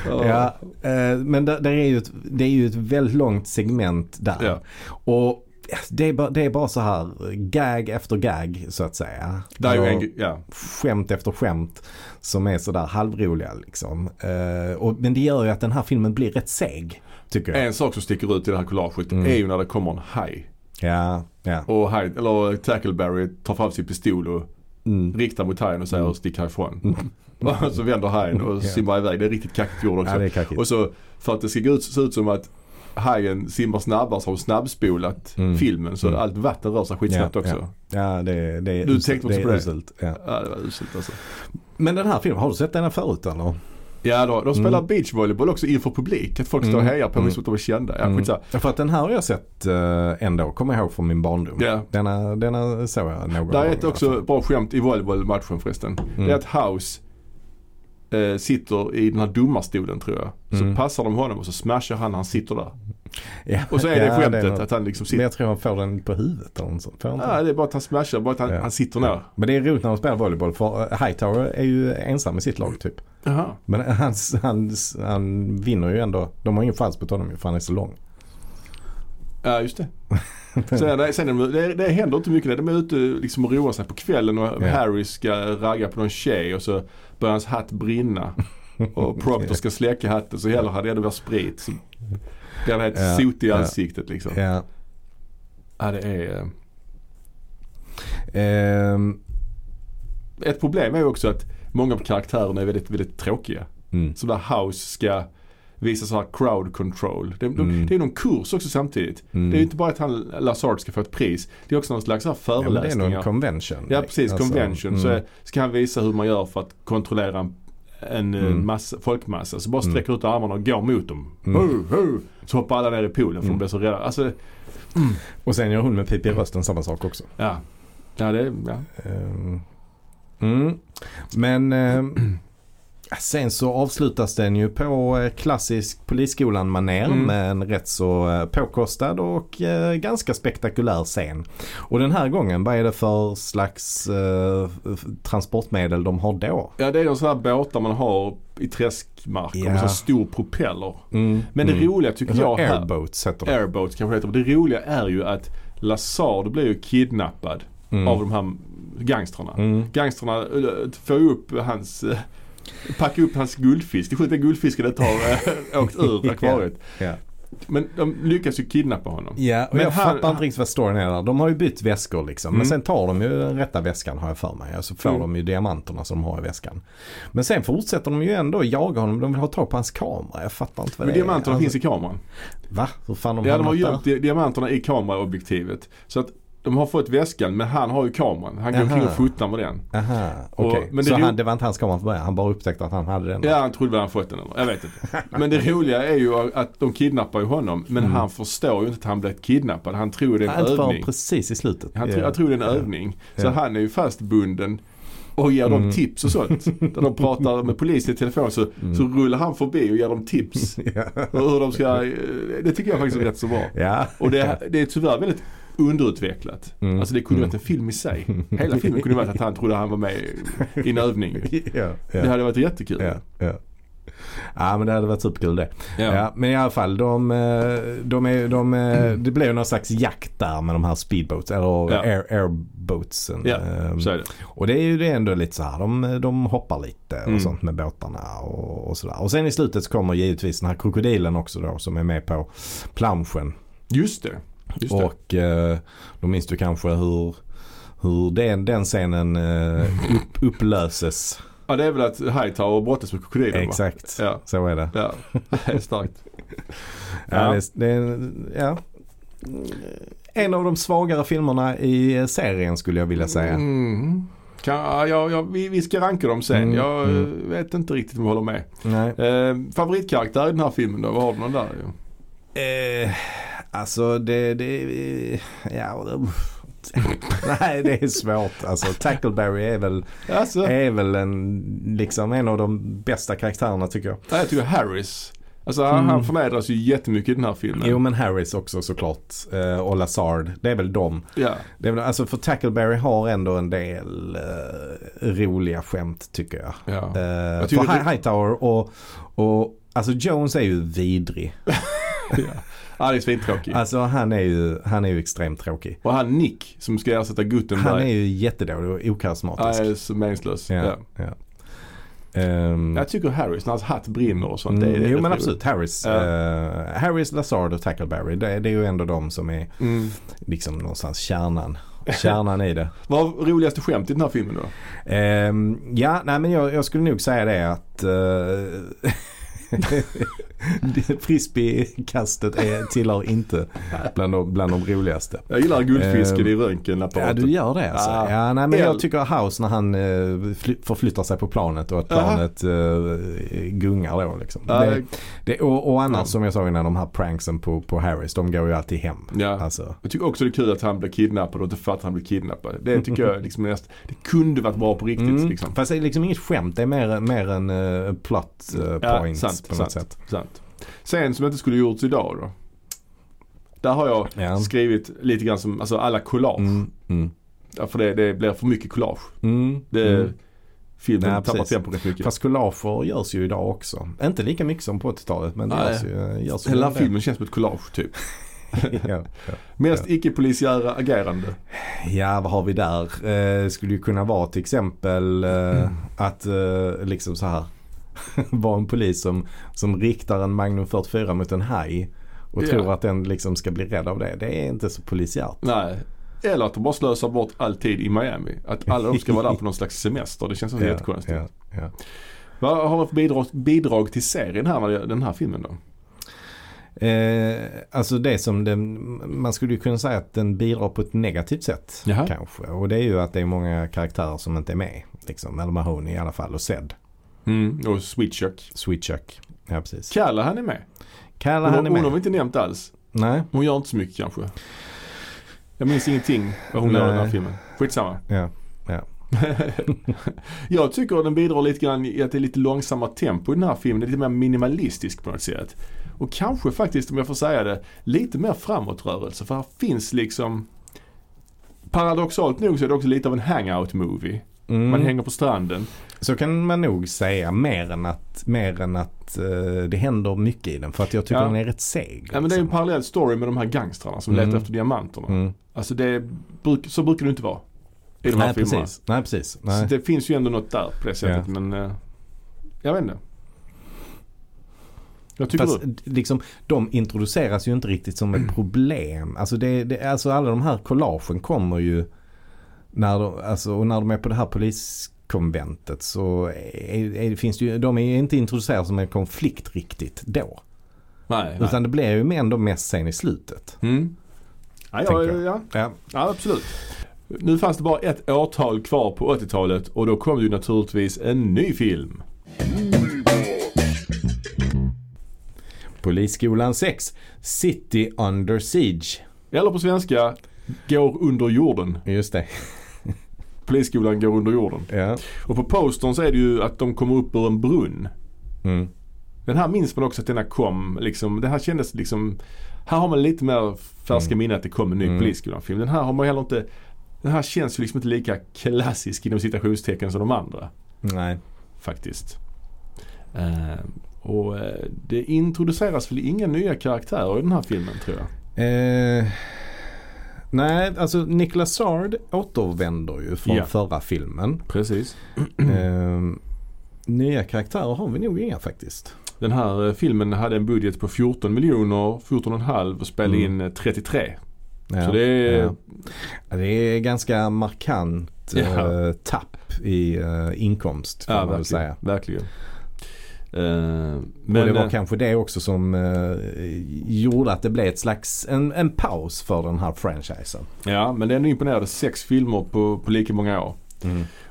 Ja, eh, men det, det, är ju ett, det är ju ett väldigt långt segment där. Ja. Och det är, bara, det är bara så här gag efter gag så att säga. Det är Och en, ja. Skämt efter skämt som är sådär halvroliga liksom. Eh, och, men det gör ju att den här filmen blir rätt seg. Tycker jag. En sak som sticker ut i det här collaget Mm. är ju när det kommer en haj. Ja, ja. Och haj, eller Tackleberry tar fram sin pistol och Mm. riktar mot hajen och säger stick härifrån. [LAUGHS] och så vänder hajen och Ja. simmar iväg. Det är riktigt kackigt gjort också. ja, det är kackigt. Och så för att det ska gå ut, se ut som att hajen simmar snabbare så har hon snabbspolat Mm. filmen så Mm. allt vatten rör sig skitsnabbt också. Ja, det, det är Du uselt. tänkte också det på det? uselt. Ja. Ja, det var uselt alltså. Men den här filmen, har du sett den här förut eller? Ja, då, de spelar Mm. beachvolleyboll också inför publik. Att folk står och Mm. hejar på Mm. mig som att de är kända. Ja, Mm. skitsamma. För att den här har jag sett uh, ändå, kommer jag ihåg från min barndom. Ja. Denna, denna såg jag någon Det är ett också fall. bra skämt i volleybollmatchen förresten. Mm. Det är att House eh, sitter i den här domarstolen tror jag. Så Mm. passar de honom och så smashar han när han sitter där. Ja, Och så är det ja, skämtet är något- att han liksom Men sitter. jag tror han får den på huvudet eller något sånt. Ja, det är bara att han smashar, bara att han, han sitter ner. Men det är roligt när de spelar volleyboll för eh, Hightower är ju ensam i sitt lag typ. Jaha. Men han, han, han vinner ju ändå. De har ingen chans på honom för han är så lång. Ja, just det. [LAUGHS] Sen, är- sen är de, det, det händer inte mycket. De är ute liksom och roar sig på kvällen och. Harry ska ragga på någon tjej och så börjar hans hatt brinna. [LAUGHS] Och Proctor ska släcka hatten så häller han det mer sprit. Så blir han helt Ja, sotig i ansiktet liksom. Ja. Ja, det är... Ehm, Ett problem är ju också att många av karaktärerna är väldigt, väldigt tråkiga. mm. Som där House ska visa så här crowd control. Det, de, Mm. det är någon kurs också samtidigt. Mm. Det är ju inte bara att han, Lazard ska få ett pris. Det är också någon slags så här Ja, men det är föreläsningar. någon convention. Ja precis, Alltså, convention. Så mm. är- ska han visa hur man gör för att kontrollera en, en eh, Mm. massa, folkmassa. Så bara Mm. sträcker ut armarna och går mot dem. Mm. Hu, hu. Så hoppar alla ner i poolen för Mm. de blir så rädda. Alltså, Och sen gör hon med pip i rösten samma sak också. ja. Ja, det, ja. Ehm, Mm. Men ehm, sen så avslutas den ju på eh, klassisk polisskolan-manér Mm. med en rätt så eh, påkostad och eh, ganska spektakulär scen. Och den här gången, vad är det för slags eh, transportmedel de har då? ja, det är de sådana här båtar man har i träskmarker Ja. med så stor propeller. Mm. Men det mm. roliga tycker Alltså, jag här, Airboats heter det. Airboats kanske heter, men det roliga är ju att Lazard blir ju kidnappad Mm. av de här gangstrarna. Mm. Gangstrarna får ju upp hans, packar upp hans guldfisk. Det är sjukt att guldfisken har eh, åkt ur [LAUGHS] akvariet. Ja. Men de lyckas ju kidnappa honom. Ja, och Men jag han- fattar inte riktigt vad storyn är där. De har ju bytt väskor liksom. Mm. Men sen tar de ju den rätta väskan har jag för mig. Alltså får Mm. de ju diamanterna som de har i väskan. Men sen fortsätter de ju ändå jaga honom. De vill ha tag på hans kamera. Jag fattar inte vad Men det diamanterna är. finns i kameran. Va? Hur fan har de Ja, de har gömt di- diamanterna i kameraobjektivet. Så att de har fått väskan men han har ju kameran. Han går omkring och fotar med den. Aha, Och- okej. men det Så han, det var inte hans kamera från början. Han bara upptäckte att han hade den. Ja, han trodde väl han fått den eller? Jag vet inte. Men det roliga är ju att de kidnappar ju honom. Men Mm. han förstår ju inte att han blivit kidnappad. Han tror det är en förrän övning. precis i slutet. Han, Ja. tror- jag tror det är en Ja. övning. Så Ja. han är ju fastbunden och ger dem Mm. tips och sånt. När de pratar med polisen i telefon så, Mm. så rullar han förbi och ger dem tips. [LAUGHS] Ja. Hur de ska, eh, det tycker jag faktiskt är rätt så bra. Ja. Och det, det är tyvärr väldigt underutvecklat. Mm. Alltså det kunde Mm. varit en film i sig. [LAUGHS] Hela filmen kunde varit att han trodde han var med i- en övning. [LAUGHS] ja, ja. Det hade varit jättekul. Ja, ja. ja men det hade varit superkul det. Ja. Ja. men i alla fall de, eh, de är, de, eh, [CLEARS THROAT] det blev någon slags jakt där med de här speedboats eller Ja. air, airboatsen. Ja, Ehm, Så är det. och det är ju det ändå lite så här, de, de hoppar lite och Mm. sånt med båtarna och, och sådär. Och sen i slutet så kommer givetvis den här krokodilen också då som är med på planschen. Just det. Just. Och eh, då minns du kanske hur, hur den, den scenen eh, upp, [LAUGHS] upplöses. Ja det är väl att Hightower brottas med krokodilen? Exakt, Ja. så är det. Ja, det är starkt. Ja. [LAUGHS] Ja. Det, det, är- ja. En av de svagare filmerna i serien skulle jag vilja säga. Mm. Kan, ja, ja, vi, vi ska ranka dem sen. Mm, Jag mm. vet inte riktigt om jag håller med. Nej. Eh, favoritkaraktär i den här filmen då? Vad har du någon där? Eh, alltså det, det, ja. Nej det är svårt. Alltså Tackleberry är väl, Alltså, är väl en, liksom en av de bästa karaktärerna tycker jag. ja, jag tycker Harris. Alltså han, Mm. han förnedras ju jättemycket i den här filmen. Jo men Harris också såklart. Eh, och Lazard. Det är väl de. Ja, Det är väl, alltså för Tackleberry har ändå en del eh, roliga skämt tycker jag. ja. Eh, Jag för tycker Hi- det- Hightower och, och alltså Jones är ju vidrig. [LAUGHS] ja. Han är svintråkig. Alltså han är ju, han är ju extremt tråkig. Och han Nick som ska ersätta Gutenberg. Han är ju jättedålig och Han okarismatisk. är så meningslös. Ja, Ja. ja. Ehm, Jag tycker Harris, när hans hatt brinner och sånt. mm, det är, det jo men absolut. Harris, Ja. eh, Harris, Lazard och Tackleberry. Det, det är ju ändå de som är Mm. liksom någonstans kärnan. Kärnan i det. [LAUGHS] Vad var roligaste skämt i den här filmen då? Ehm, ja, nej men jag, jag skulle nog säga det att uh, [LAUGHS] [LAUGHS] frisbeekastet är, tillhör inte bland de, bland de roligaste. Jag gillar guldfisken Ehm, i röntgenapparaten. Ja du gör det alltså. Ah. Ja, nej, men jag tycker House när han uh, fly, förflyttar sig på planet och att planet uh, gungar då liksom. Ja, det, det, och, och annars Ja. som jag sa innan de här pranksen på, på Harris de går ju alltid hem. Ja. Alltså, Jag tycker också det är kul att han blir kidnappad och inte fattar att han blir kidnappad. Det tycker jag liksom näst, det kunde varit bra på riktigt mm, liksom. Fast det är liksom inget skämt, det är mer, mer en uh, plot uh, Ja, point sant, på något sant. sätt. Sant. Sen som inte skulle gjorts idag då. Där har jag Ja. skrivit lite grann som, alltså alla collage. Mm, mm, Ja, för det, det blir för mycket collage. mm, Det, mm. Filmen Nej, tappar tempo rätt mycket. Fast collager görs ju idag också. Inte lika mycket som på 80-talet men det Nej. görs ju. Görs Hela filmen känns som ett collage typ. [LAUGHS] ja, ja. Mest Ja. icke-polisiära agerande. ja, vad har vi där? Eh, skulle ju kunna vara till exempel eh, att eh, liksom så här [LAUGHS] vara en polis som, som riktar en Magnum 44 mot en haj och Ja. tror att den liksom ska bli rädd av det. Det är inte så polisiärt. Nej. Eller att de bara slösar bort all tid i Miami. Att alla de ska vara där på någon slags semester. Det känns också [LAUGHS] jättekonstigt. ja, ja. Vad har du för bidrag, bidrag till serien här, den här filmen då? Eh, alltså det som den, man skulle ju kunna säga att den bidrar på ett negativt sätt Jaha. kanske. Och det är ju att det är många karaktärer som inte är med. Liksom. Eller Mahoney i alla fall och Zed. Mm. Och Switchuck. Sweetchuck. Ja precis. Kalla han är med. Kalla Hon, är hon har med. vi inte nämnt alls. Nej. Hon gör inte så mycket kanske. Jag minns ingenting vad hon gör i den här filmen. Skitsamma. Ja. [LAUGHS] jag tycker den bidrar lite grann i att det är lite långsammare tempo i den här filmen. Det är lite mer minimalistisk på något sätt. Och kanske faktiskt, om jag får säga det, lite mer framåtrörelse. För här finns liksom Paradoxalt nog så är det också lite av en hangout movie. Mm. Man hänger på stranden. Så kan man nog säga mer än att, mer än att eh, det händer mycket i den. För att jag tycker Ja. den är rätt seg. Ja men det är en liksom. parallell story med de här gangstrarna som Mm. letar efter diamanterna. mm. Alltså det, bruk, så brukar det inte vara. I de här Nej filmerna. precis. Nej precis. Så Nej. det finns ju ändå något där på det sättet men eh, jag vet inte. Jag tycker Fast du? liksom, de introduceras ju inte riktigt som ett [CLEARS THROAT] problem. Alltså, det, det, alltså alla de här collagen kommer ju när de, alltså, och när de är på det här poliskonventet så är, är, finns det ju, de är ju inte introducerade som en konflikt riktigt då. Nej. nej. Utan det blir ju ändå mest sen i slutet. Mm. Ja, ja, Tänker ja, jag. ja, Ja. ja, absolut. Nu fanns det bara ett årtal kvar på 80-talet och då kom det ju naturligtvis en ny film. Polisskolan 6, City Under Siege. Eller på svenska, Går under jorden. Just det. Polisskolan går under jorden. Ja. Och på postern så är det ju att de kommer upp ur en brunn. Mm. Den här minns man också att denna kom liksom. Det här kändes liksom Här har man lite mer färska Mm. minnen att det kom en ny Mm. Polisskolan-film. Den här har man heller inte Den här känns ju liksom inte lika klassisk inom citationstecken som de andra Nej. faktiskt. Eh, och eh, det introduceras väl inga nya karaktärer i den här filmen tror jag. Eh, nej, alltså Nicholas Sard återvänder ju från Ja. förra filmen. Precis. [CLEARS THROAT] Eh, nya karaktärer har vi nog inga faktiskt. Den här eh, filmen hade en budget på 14 miljoner, 14,5 och spelade Mm. in eh, 33. Ja, Så det är, ja. Det är ganska markant Ja. eh, tapp i eh, inkomst ja, man väl verkligen. säga. verkligen. Eh, Men, och det var eh, kanske det också som eh, gjorde att det blev ett slags en, en paus för den här franchisen. Ja, men det är ändå imponerande. Sex filmer på, på lika många år.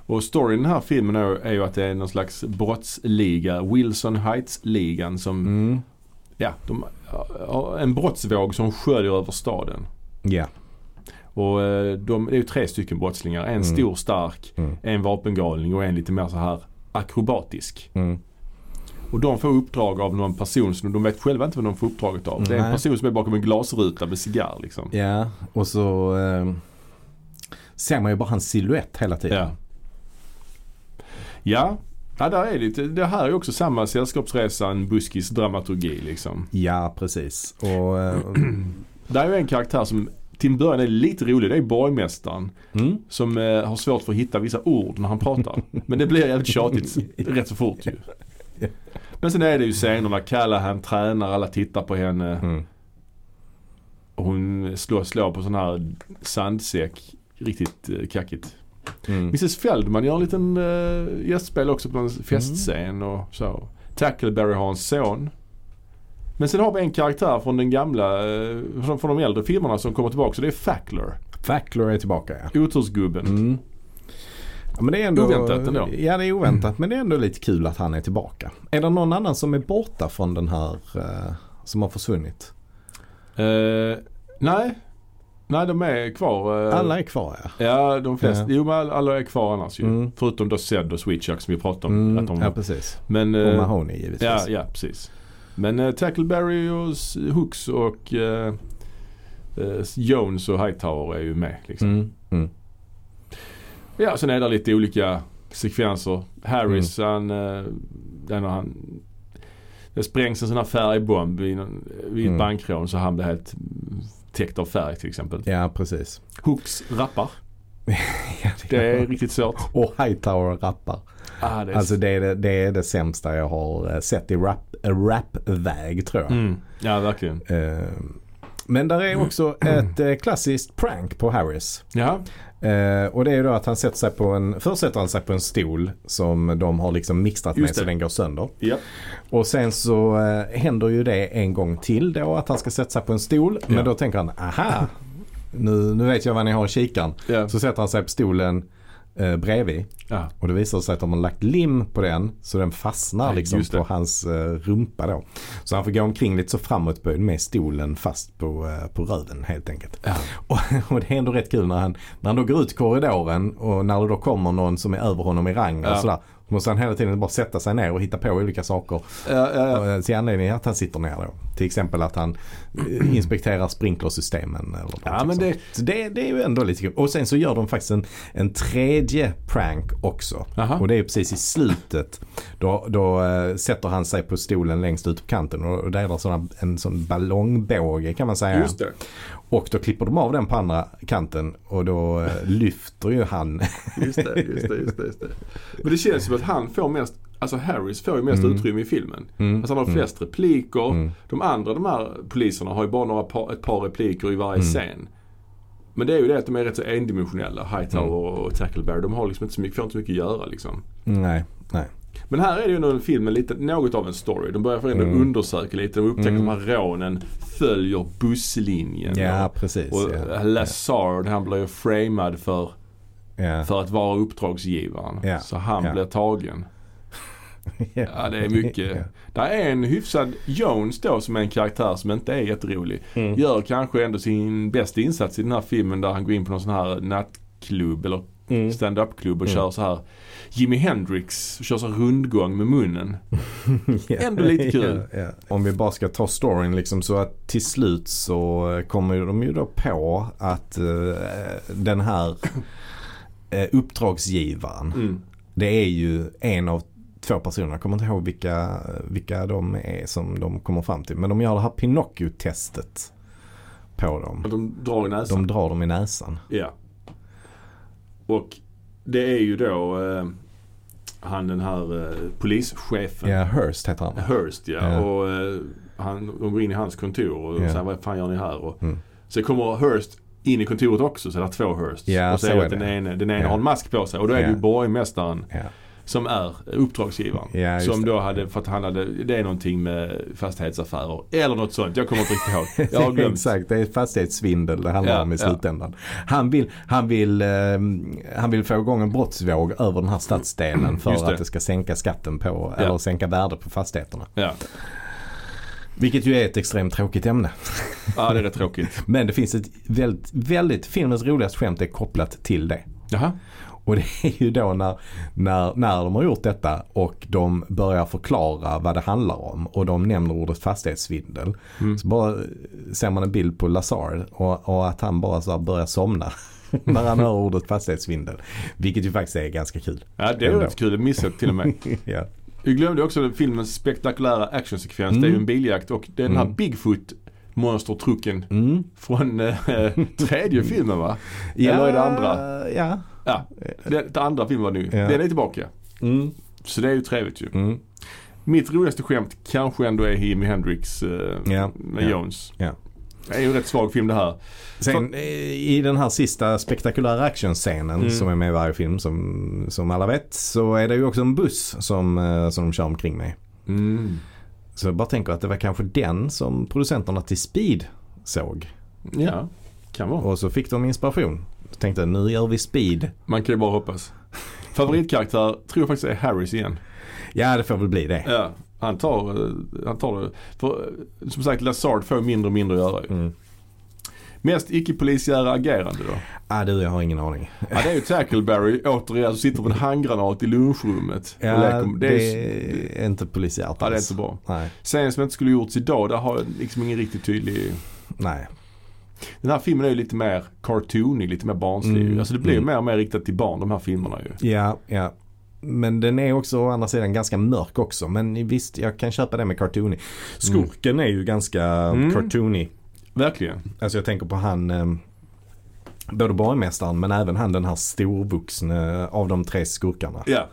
Och storyn i den här filmen är, är ju att det är någon slags brottsliga, Wilson Heights-ligan som, Mm. ja, de, en brottsvåg som sköljer över staden. Ja. Och eh, de, det är ju tre stycken brottslingar. En Mm. stor stark, Mm. en vapengalning och en lite mer så här akrobatisk. Mm. Och de får uppdrag av någon person som de vet själva inte vad de får uppdraget av. Det är en Nej. person som är bakom en glasruta med cigarr liksom. Ja, och så eh, ser man ju bara hans silhuett hela tiden. Ja. Ja, ja där är lite, det här är ju också samma Sällskapsresan, buskis dramaturgi liksom. Ja, precis. Och, eh, Där är ju en karaktär som till en början är lite rolig. Det är borgmästaren mm. som eh, har svårt för att hitta vissa ord när han pratar. Men det blir jävligt tjatigt [LAUGHS] rätt så fort ju. Men sen är det ju scenerna, Callahan tränar, alla tittar på henne. Mm. Hon slår, slår på sån här sandsäck. Riktigt eh, kackigt. Mm. Mrs Feldman gör en liten uh, gästspel också på en festscen och så. Tackleberry har en son. Men sen har vi en karaktär från den gamla, eh, från, från de äldre filmerna som kommer tillbaka. Så det är Fackler. Fackler är tillbaka ja. Otursgubben. Mm. Ja, men det är ändå, Oväntat ändå. Ja det är oväntat men det är ändå lite kul att han är tillbaka. Är det någon annan som är borta från den här eh, som har försvunnit? Eh, nej. Nej de är kvar. eh, Alla är kvar ja. Ja de flesta. Ja. Jo men alla är kvar annars ju. Mm. Förutom då Zed och Sweetchuck som vi pratade om. Mm, Att de, ja precis. men, Och eh, Mahoney givetvis. Ja, ja precis. Men uh, Tackleberry och Hooks och eh, eh, Jones och Hightower är ju med. Liksom. Mm. Mm. Ja, sen är det lite olika sekvenser. Harris han, eh, när han det sprängs en sån här färgbomb vid, vid ett Mm. bankrån så han blir helt mm, täckt av färg till exempel. Ja precis. Hooks rappar. [LAUGHS] Ja, Det är riktigt svårt. Och Hightower rappar. Ah, det är Alltså det är det, det är det sämsta jag har eh, sett i rap, eh, rap-väg tror jag. mm. Ja, verkligen. Eh, Men där är också [CLEARS THROAT] ett eh, klassiskt prank på Harris. Ja, Eh, och det är då att han sätter sig på en, först sätter han sig på en stol som de har liksom mixtrat med så den går sönder. ja. Och sen så eh, händer ju det en gång till då att han ska sätta sig på en stol. Ja. Men då tänker han, aha, nu, nu vet jag vad ni har i kikaren. ja. Så sätter han sig på stolen eh, bredvid. ja. Och det visar sig att de har lagt lim på den så den fastnar Ja, liksom på hans eh, rumpa då. Så han får gå omkring lite så framåtböjd med stolen fast på, eh, på röven helt enkelt. ja. [LAUGHS] Och, och det är ändå rätt kul när han, när han då går ut i korridoren och när det då kommer någon som är över honom i rang och Ja. sådär. Så måste han hela tiden bara sätta sig ner och hitta på olika saker. ja, ja, ja. Ja. Till anledning att han sitter ner då. Till exempel att han eh, inspekterar sprinklersystemen eller Ja, men det-. Så det, det är ju ändå lite kul. Och sen så gör de faktiskt en, en tredje prank också. Aha. Och det är precis i slutet. Då, då eh, sätter han sig på stolen längst ut på kanten och, och där är det en sån ballongbåge kan man säga. Just det. Och då klipper de av den på andra kanten och då eh, lyfter ju han. [LAUGHS] Just det, just det, just det, just det. Men det känns som att han får mest, alltså Harris får ju mest Mm. utrymme i filmen. Mm. Alltså han har flest repliker. Mm. De andra, de här poliserna har ju bara några par, ett par repliker i varje Mm. scen. Men det är ju det att de är rätt så endimensionella, Hightower Mm. och Tackleberry. De har liksom inte så mycket, får inte så mycket att göra liksom. Nej, nej. Men här är det ju en film med lite, något av en story. De börjar ändå Mm. undersöka lite. De upptäcker Mm. att de här rånen följer busslinjen. Ja, och, precis. och ja. Lazard han blir ju framad för, Ja. för att vara uppdragsgivaren. Ja. Så han Ja. blir tagen. [LAUGHS] Ja det är mycket. Där är en hyfsad Jones då som är en karaktär som inte är jätterolig. Mm. Gör kanske ändå sin bästa insats i den här filmen där han går in på någon sån här nattklubb eller Mm. stand-up klubb och Mm. kör så här Jimi Hendrix kör så rundgång med munnen. [LAUGHS] Ja. Ändå lite kul. Ja, ja. Om vi bara ska ta storyn liksom så att till slut så kommer de ju då på att eh, den här eh, uppdragsgivaren Mm. det är ju en av två personer. Jag kommer inte ihåg vilka, vilka de är som de kommer fram till. Men de gör det här Pinocchio-testet på dem. De drar i näsan. De drar dem i näsan. Ja. Och det är ju då eh, han den här eh, polischefen. Ja, Hearst heter han. Hurst ja. Ja. Och eh, han, de går in i hans kontor och Ja. säger vad fan gör ni här? Och, Mm. Så kommer Hurst in i kontoret också så det är två Hurst. Ja, och så, så är det är att den ene, den ene har en mask på sig och då är det ju borgmästaren. Som är uppdragsgivaren. Ja, som det. då hade, för att han hade, det är någonting med fastighetsaffärer eller något sånt. Jag kommer inte riktigt ihåg. Jag har [LAUGHS] glömt. Exakt, det är fastighetssvindel det handlar Ja, om i ja. slutändan. Han vill, han, vill, eh, han vill få igång en brottsvåg över den här stadsdelen för det. att det ska sänka skatten på, Ja. eller sänka värdet på fastigheterna. Ja. Vilket ju är ett extremt tråkigt ämne. ja, det är rätt tråkigt. [LAUGHS] Men det finns ett väldigt, väldigt, filmens roligaste skämt är kopplat till det. Jaha. Och det är ju då när, när, när de har gjort detta och de börjar förklara vad det handlar om och de nämner ordet fastighetssvindel. Mm. Så bara ser man en bild på Lazar och, och att han bara så börjar somna [LAUGHS] när han hör ordet fastighetssvindel. Vilket ju faktiskt är ganska kul. Ja, det är rätt kul. Det missade jag till och med. [LAUGHS] ja. Vi glömde också filmens spektakulära actionsekvens. Det är ju en biljakt och det är den här Mm. Bigfoot monstertrucken Mm. från eh, tredje [LAUGHS] filmen va? Eller är det andra? Ja. Ja, det, det andra filmen var nu. Ja. Den är tillbaka. Mm. Så det är ju trevligt ju. Mm. Mitt roligaste skämt kanske ändå är Jimi Hendrix eh, Ja, med ja, Jones. ja. Det är ju en rätt svag film det här. Sen eh, i den här sista spektakulära actionscenen Mm. som är med i varje film som, som alla vet så är det ju också en buss som, eh, som de kör omkring med. Mm. Så jag bara tänker att det var kanske den som producenterna till Speed såg. Ja, kan vara. Och så fick de inspiration. Tänkte nu gör vi Speed. Man kan ju bara hoppas. Favoritkaraktär tror jag faktiskt är Harris igen. Ja det får väl bli det. Ja, han tar, eh, han tar det. För eh, som sagt Lazard får mindre och mindre att göra ju. Mm. Mest icke-polisiära agerande då? Ah, du jag har ingen aning. Ja det är ju Tackleberry återigen som sitter på en handgranat i lunchrummet. Ja, leker- det, är, är inte polisiärt ja, det är alls. inte bra. Nej, Scenen som inte skulle gjorts idag, där har jag liksom ingen riktigt tydlig nej. Den här filmen är ju lite mer cartoonig, lite mer barnslig. Mm, Alltså det blir ju mm. mer och mer riktat till barn de här filmerna ju. Ja, ja. Men den är också å andra sidan ganska mörk också. Men visst, jag kan köpa det med cartoony. Skurken är ju ganska Mm. cartoony. Verkligen. Alltså jag tänker på han, eh, både borgmästaren men även han den här storvuxne av de tre skurkarna. Ja.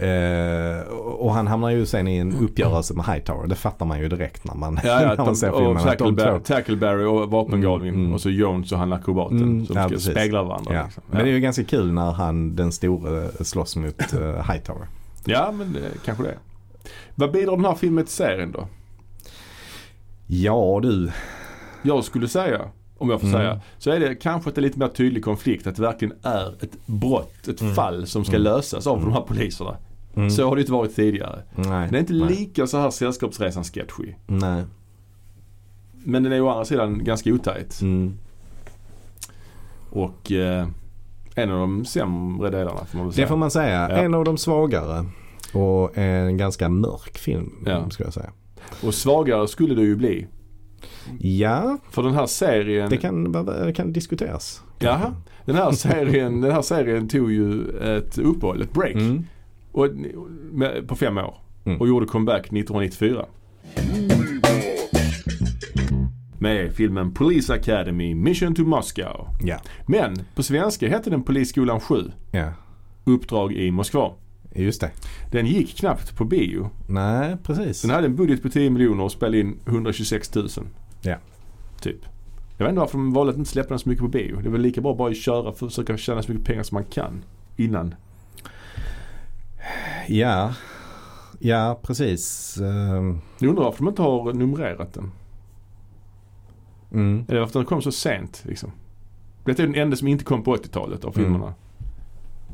Eh, och han hamnar ju sen i en uppgörelse med Hightower. Det fattar man ju direkt när man, Ja, ja, [LAUGHS] när man ser filmen. Tackleberry, Tackleberry och vapengalningen Mm, mm. och så Jones och han akrobaten Mm, som ja, ska precis. spegla varandra. Liksom. Men det är ju ganska kul när han den store slåss mot eh, Hightower. ja men det, kanske det. Vad bidrar den här filmen till serien då? Ja du. Jag skulle säga, om jag får Mm. säga, så är det kanske att det är lite mer tydlig konflikt. Att det verkligen är ett brott, ett Mm. fall som ska Mm. lösas av de här poliserna. Mm. Så har det inte varit tidigare. Nej. Den är inte nej. lika så här Sällskapsresan sketchy. Nej. Men den är å andra sidan ganska otajt. Mm. Och eh, en av de sämre delarna får man väl säga. Det får man säga. Ja. En av de svagare. Och en ganska mörk film Ja. skulle jag säga. Och svagare skulle det ju bli. Ja, För den här serien. det kan, det kan diskuteras. Jaha. Den här [LAUGHS] serien, den här serien tog ju ett uppehåll, ett break. Mm. Och, med, på fem år. Mm. Och gjorde comeback 1994. Med filmen Police Academy Mission to Moscow. Ja. Men på svenska hette den Polisskolan 7. ja, Uppdrag i Moskva. just det. Den gick knappt på bio. Nej, precis. Den hade en budget på 10 miljoner och spelade in 126 000. Ja. Typ. Jag vet inte varför de valde att inte släppa den så mycket på bio. Det är väl lika bra bara att köra för att försöka tjäna så mycket pengar som man kan. Innan. Ja, ja precis. Ehm, Jag undrar varför de inte har numrerat den. Mm. Eller varför den kom så sent liksom. Detta är den enda som inte kom på 80-talet av Mm. filmerna.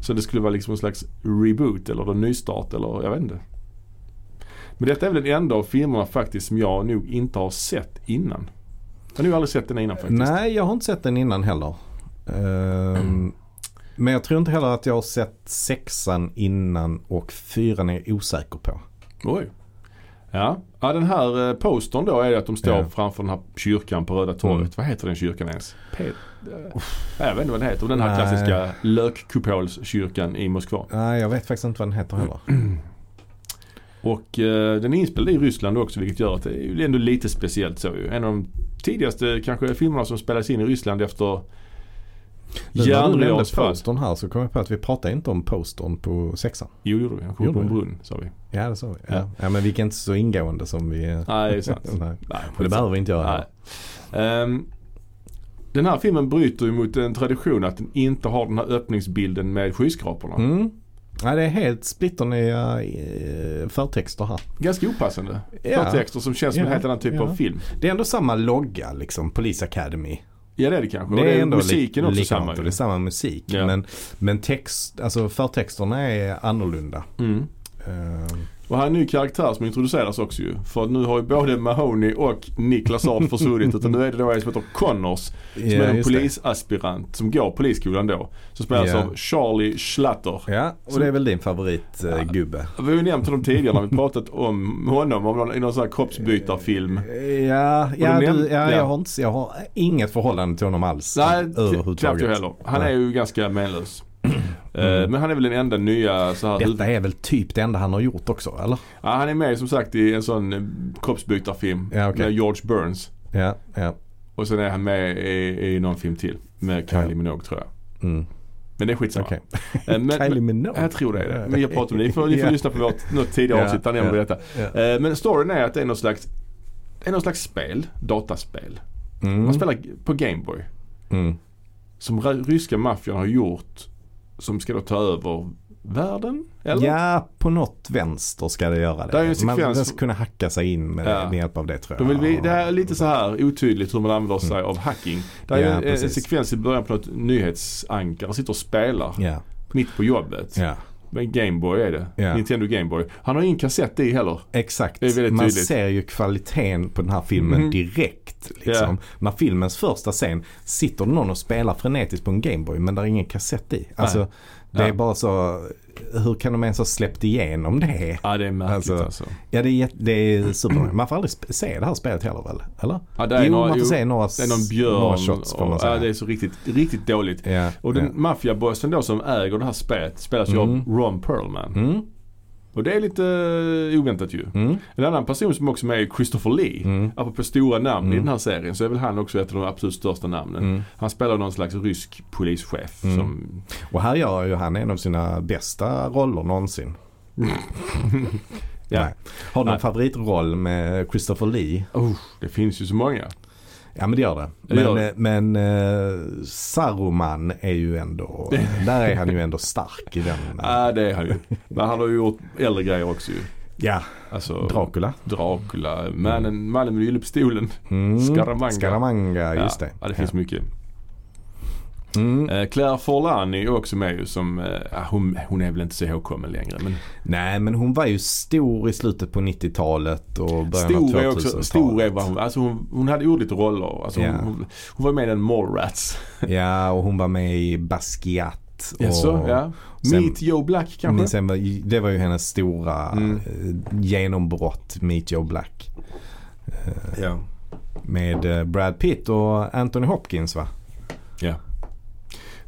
Så det skulle vara liksom en slags reboot eller en nystart eller jag vet inte. Men detta är väl den enda av filmerna faktiskt som jag nog inte har sett innan. Jag har nog aldrig sett den innan faktiskt. Nej, jag har inte sett den innan heller. Ehm, Men jag tror inte heller att jag har sett sexan innan och fyran är jag osäker på. Oj. Ja. ja, den här eh, postern då är det att de står Ja. framför den här kyrkan på Röda torget. Mm. Vad heter den kyrkan ens? Pe- eh, jag vet inte vad den heter. Den här Nej. klassiska lökkupolskyrkan i Moskva. Nej, jag vet faktiskt inte vad den heter heller. [CLEARS THROAT] Och eh, den är inspelad i Ryssland också vilket gör att det är ändå lite speciellt så ju. En av de tidigaste kanske filmerna som spelades in i Ryssland efter Du nämnde postern här så kom jag på att vi pratade inte om postern på sexan. Jo, gjorde vi. Han skjuter på en brunn sa vi. Ja, det sa vi. Ja. Ja. Men vi är inte så ingående som vi... Nej, det är sant. [LAUGHS] Nej. Nej, Och det behöver vi inte göra. Nej. Ehm, den här filmen bryter ju mot en tradition att den inte har den här öppningsbilden med skyskraporna. Mm. Ja, det är helt splitternya eh, förtexter här. Ganska opassande Ja. förtexter som känns som en Ja, helt annan typ ja. av film. Det är ändå samma logga liksom, Police Academy. Ja det är det kanske. Det det är ändå musiken li- också likadant samma och det är samma musik. Ja. Men, men text, alltså förtexterna är annorlunda. Mm. Eh, Och här är en ny karaktär som introduceras också ju. För nu har ju både Mahoney och Niklas Ard [LAUGHS] försvunnit. utan nu är det då en som heter Connors. Som ja, är en just det. polisaspirant som går polisskolan då. Som spelas Ja. av Charlie Schlatter. Ja, och det är väl din favoritgubbe. Ja. Eh, gubbe. Vi har ju nämnt honom tidigare när vi pratat om honom om någon, i någon sån här kroppsbytarfilm. Ja, ja, du du, ja, ja. jag, har inte, jag har inget förhållande till honom alls. Nej, knappt jag heller. Han är ju ganska menlös. Eh, Mm. Men han är väl den enda nya så här. Detta är väl typ det enda han har gjort också, eller? ja, Han är med som sagt i en sån eh, kroppsbytarfilm Ja, okej. med George Burns. Ja, ja. Och sen är han med i, i någon film till med Kylie Ja. Minogue tror jag. Mm. Men det är skitsamma. Okej. Eh, men, [LAUGHS] Kylie Minogue. jag tror det är det. Men jag pratar om det. Ni får, ni får Ja. lyssna på vårt, något tidigare avsnitt där nämner detta. Eh, Men storyn är att det är någon slags, det är någon slags spel, dataspel. Mm. Man spelar på Gameboy. Mm. Som ryska maffian har gjort som ska då ta över världen? Eller? Ja, på något vänster ska det göra det. Där är en Man den ska kunna hacka sig in med, Ja. med hjälp av det tror De jag. vill vi, det här är lite så här otydligt hur man använder sig av hacking. Det är Ja, ju en, en sekvens i början på något nyhetsankare sitter och spelar Ja, mitt på jobbet. ja. Gameboy är det. Ja. Nintendo Gameboy. Han har ingen kassett i heller. Exakt. Det är väldigt Man tydligt. ser ju kvaliteten på den här filmen Mhm. direkt. Liksom. När filmens första scen sitter det någon och spelar frenetiskt på en Gameboy men där är ingen kassett i. Alltså, det är Ja. bara så, hur kan de ens ha släppt igenom det? Ja det är märkligt Alltså, alltså. Ja det är, det är super. Man får aldrig se det här spelet heller väl? Eller? Ja, det är jo, några, man får se några, det är någon björn. några shots får man säga. ja, det är så riktigt, riktigt dåligt. ja, Och den ja. maffiabossen då som äger det här spelet spelas ju Mm. av Ron Perlman. Mm, Och det är lite eh, oväntat ju. mm, En annan person som också är med är Christopher Lee. mm, Apropå stora namn i Mm. den här serien så är väl han också ett av de absolut största namnen. mm. Han spelar någon slags rysk polischef Mm. som... Och här gör ju han en av sina bästa roller någonsin. [LAUGHS] Ja. Nej. Har du någon favoritroll med Christopher Lee? Oh, det finns ju så många. Ja men det gör det. Det Men, gör det. eh, men eh, Saruman är ju ändå, [LAUGHS] där är han ju ändå stark i den. Ja det är han ju. Men han har ju gjort äldre grejer också ju. Ja, Alltså Dracula. Dracula, mannen, mannen med gyllepistolen. Mm. Scaramanga. Scaramanga, just det. Ja, det finns mycket. Mm. Eh, Claire Forlani är också med ju som, eh, hon, hon är väl inte så ihågkommen längre men Nej men hon var ju stor i slutet på 90-talet och början stor av är 2000-talet. också, stor är vad hon, alltså hon, hon hade lite roller. Alltså Ja. hon, hon, hon var med i den Mallrats. [LAUGHS] Ja och hon var med i Basquiat. Och Jaså, ja. sen- Meet Joe Black kanske? Men sen det var ju hennes stora Mm. eh, genombrott, Meet Joe Black. Ja. Med eh, Brad Pitt och Anthony Hopkins va? ja.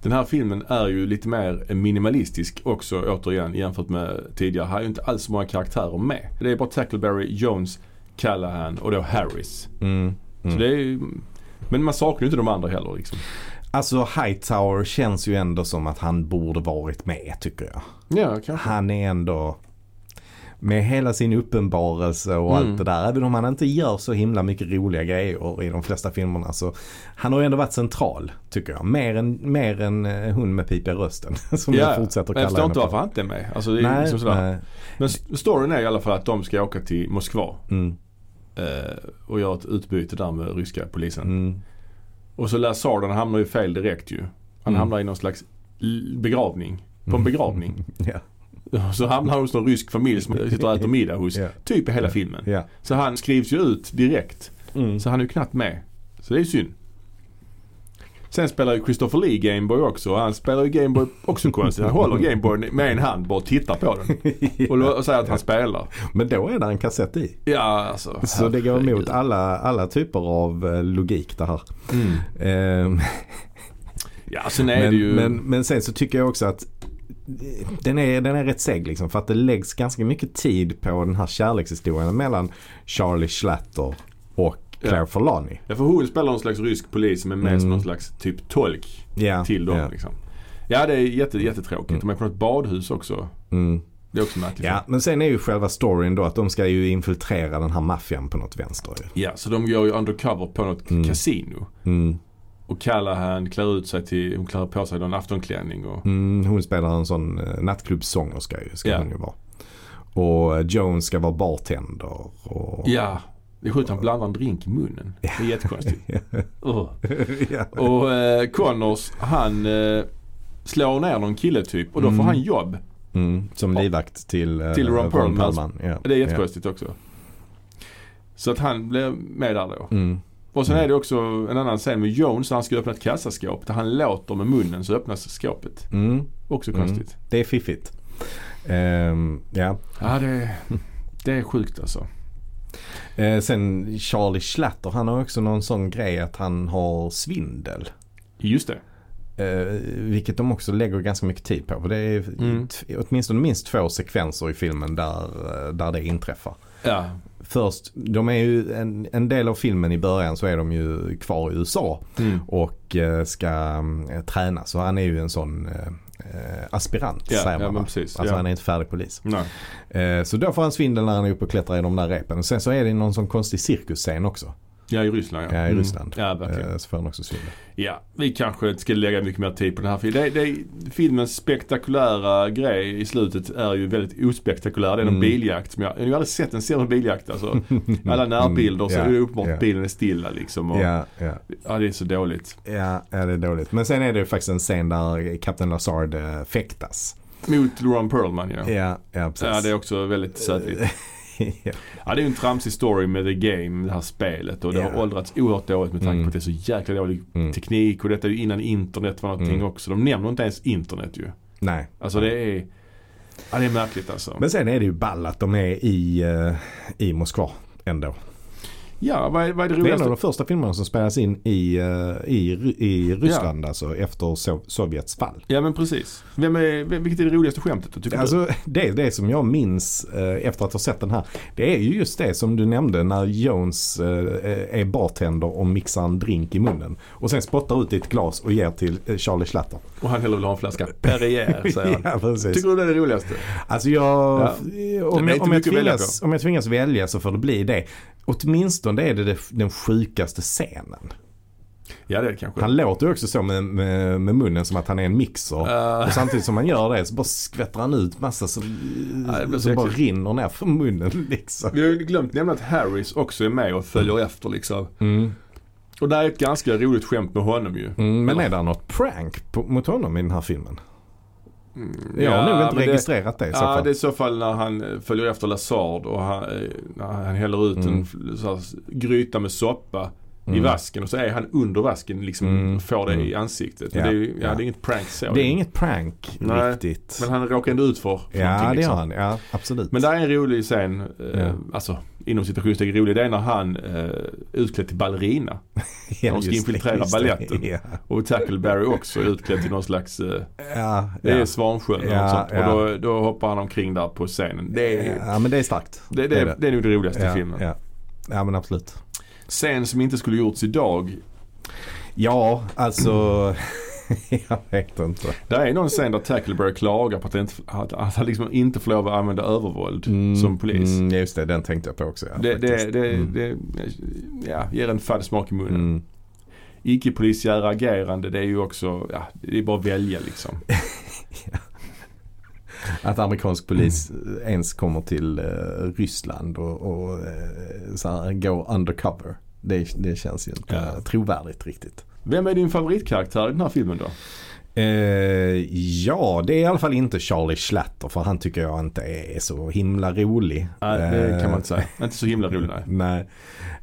Den här filmen är ju lite mer minimalistisk också återigen jämfört med tidigare. Här är ju inte alls så många karaktärer med. Det är bara Tackleberry, Jones, Callahan och då Harris. Mm. Så Mm. det är men man saknar ju inte de andra heller liksom. Alltså Hightower känns ju ändå som att han borde varit med tycker jag. Ja, kanske. Han är ändå med hela sin uppenbarelse och Mm. allt det där. Även om han inte gör så himla mycket roliga grejer i de flesta filmerna. Så han har ju ändå varit central tycker jag. Mer än, mer än eh, hon med pipiga rösten. [LAUGHS] Som jag fortsätter men jag kalla förstår henne inte för. varför han inte är med. Alltså, det är Nej, liksom sådär. nej. Men storyn är i alla fall att de ska åka till Moskva Mm, eh, och göra ett utbyte där med ryska polisen. mm, Och så Lazard han hamnar ju fel direkt ju. Han Mm. hamnar i någon slags begravning. På en begravning. [LAUGHS] ja, [LAUGHS] Så hamnar han hos någon rysk familj som sitter och äter middag hos. ja, Typ i hela Ja. filmen. ja. Så han skrivs ju ut direkt. Mm. Så han är ju knappt med. Så det är ju synd. Sen spelar ju Christopher Lee Gameboy också han spelar ju Gameboy också konstigt. Han håller Gameboy med en hand bara tittar på den. [LAUGHS] Och, säger att han spelar. Men då är det en kassett i. Ja alltså. Så det går emot alla, alla typer av eh, logik det här. Mm. Ehm, Ja sen är men, det ju. men, men sen så tycker jag också att den är, den är rätt seg liksom. För att det läggs ganska mycket tid på den här kärlekshistorien mellan Charlie Schlatter och Claire Ja. Forlani. Ja för hon spelar någon slags rysk polis som är med som Mm. någon slags typ tolk Ja, till dem ja. liksom. Ja det är jätte, jättetråkigt. Mm. De är på något badhus också. Mm. Det är också märkligt. Ja, men sen är ju själva storyn då att de ska ju infiltrera den här maffian på något vänster. Ja, så de går ju undercover på något Mm. kasino. Mm. Och Callahan klär ut sig till, hon klär på sig någon aftonklänning och Mm, hon spelar en sån uh, nattklubbssångerska ju, ska Ja. hon ju vara. Och eh, Jones ska vara bartender. Och... Ja, det är sjukt han blandar en drink i munnen. Det är jättekonstigt. [LAUGHS] [LAUGHS] Ja. Och eh, Connors han eh, slår ner någon kille typ och då får Mm. han jobb. Mm, som livvakt till, uh, Till Ron Perlman. Ja. Det är jättekonstigt också. Så att han blir med där då. Mm. Och sen Mm. är det också en annan scen med Jones där han ska öppna ett kassaskåp. Där han låter med munnen så öppnas skåpet. Mm. Också Mm. konstigt. Det är fiffigt. Ehm, ja. Ja det, det är sjukt alltså. Eh, sen Charlie Schlatter han har också någon sån grej att han har svindel. Just det. Eh, vilket de också lägger ganska mycket tid på. För det är Mm. åtminstone minst två sekvenser i filmen där, eh, där det inträffar. Ja. Först, de är ju en, en del av filmen i början så är de ju kvar i USA Mm. och eh, ska eh, träna. Så han är ju en sån eh, aspirant Ja, säger man va? precis, Alltså ja. han är inte färdig polis. Eh, så då får han svindel när han är uppe och klättrar i de där repen. Sen så är det någon sån konstig cirkusscen också. Ja i Ryssland ja. Ja, i Mm. Ryssland. Ja verkligen. Eh, så får han också svindel. Ja, vi kanske inte ska lägga mycket mer tid på den här filmen. Det, det, filmens spektakulära grej i slutet är ju väldigt ospektakulär. Det är någon Mm. biljakt som jag, jag har aldrig sett en sämre biljakt alltså. [LAUGHS] Alla närbilder så Ja, är det uppenbart ja. att bilen är stilla liksom. Och, ja. Ja, ja. det är så dåligt. Ja, ja, det är dåligt. Men sen är det ju faktiskt en scen där Kapten Lazard eh, fäktas. Mot Ron Perlman ja. Ja, ja precis. Ja, det är också väldigt sötligt. [LAUGHS] ja. [LAUGHS] Ja, det är ju en tramsig story med The Game, det här spelet. Och det har Ja. åldrats oerhört dåligt med tanke Mm. på att det är så jäkla dålig Mm. teknik. Och detta är ju innan internet var någonting Mm. också. De nämner inte ens internet ju. Nej. Alltså det är, ja det är märkligt alltså. Men sen är det ju ball att de är i, eh, i Moskva ändå. Ja, vad är, vad är det Det är en roligaste? av de första filmerna som spelas in i, eh, i, i Ryssland alltså efter Sov- Sovjets fall. Ja men precis. Vem är, vilket är det roligaste skämtet då, tycker du? Alltså det, det som jag minns eh, efter att ha sett den här. Det är ju just det som du nämnde när Jones eh, är bartender och mixar en drink i munnen. Och sen spottar ut i ett glas och ger till Charlie Schlatter. Och han hellre vill ha en flaska Perrier [LAUGHS] säger han. ja, precis. Tycker du det är det roligaste? Alltså jag, Ja. om, jag, om, jag tvingas, om jag tvingas välja så får det bli det. Åtminstone är det, den sjukaste scenen. Ja det kanske. Han låter ju också så med, med, med munnen som att han är en mixer. Eh, Och samtidigt som han gör det så bara skvätter han ut massa som, Ja, så som bara rinner ner från munnen liksom. vi har ju glömt nämna att Harris också är med och följer efter liksom. Mm. Och det är ett ganska roligt skämt med honom ju. Mm, men Eller- är det något prank på, mot honom i den här filmen? Mm, Jag har nog inte men det- registrerat det i så Ja fall. det är i så fall när han följer efter Lazard och han, eh, han häller ut Mm. en så här, gryta med soppa i Mm. vasken och så är han under vasken liksom Mm. får det i Mm. ansiktet. Ja, Det, är, ja, ja. det är inget prank så. Det är inget prank Nej, riktigt. Men han råkar ändå ut för, ja det liksom. gör han. Ja absolut. Men där är en rolig scen, eh, Ja. alltså inom citationstecken rolig, det är när han eh, utklädd till ballerina. [LAUGHS] ja, de ska det, infiltrera det. balletten. Ja, Och Tackleberry också utklädd till någon slags, eh, ja, det är. Svansjön och Ja, något sånt. Och då, då hoppar han omkring där på scenen. Det är, ja men det är starkt. det, det, det, det. är nog det roligaste i filmen. Ja. ja men absolut. Scen som inte skulle gjorts idag. Ja alltså [LAUGHS] jag vet inte. Det är någon scen där Tackleberry klagar på att, inte, att, att han liksom inte får lov att använda övervåld som polis. Mm, just det, den tänkte jag på också. Ja, det, det, det, Mm. det ja, ger en fadd smak i munnen. Mm. Icke-polisiära agerande det är ju också, ja det är bara att välja liksom. [LAUGHS] Att amerikansk polis Mm. ens kommer till eh, Ryssland och, och eh, så här, går undercover. Det, det känns ju inte Ja. trovärdigt riktigt. Vem är din favoritkaraktär i den här filmen då? Eh, ja, det är i alla fall inte Charlie Schlatter för han tycker jag inte är så himla rolig. Nej, det kan Eh, man inte säga. [LAUGHS] Inte så himla rolig nej.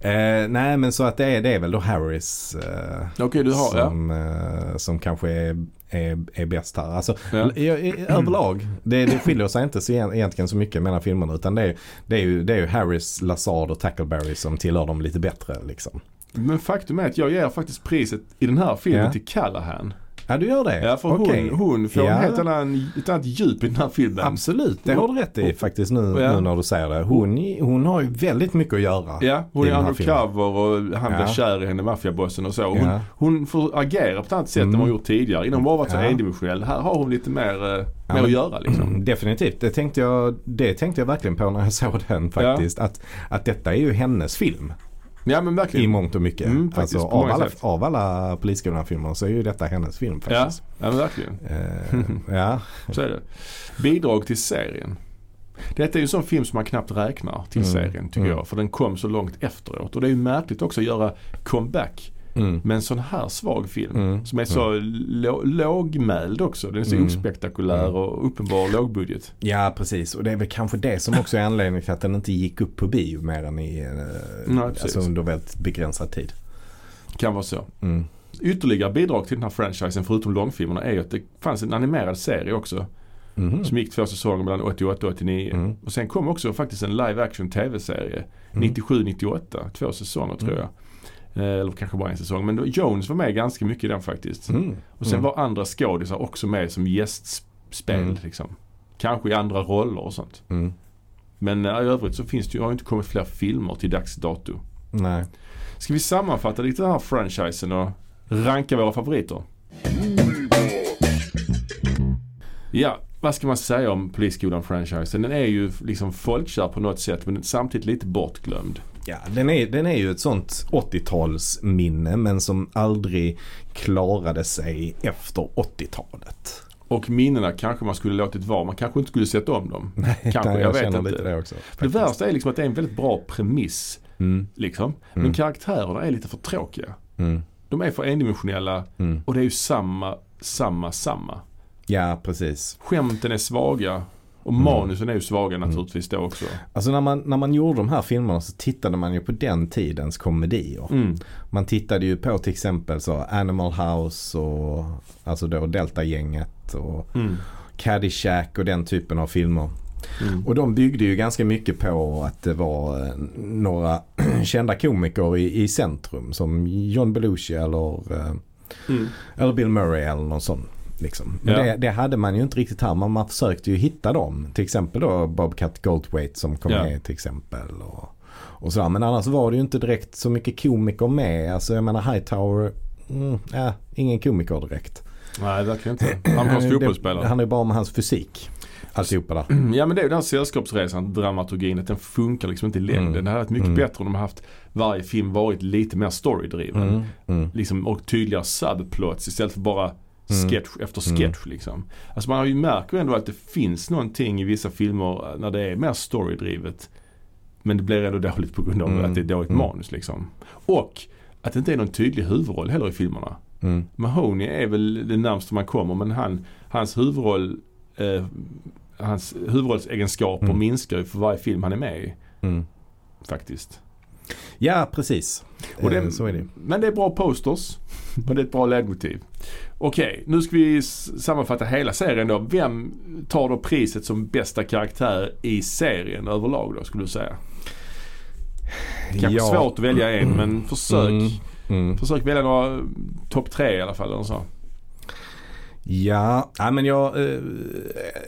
Nej. Eh, nej men så att det är, det är väl då Harris eh, Okej, du har, ja. som, eh, som kanske är, är, är bäst här. Alltså, Ja. i, i, [CLEARS THROAT] överlag, det, det skiljer sig inte så egent- egentligen så mycket mellan filmerna utan det är, det är, ju, det är ju Harris, Lazard och Tackleberry som tillhör dem lite bättre liksom. Men faktum är att jag ger faktiskt priset i den här filmen Ja. till Callahan. Ja du gör det? Ja, för Okej. hon, hon får Ja. en helt annan, ett annat djup i den här filmen. Absolut, det har du rätt i faktiskt nu, Ja. nu när du säger det. Hon, hon har ju väldigt mycket att göra. Ja, hon är undercover och han Ja. blir kär i henne, maffiabossen och så. Hon, Ja. hon får agera på ett annat sätt Mm. än hon gjort tidigare. Innan hon bara varit så Ja. endimensionell. Här har hon lite mer, eh, mer men- att göra liksom. [CLEARS THROAT] Definitivt, det tänkte, jag, det tänkte jag verkligen på när jag [LAUGHS] såg den faktiskt. Att, att detta är ju hennes film Ja men i verkligen. mångt och mycket. Mm, alltså, av, alla, sätt. av alla Polisskolan-filmer så är ju detta hennes film Ja, faktiskt. ja men verkligen. Eh, [LAUGHS] ja. Så är det. Bidrag till serien. Detta är ju en sån film som man knappt räknar till Mm. serien tycker Mm. jag. För den kom så långt efteråt. Och det är ju märkligt också att göra comeback Mm. en sån här svag film. Mm. Som är så lå- lågmäld också. Den är så Mm. ospektakulär Mm. och uppenbar lågbudget. ja, precis. Och det är väl kanske det som också är anledningen till att den inte gick upp på bio mer än i, eh, Nej, alltså under väldigt begränsad tid. Kan vara så. Mm. Ytterligare bidrag till den här franchisen förutom långfilmerna är ju att det fanns en animerad serie också. Mhm. Som gick två säsonger mellan 88 och 89. Mm. Och sen kom också faktiskt en live action tv-serie. Mm. 97-98. Två säsonger tror Mm. jag. Eh, Eller kanske bara en säsong. Men Jones var med ganska mycket i den faktiskt. Mm. Och sen Mm. var andra skådisar också med som gästspel Mm. liksom. Kanske i andra roller och sånt. Mm. Men eh, i övrigt så finns det ju, har inte kommit fler filmer till dags dato. Nej. Ska vi sammanfatta lite den här franchisen och ranka våra favoriter? Ja, vad ska man säga om Polisskolan-franchisen? Den är ju liksom folkkär på något sätt men samtidigt lite bortglömd. Ja, den är, den är ju ett sånt 80-talsminne men som aldrig klarade sig efter 80-talet. Och minnena kanske man skulle låtit vara. Man kanske inte skulle sett om dem. [LAUGHS] Kanske, Nej, jag vet känner inte. lite det också. Det faktiskt. värsta är liksom att det är en väldigt bra premiss. Mm, Liksom. Men Mm. karaktärerna är lite för tråkiga. mm, De är för endimensionella mm. och det är ju samma, samma, samma. Ja, precis. Skämten är svaga och Mm. manusen är ju svaga naturligtvis då också. Alltså när man, när man gjorde de här filmerna så tittade man ju på den tidens komedier. Mm. Man tittade ju på till exempel så Animal House och alltså då Delta-gänget och Mm. Caddyshack och den typen av filmer. Mm. Och de byggde ju ganska mycket på att det var eh, några [CLEARS THROAT] kända komiker i, i centrum som John Belushi eller, eh, Mm. eller Bill Murray eller någon sån. Liksom. Men Ja. det, det hade man ju inte riktigt här. Men man försökte ju hitta dem. Till exempel då Bobcat Goldthwait som kom Ja. med till exempel. Och, och sådär. Men annars var det ju inte direkt så mycket komiker med. Alltså jag menar Hightower, mm, ja, ingen komiker direkt. Nej, verkligen inte. Amerikansk Det fotbollsspelare. handlar ju bara om hans fysik. Alltihopa där. Ja men det är ju den här sällskapsresan, dramaturgin, att den funkar liksom inte i längden. Mm. Det hade varit mycket Mm. bättre om de haft varje film varit lite mer storydriven. Mm, mm, Liksom, och tydligare subplots istället för bara Mm. sketch efter sketch liksom. Alltså man har ju märker ändå att det finns någonting i vissa filmer när det är mer storydrivet. Men det blir ändå dåligt på grund av Mm. att det är dåligt Mm. manus liksom. Och att det inte är någon tydlig huvudroll heller i filmerna. mm. Mahoney är väl det närmaste man kommer men han, hans huvudroll eh, Hans huvudrollsegenskaper Mm. minskar ju för varje film han är med i. Mm. Faktiskt. Ja, precis. Och det, Eh, så är det. Men det är bra posters och det är ett bra ledmotiv. Okej, nu ska vi sammanfatta hela serien då. Vem tar då priset som bästa karaktär i serien överlag då skulle du säga? Kanske Ja. svårt att välja en men försök. Mm, mm. Försök välja några topp tre i alla fall eller så. Ja, nej, men jag, eh,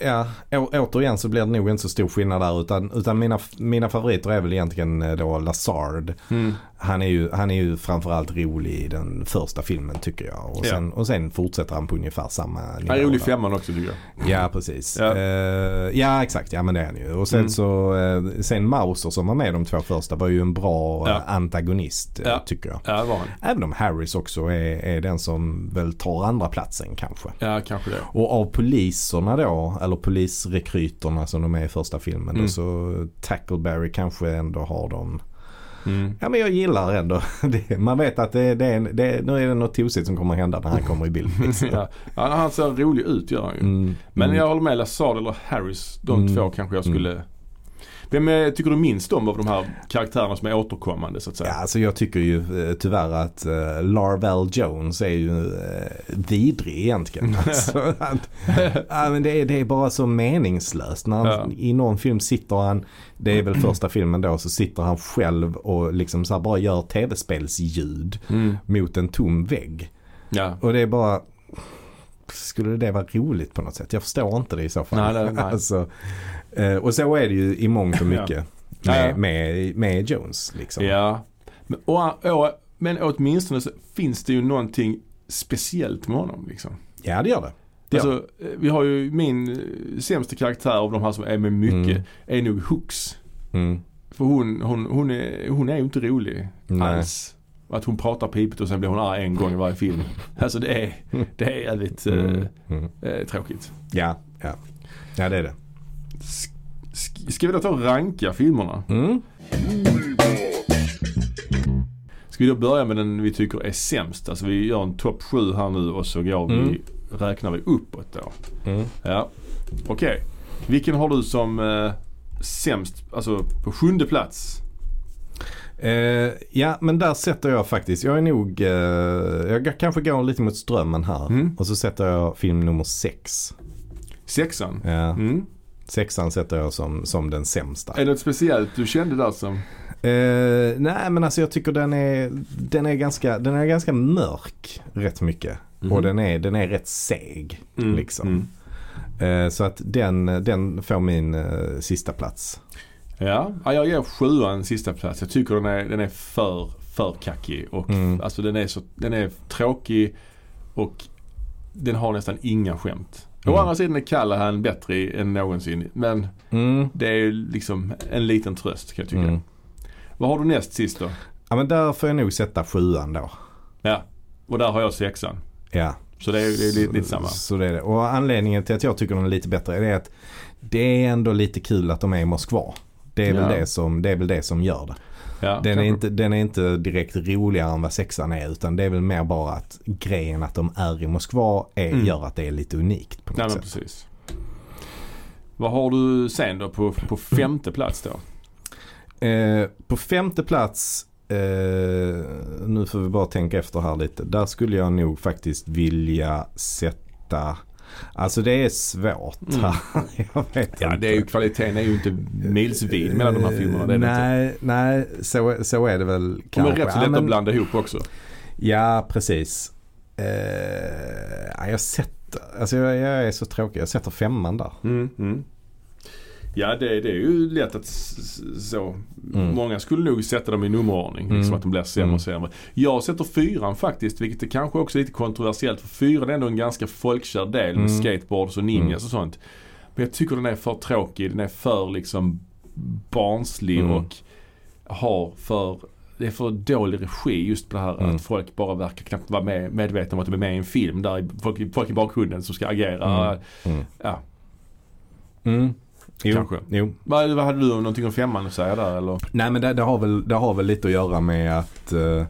ja, å, återigen så blir det nog inte så stor skillnad där utan, utan mina, mina favoriter är väl egentligen eh, då Lazard. Mm. Han är, ju, han är ju framförallt rolig i den första filmen tycker jag. Och Ja. sen, och sen fortsätter han på ungefär samma nivå. Han är rolig i femman också tycker jag. Ja precis. Ja. Ja. ja exakt, ja men det är han ju. Och sen Mm. så, eh, sen Mauser som var med de två första var ju en bra Ja. eh, antagonist Ja. tycker jag. Ja, var han. Även om Harris också är, är den som väl tar andra platsen kanske. Ja, kanske det. Och av poliserna då, eller polisrekryterna som de är i första filmen Mm. då, så Tackleberry kanske ändå har de Mm. Ja men jag gillar ändå [LAUGHS] det. Man vet att det, det, är, det, nu är det något tosigt som kommer hända när han kommer i bild. [LAUGHS] Liksom. ja. han ser rolig ut gör han ju. Mm. Men mm. jag håller med Lazard eller Harris. De Mm. två kanske jag skulle Vem är, tycker du minst om av de här karaktärerna som är återkommande så att säga? Ja, alltså jag tycker ju eh, tyvärr att uh, Larvel Jones är ju uh, vidrig egentligen. [LAUGHS] alltså, att, ja, men det, är, det är bara så meningslöst. När han, Ja. I någon film sitter han, det är väl första filmen då, så sitter han själv och liksom så bara gör tv-spelsljud Mm. mot en tom vägg. Ja. Och det är bara skulle det vara roligt på något sätt? Jag förstår inte det i så fall. Nej, nej, nej. [LAUGHS] Alltså, eh, och så är det ju i mångt och [LAUGHS] mycket Ja, med, med, med Jones. Liksom. ja. Men, och, och, men åtminstone så finns det ju någonting speciellt med honom liksom. Ja, det gör det. det gör Alltså, eh, vi har ju min eh, sämsta karaktär av de här som är med mycket Mm. är nog Hooks. Mm. För hon, hon, hon, är, hon är ju inte rolig Nej. alls. Att hon pratar pipigt och sen blir hon arg en gång i varje film. [LAUGHS] Alltså det är, det är jävligt Mm. eh, Mm. eh, tråkigt. Ja, ja. ja, det är det. Sk- sk- Ska vi då ta och ranka filmerna? Mm. Ska vi då börja med den vi tycker är sämst? Alltså vi gör en topp 7 här nu och så går Mm. vi, räknar vi uppåt då. Mm. Ja, okej. Vilken har du som eh, sämst, alltså på sjunde plats? Eh, ja, men där sätter jag faktiskt, jag är nog, eh, jag kanske går lite mot strömmen här. Mm. Och så sätter jag film nummer sex. Sexan? Ja, Mm. Sexan sätter jag som, som den sämsta. Är det något speciellt du kände där som? Eh, nej men alltså jag tycker den är, den är, ganska, den är ganska mörk rätt mycket. Mhm. Och den är, den är rätt seg. Mm. Liksom. Mm. Eh, så att den, den får min eh, sista plats. Ja, ja, jag ger sjuan sista plats. Jag tycker den är, den är för, för kackig. Och Mm. alltså den är, så, den är tråkig och den har nästan inga skämt. Å Mm. andra sidan är Callahan bättre än någonsin. Men Mm. det är ju liksom en liten tröst kan jag tycka. Mm. Vad har du näst sist då? Ja men där får jag nog sätta sjuan då. Ja, och där har jag sexan. Ja. Så det är, det är lite, lite samma. Så det är det. Och anledningen till att jag tycker den är lite bättre är att det är ändå lite kul att de är i Moskva. Det är, väl, Ja. det, som, det är väl det som gör det. Ja, Den är, inte, den är inte direkt roligare än vad sexan är utan det är väl mer bara att grejen att de är i Moskva är, Mm. gör att det är lite unikt på något men sätt. precis. Vad har du sen då på, på femte plats då? Eh, på femte plats, eh, nu får vi bara tänka efter här lite. Där skulle jag nog faktiskt vilja sätta, alltså det är svårt Mm. [LAUGHS] jag vet Ja, inte. det är ju, kvaliteten är ju inte milsvid mellan de här filmerna. Det är det nej, nej så, så är det väl De är kanske. rätt så Ja, lätta men- att blanda ihop också. Ja, precis. Eh, ja, jag sätter, alltså jag, jag är så tråkig. Jag sätter femman där. Mm, mm. Ja det, det är ju lätt att så. Mm. Många skulle nog sätta dem i nummerordning. Mm. Liksom att de blir sämre Mm. och sämre. Jag sätter fyran faktiskt, vilket är kanske också lite kontroversiellt. För fyran är ändå en ganska folkkär del med Mm. skateboards och ninjas Mm. och sånt. Men jag tycker den är för tråkig. Den är för liksom barnslig Mm. och har för det är för dålig regi just på det här Mm. att folk bara verkar knappt vara med, medvetna om att de är med i en film. Där är folk, folk i bakgrunden som ska agera. Mm. Mm. Ja, Mm. Jo, Kanske. Jo. vad, vad hade du någonting om femman att säga där eller? Nej men det, det, har väl, det har väl lite att göra med att eh,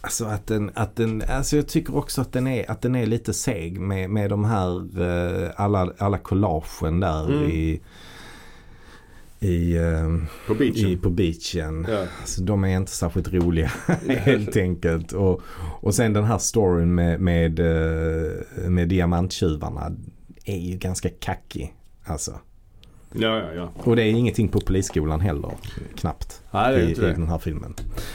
Alltså att den, att den, alltså jag tycker också att den är, att den är lite seg med, med de här eh, alla, alla collagen där Mm. i, i, eh, På beachen? i, på beachen. Ja. Alltså, de är inte särskilt roliga [LAUGHS] [LAUGHS] helt enkelt. Och, och sen den här storyn med, med, eh, med diamanttjuvarna är ju ganska kackig. Alltså. ja, ja, ja. Och det är ingenting på polisskolan heller. Knappt. Nej, det är I, inte i det. den här filmen.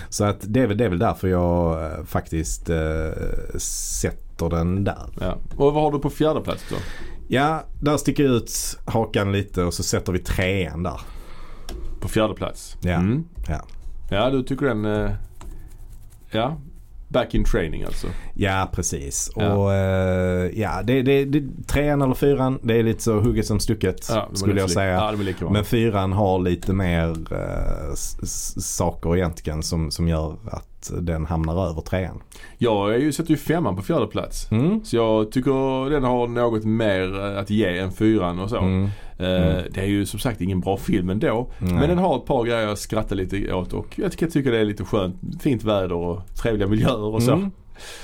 Så att det, är väl, det är väl därför jag eh, faktiskt eh, sätter den där. Ja. Och vad har du på fjärde plats då? Ja, där sticker jag ut hakan lite och så sätter vi trean där. På fjärde plats? Ja. Mm. Ja. Ja, du tycker den... eh, Ja. Back in training alltså. Ja, precis. Ja. Och eh, ja, det, det, det, trean eller fyran, det är lite så hugget som stucket Ja, skulle jag säga. Ja. Men fyran har lite mer s- saker egentligen som, som gör att den hamnar över trean. Jag är ju, sätter ju femman på fjärde plats. Mm. Så jag tycker den har något mer eh, att ge än fyran och så. Mm. Eh, Mm. Det är ju som sagt ingen bra film ändå. Nej. Men den har ett par grejer att skratta lite åt och jag tycker, jag tycker det är lite skönt. Fint väder och trevliga miljöer och så. Mm.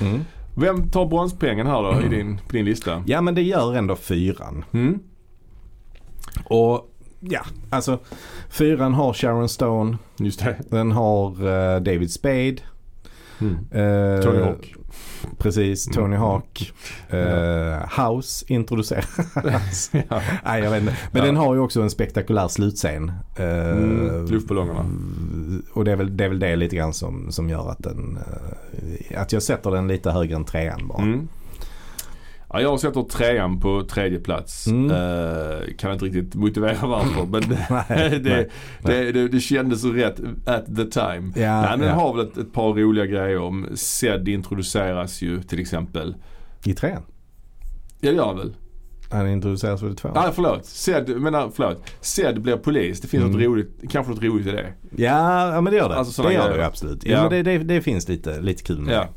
Mm. Vem tar bronspengen här då i din, på din lista? Ja men det gör ändå fyran. Mm? Och ja, alltså fyran har Sharon Stone. Just det. Den har eh, David Spade. Mm. eh, Tony Hawk. Precis, Tony Mm. Hawk. Eh, House introduceras. [LAUGHS] ja. Nej jag vet inte. Men Ja. den har ju också en spektakulär slutscen. Eh, Mm, luftballongerna. Och det är, väl, det är väl det lite grann som, som gör att den, eh, att jag sätter den lite högre än trean bara. Mm. Ja, jag sätter trean på tredje plats. Mm. Eh, kan inte riktigt motivera varför men [LAUGHS] [LAUGHS] Nej, det, nej, det, det, det kändes så rätt at the time. Ja, Nej, men ja. har väl ett, ett par roliga grejer. Zed introduceras ju till exempel. I trean? Ja det gör väl? Han introduceras väl i tvåan? Nej förlåt. Zed, menar, förlåt. Zed blir polis. Det finns Mm. något roligt, kanske något roligt i det. Ja, ja men det gör det. Alltså det gör grejer. det absolut. Ja. Ja. men det, det, det finns lite, lite kul med det.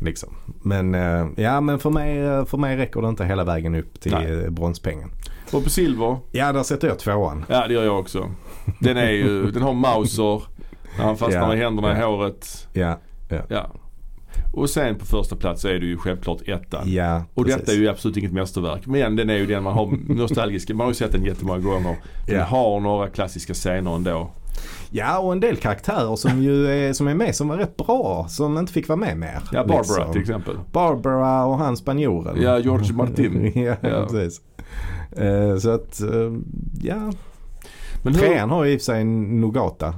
Liksom. Men, eh, ja, men för, mig, eh, för mig räcker det inte hela vägen upp till Nej. eh, bronspengen. Och på silver, Ja, där sätter jag tvåan. ja det gör jag också. Den är ju, den har Mauser. När han fastnar Ja, med händerna i ja. håret. Ja, Ja. Och sen på första plats är det ju självklart ettan. ja Och precis. detta är ju absolut inget mästerverk. Men den är ju den man har nostalgiska. Man har ju sett den jättemånga gånger. Den Ja. har några klassiska scener ändå. Ja, och en del karaktärer som ju är, som är med som var rätt bra. Som inte fick vara med mer. Ja, Barbara liksom. till exempel. Barbara och han spanjoren. Ja, George Martin. [LAUGHS] ja, Ja. precis. Eh, så att, eh, ja. Men hur, Trean har ju i och för sig Nogata.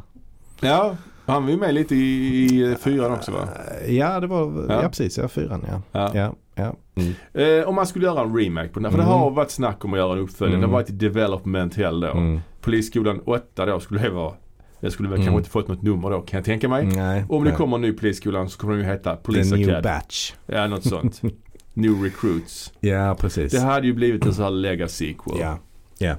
Ja, han var ju med lite i, i fyran också va? Eh, Ja, det var, ja, Ja. precis. Ja, fyran ja. Ja. Ja, ja. Mm. Eh, om man skulle göra en remake på den här. För Mm. det har varit snack om att göra en uppföljning. Mm. Det har varit i development hell då. Mm. Polisskolan 8 då skulle det vara. Det skulle väl Mm. kanske inte fått något nummer då kan jag tänka mig. Nej. Om det nej. kommer en ny polisskolan så kommer den ju heta The Police new batch. Ja, något sånt. [LAUGHS] New Recruits. Ja, precis. Det hade ju blivit en sån här legacy-sequel. Ja. Ja.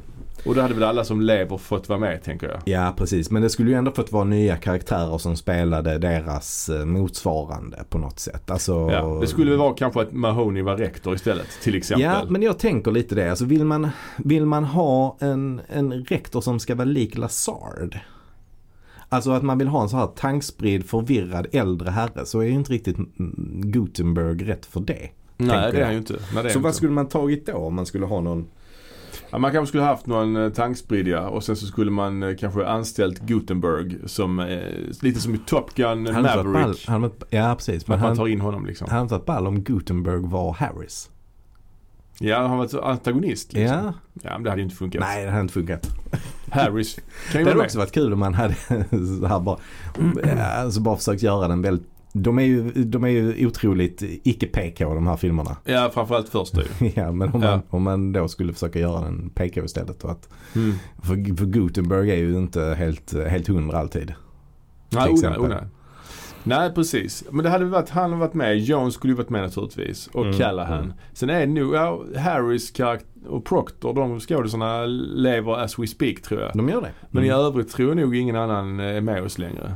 Och då hade väl alla som lever fått vara med tänker jag. ja, precis. Men det skulle ju ändå fått vara nya karaktärer som spelade deras eh, motsvarande på något sätt. Alltså, Ja, det skulle väl vara kanske att Mahoney var rektor istället till exempel. Ja, men jag tänker lite det. Alltså vill man, vill man ha en, en rektor som ska vara lik Lazard? Alltså att man vill ha en så här tankspridd, förvirrad äldre herre så är ju inte riktigt Gutenberg rätt för det. Nej det är han ju inte. Nej, Så han vad inte. skulle man tagit då om man skulle ha någon? Ja, man kanske skulle haft någon eh, tankspridd ja. Och sen så skulle man eh, kanske anställt Gutenberg som eh, lite som i Top Gun Hade varit ball- Maverick. hade varit- Ja precis. Men Att man han tar in honom liksom. hade inte varit ball om Gutenberg var Harris. Ja, han var antagonist liksom. Ja. Ja, men det hade ju inte funkat. Nej det hade inte funkat. [LAUGHS] Harris kan ju Det hade också varit kul om man hade så här bara, alltså bara försökt göra den väldigt de är, ju, de är ju otroligt icke-PK de här filmerna. Ja, framförallt första ju. [LAUGHS] Ja men om, Ja. Man, om man då skulle försöka göra en PK istället. Och att, Mm. för, för Gutenberg är ju inte helt, helt hundra alltid. Nej, Till oh, nej, precis. Men det hade varit, han hade varit med. Jones skulle ju varit med naturligtvis. Och Mm, Callahan. mm. Sen är det nog, ja, Harris karaktär och Proctor, de skådisarna lever as we speak tror jag. De gör det. Men i Mm. övrigt tror jag nog ingen annan är med oss längre.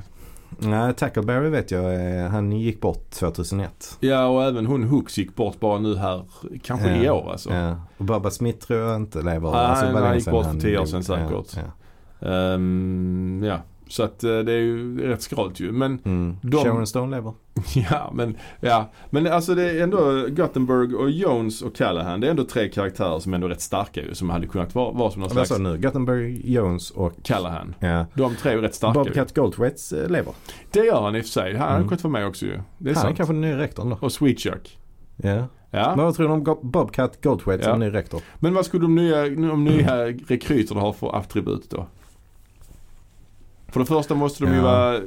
Nej, Tackleberry vet jag, eh, han gick bort 2001. Ja, och även hon Hooks gick bort bara nu här, kanske i Ja. år alltså. Ja. Och Bubba Smith tror jag inte lever. Nej, alltså, var han gick bort för tio år sedan säkert. Ja, ja. Ehm, ja. Så att eh, det är ju rätt skralt ju. Men Mm. De- Sharon Stone lever. [LAUGHS] Ja, men, ja. men alltså det är ändå Guttenberg och Jones och Callahan. Det är ändå tre karaktärer som är ändå rätt starka ju. Som hade kunnat vara, vara som någon Vad slags sa du nu? Guttenberg, Jones och Callahan. ja. De tre är rätt starka. Bobcat Goldthwaits eh, lever. Det gör han i och för sig. Han hade Mm. kunnat vara med också ju. Det är Han är sant. kanske den nya rektorn då. Och Sweet Chuck. Ja. Ja. Men vad tror du om Bobcat Goldthwait Ja. som ny rektor? Men vad skulle de nya, de nya rekryterna ha för attribut då? För det första måste de ju Ja. vara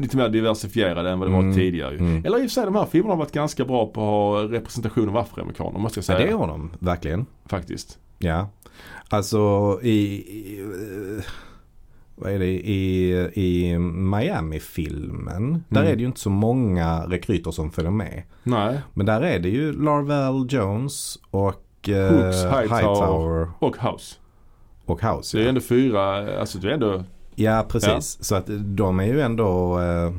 lite mer diversifierade än vad de Mm. var tidigare ju. Mm. Eller i och för sig de här filmerna har varit ganska bra på att ha representation av afroamerikaner måste jag Ja, säga. det har de verkligen. Faktiskt. Ja. Alltså i, i vad är det, i, i Miami-filmen. Där Mm. är det ju inte så många rekryter som följer med. Nej. Men där är det ju Larvel Jones och eh, Hooks, Hightower. Hightower Och House. och House. Det är Ja, ändå fyra, alltså det är ändå, ja precis. Så att de är ju ändå eh,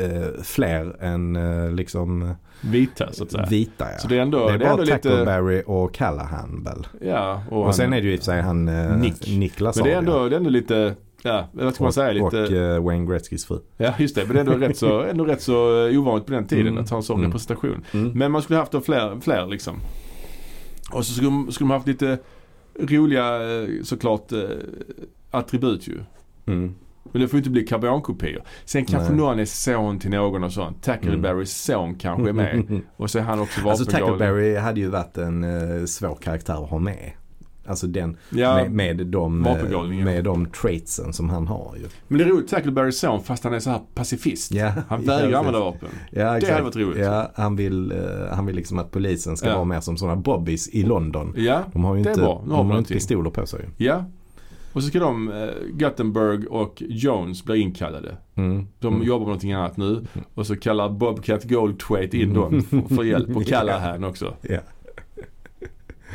eh, fler än eh, liksom Vita så att säga. vita. Ja. Så det är ändå, det är det bara ändå lite... Tackleberry och Callahan väl. Ja, och, Och, han, sen är det ju i och för sig han eh, Nick. Nick Men det är ändå, det är ändå lite, ja vad ska man säga? Lite, och eh, Wayne Gretzkys fru. ja just det, men det är ändå rätt så, [LAUGHS] ändå rätt så eh, ovanligt på den tiden Mm. att ha en sån Mm. representation. Mm. Men man skulle haft då fler, fler liksom. Och så skulle, skulle man haft lite roliga eh, såklart eh, attribut ju. Mm. Men det får inte bli karbonkopior. Sen kanske Nej. någon är son till någon och sånt. Tackleberrys son kanske är med. [LAUGHS] Och så är han också Alltså. Tackleberry hade ju varit en eh, svår karaktär att ha med. Alltså den Ja, med, med, de, eh, med de traitsen som han har ju. men det är roligt Tackleberrys son fast han är så här pacifist. Ja, Han [LAUGHS] ja, vägrar precis. använda vapen. Ja, hade exakt. varit roligt. Ja, han vill, eh, han vill liksom att polisen ska Ja. vara mer som sådana bobbies i London. Ja, De har ju Det är inte, bra. Nu har de har inte pistoler på sig. ja. Och så ska de, eh, Guttenberg och Jones bli inkallade. Mm. De Mm. jobbar med någonting annat nu. Och så kallar Bobcat Goldthwait in dem för, för hjälp. Och [LAUGHS] Callahan också. Ja,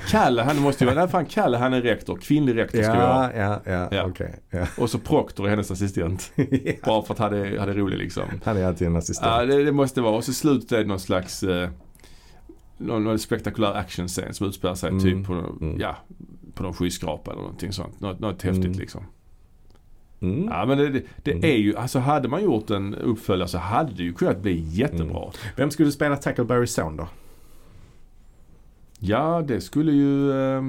Callahan måste ju vara, nej fan Callahan är rektor. Kvinnlig rektor ska vi ha. ja, ja, ja, Ja. okej. Ja. Och så Proctor är hennes assistent. [LAUGHS] Bara för att han är, han är rolig liksom. Han är alltid en assistent. Ja, det, det måste vara. Och så slutet är det någon slags eh, någon, någon spektakulär actionscen som utspelar sig Mm. typ på, Mm. ja, på någon skyskrapa eller någonting sånt. Något, något häftigt Mm. liksom. Mm. Ja men det, det, Mm. är ju, alltså hade man gjort en uppföljare så hade det ju kunnat bli jättebra. Mm. Vem skulle spela Tackleberrys son då? Ja det skulle ju... eh,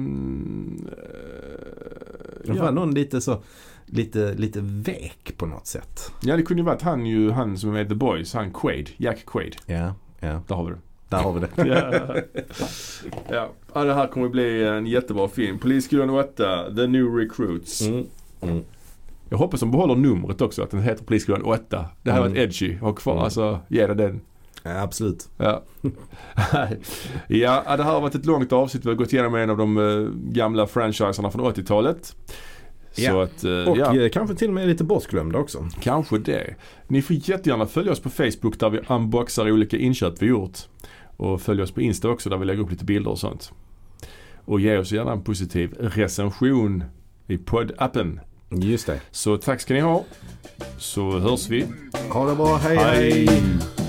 Det var ja. någon lite så, lite, lite vek på något sätt. ja det kunde ju varit han ju, han som är med The Boys, han Quaid, Jack Quaid. Ja, ja. Där har vi det. Där har vi det. ja. ja. det här kommer bli en jättebra film. Polisskolan 8, The New Recruits. Mm. Mm. Jag hoppas de behåller numret också, att den heter Polisskolan 8. Det här Mm. varit edgy. Ha kvar, Mm. alltså ge det den. Ja, absolut. [LAUGHS] Ja. ja, det här har varit ett långt avsnitt. Vi har gått igenom en av de eh, gamla franchiserna från 80-talet. Så Ja. att, eh, Och ja, eh, kanske till och med lite bortglömda också. kanske det. Ni får jättegärna följa oss på Facebook där vi unboxar olika inköp vi gjort. Och följ oss på Insta också där vi lägger upp lite bilder och sånt. Och ge oss gärna en positiv recension i poddappen. Just det. Så tack ska ni ha. Så hörs vi. Ha det bra. hej. hej. Hej.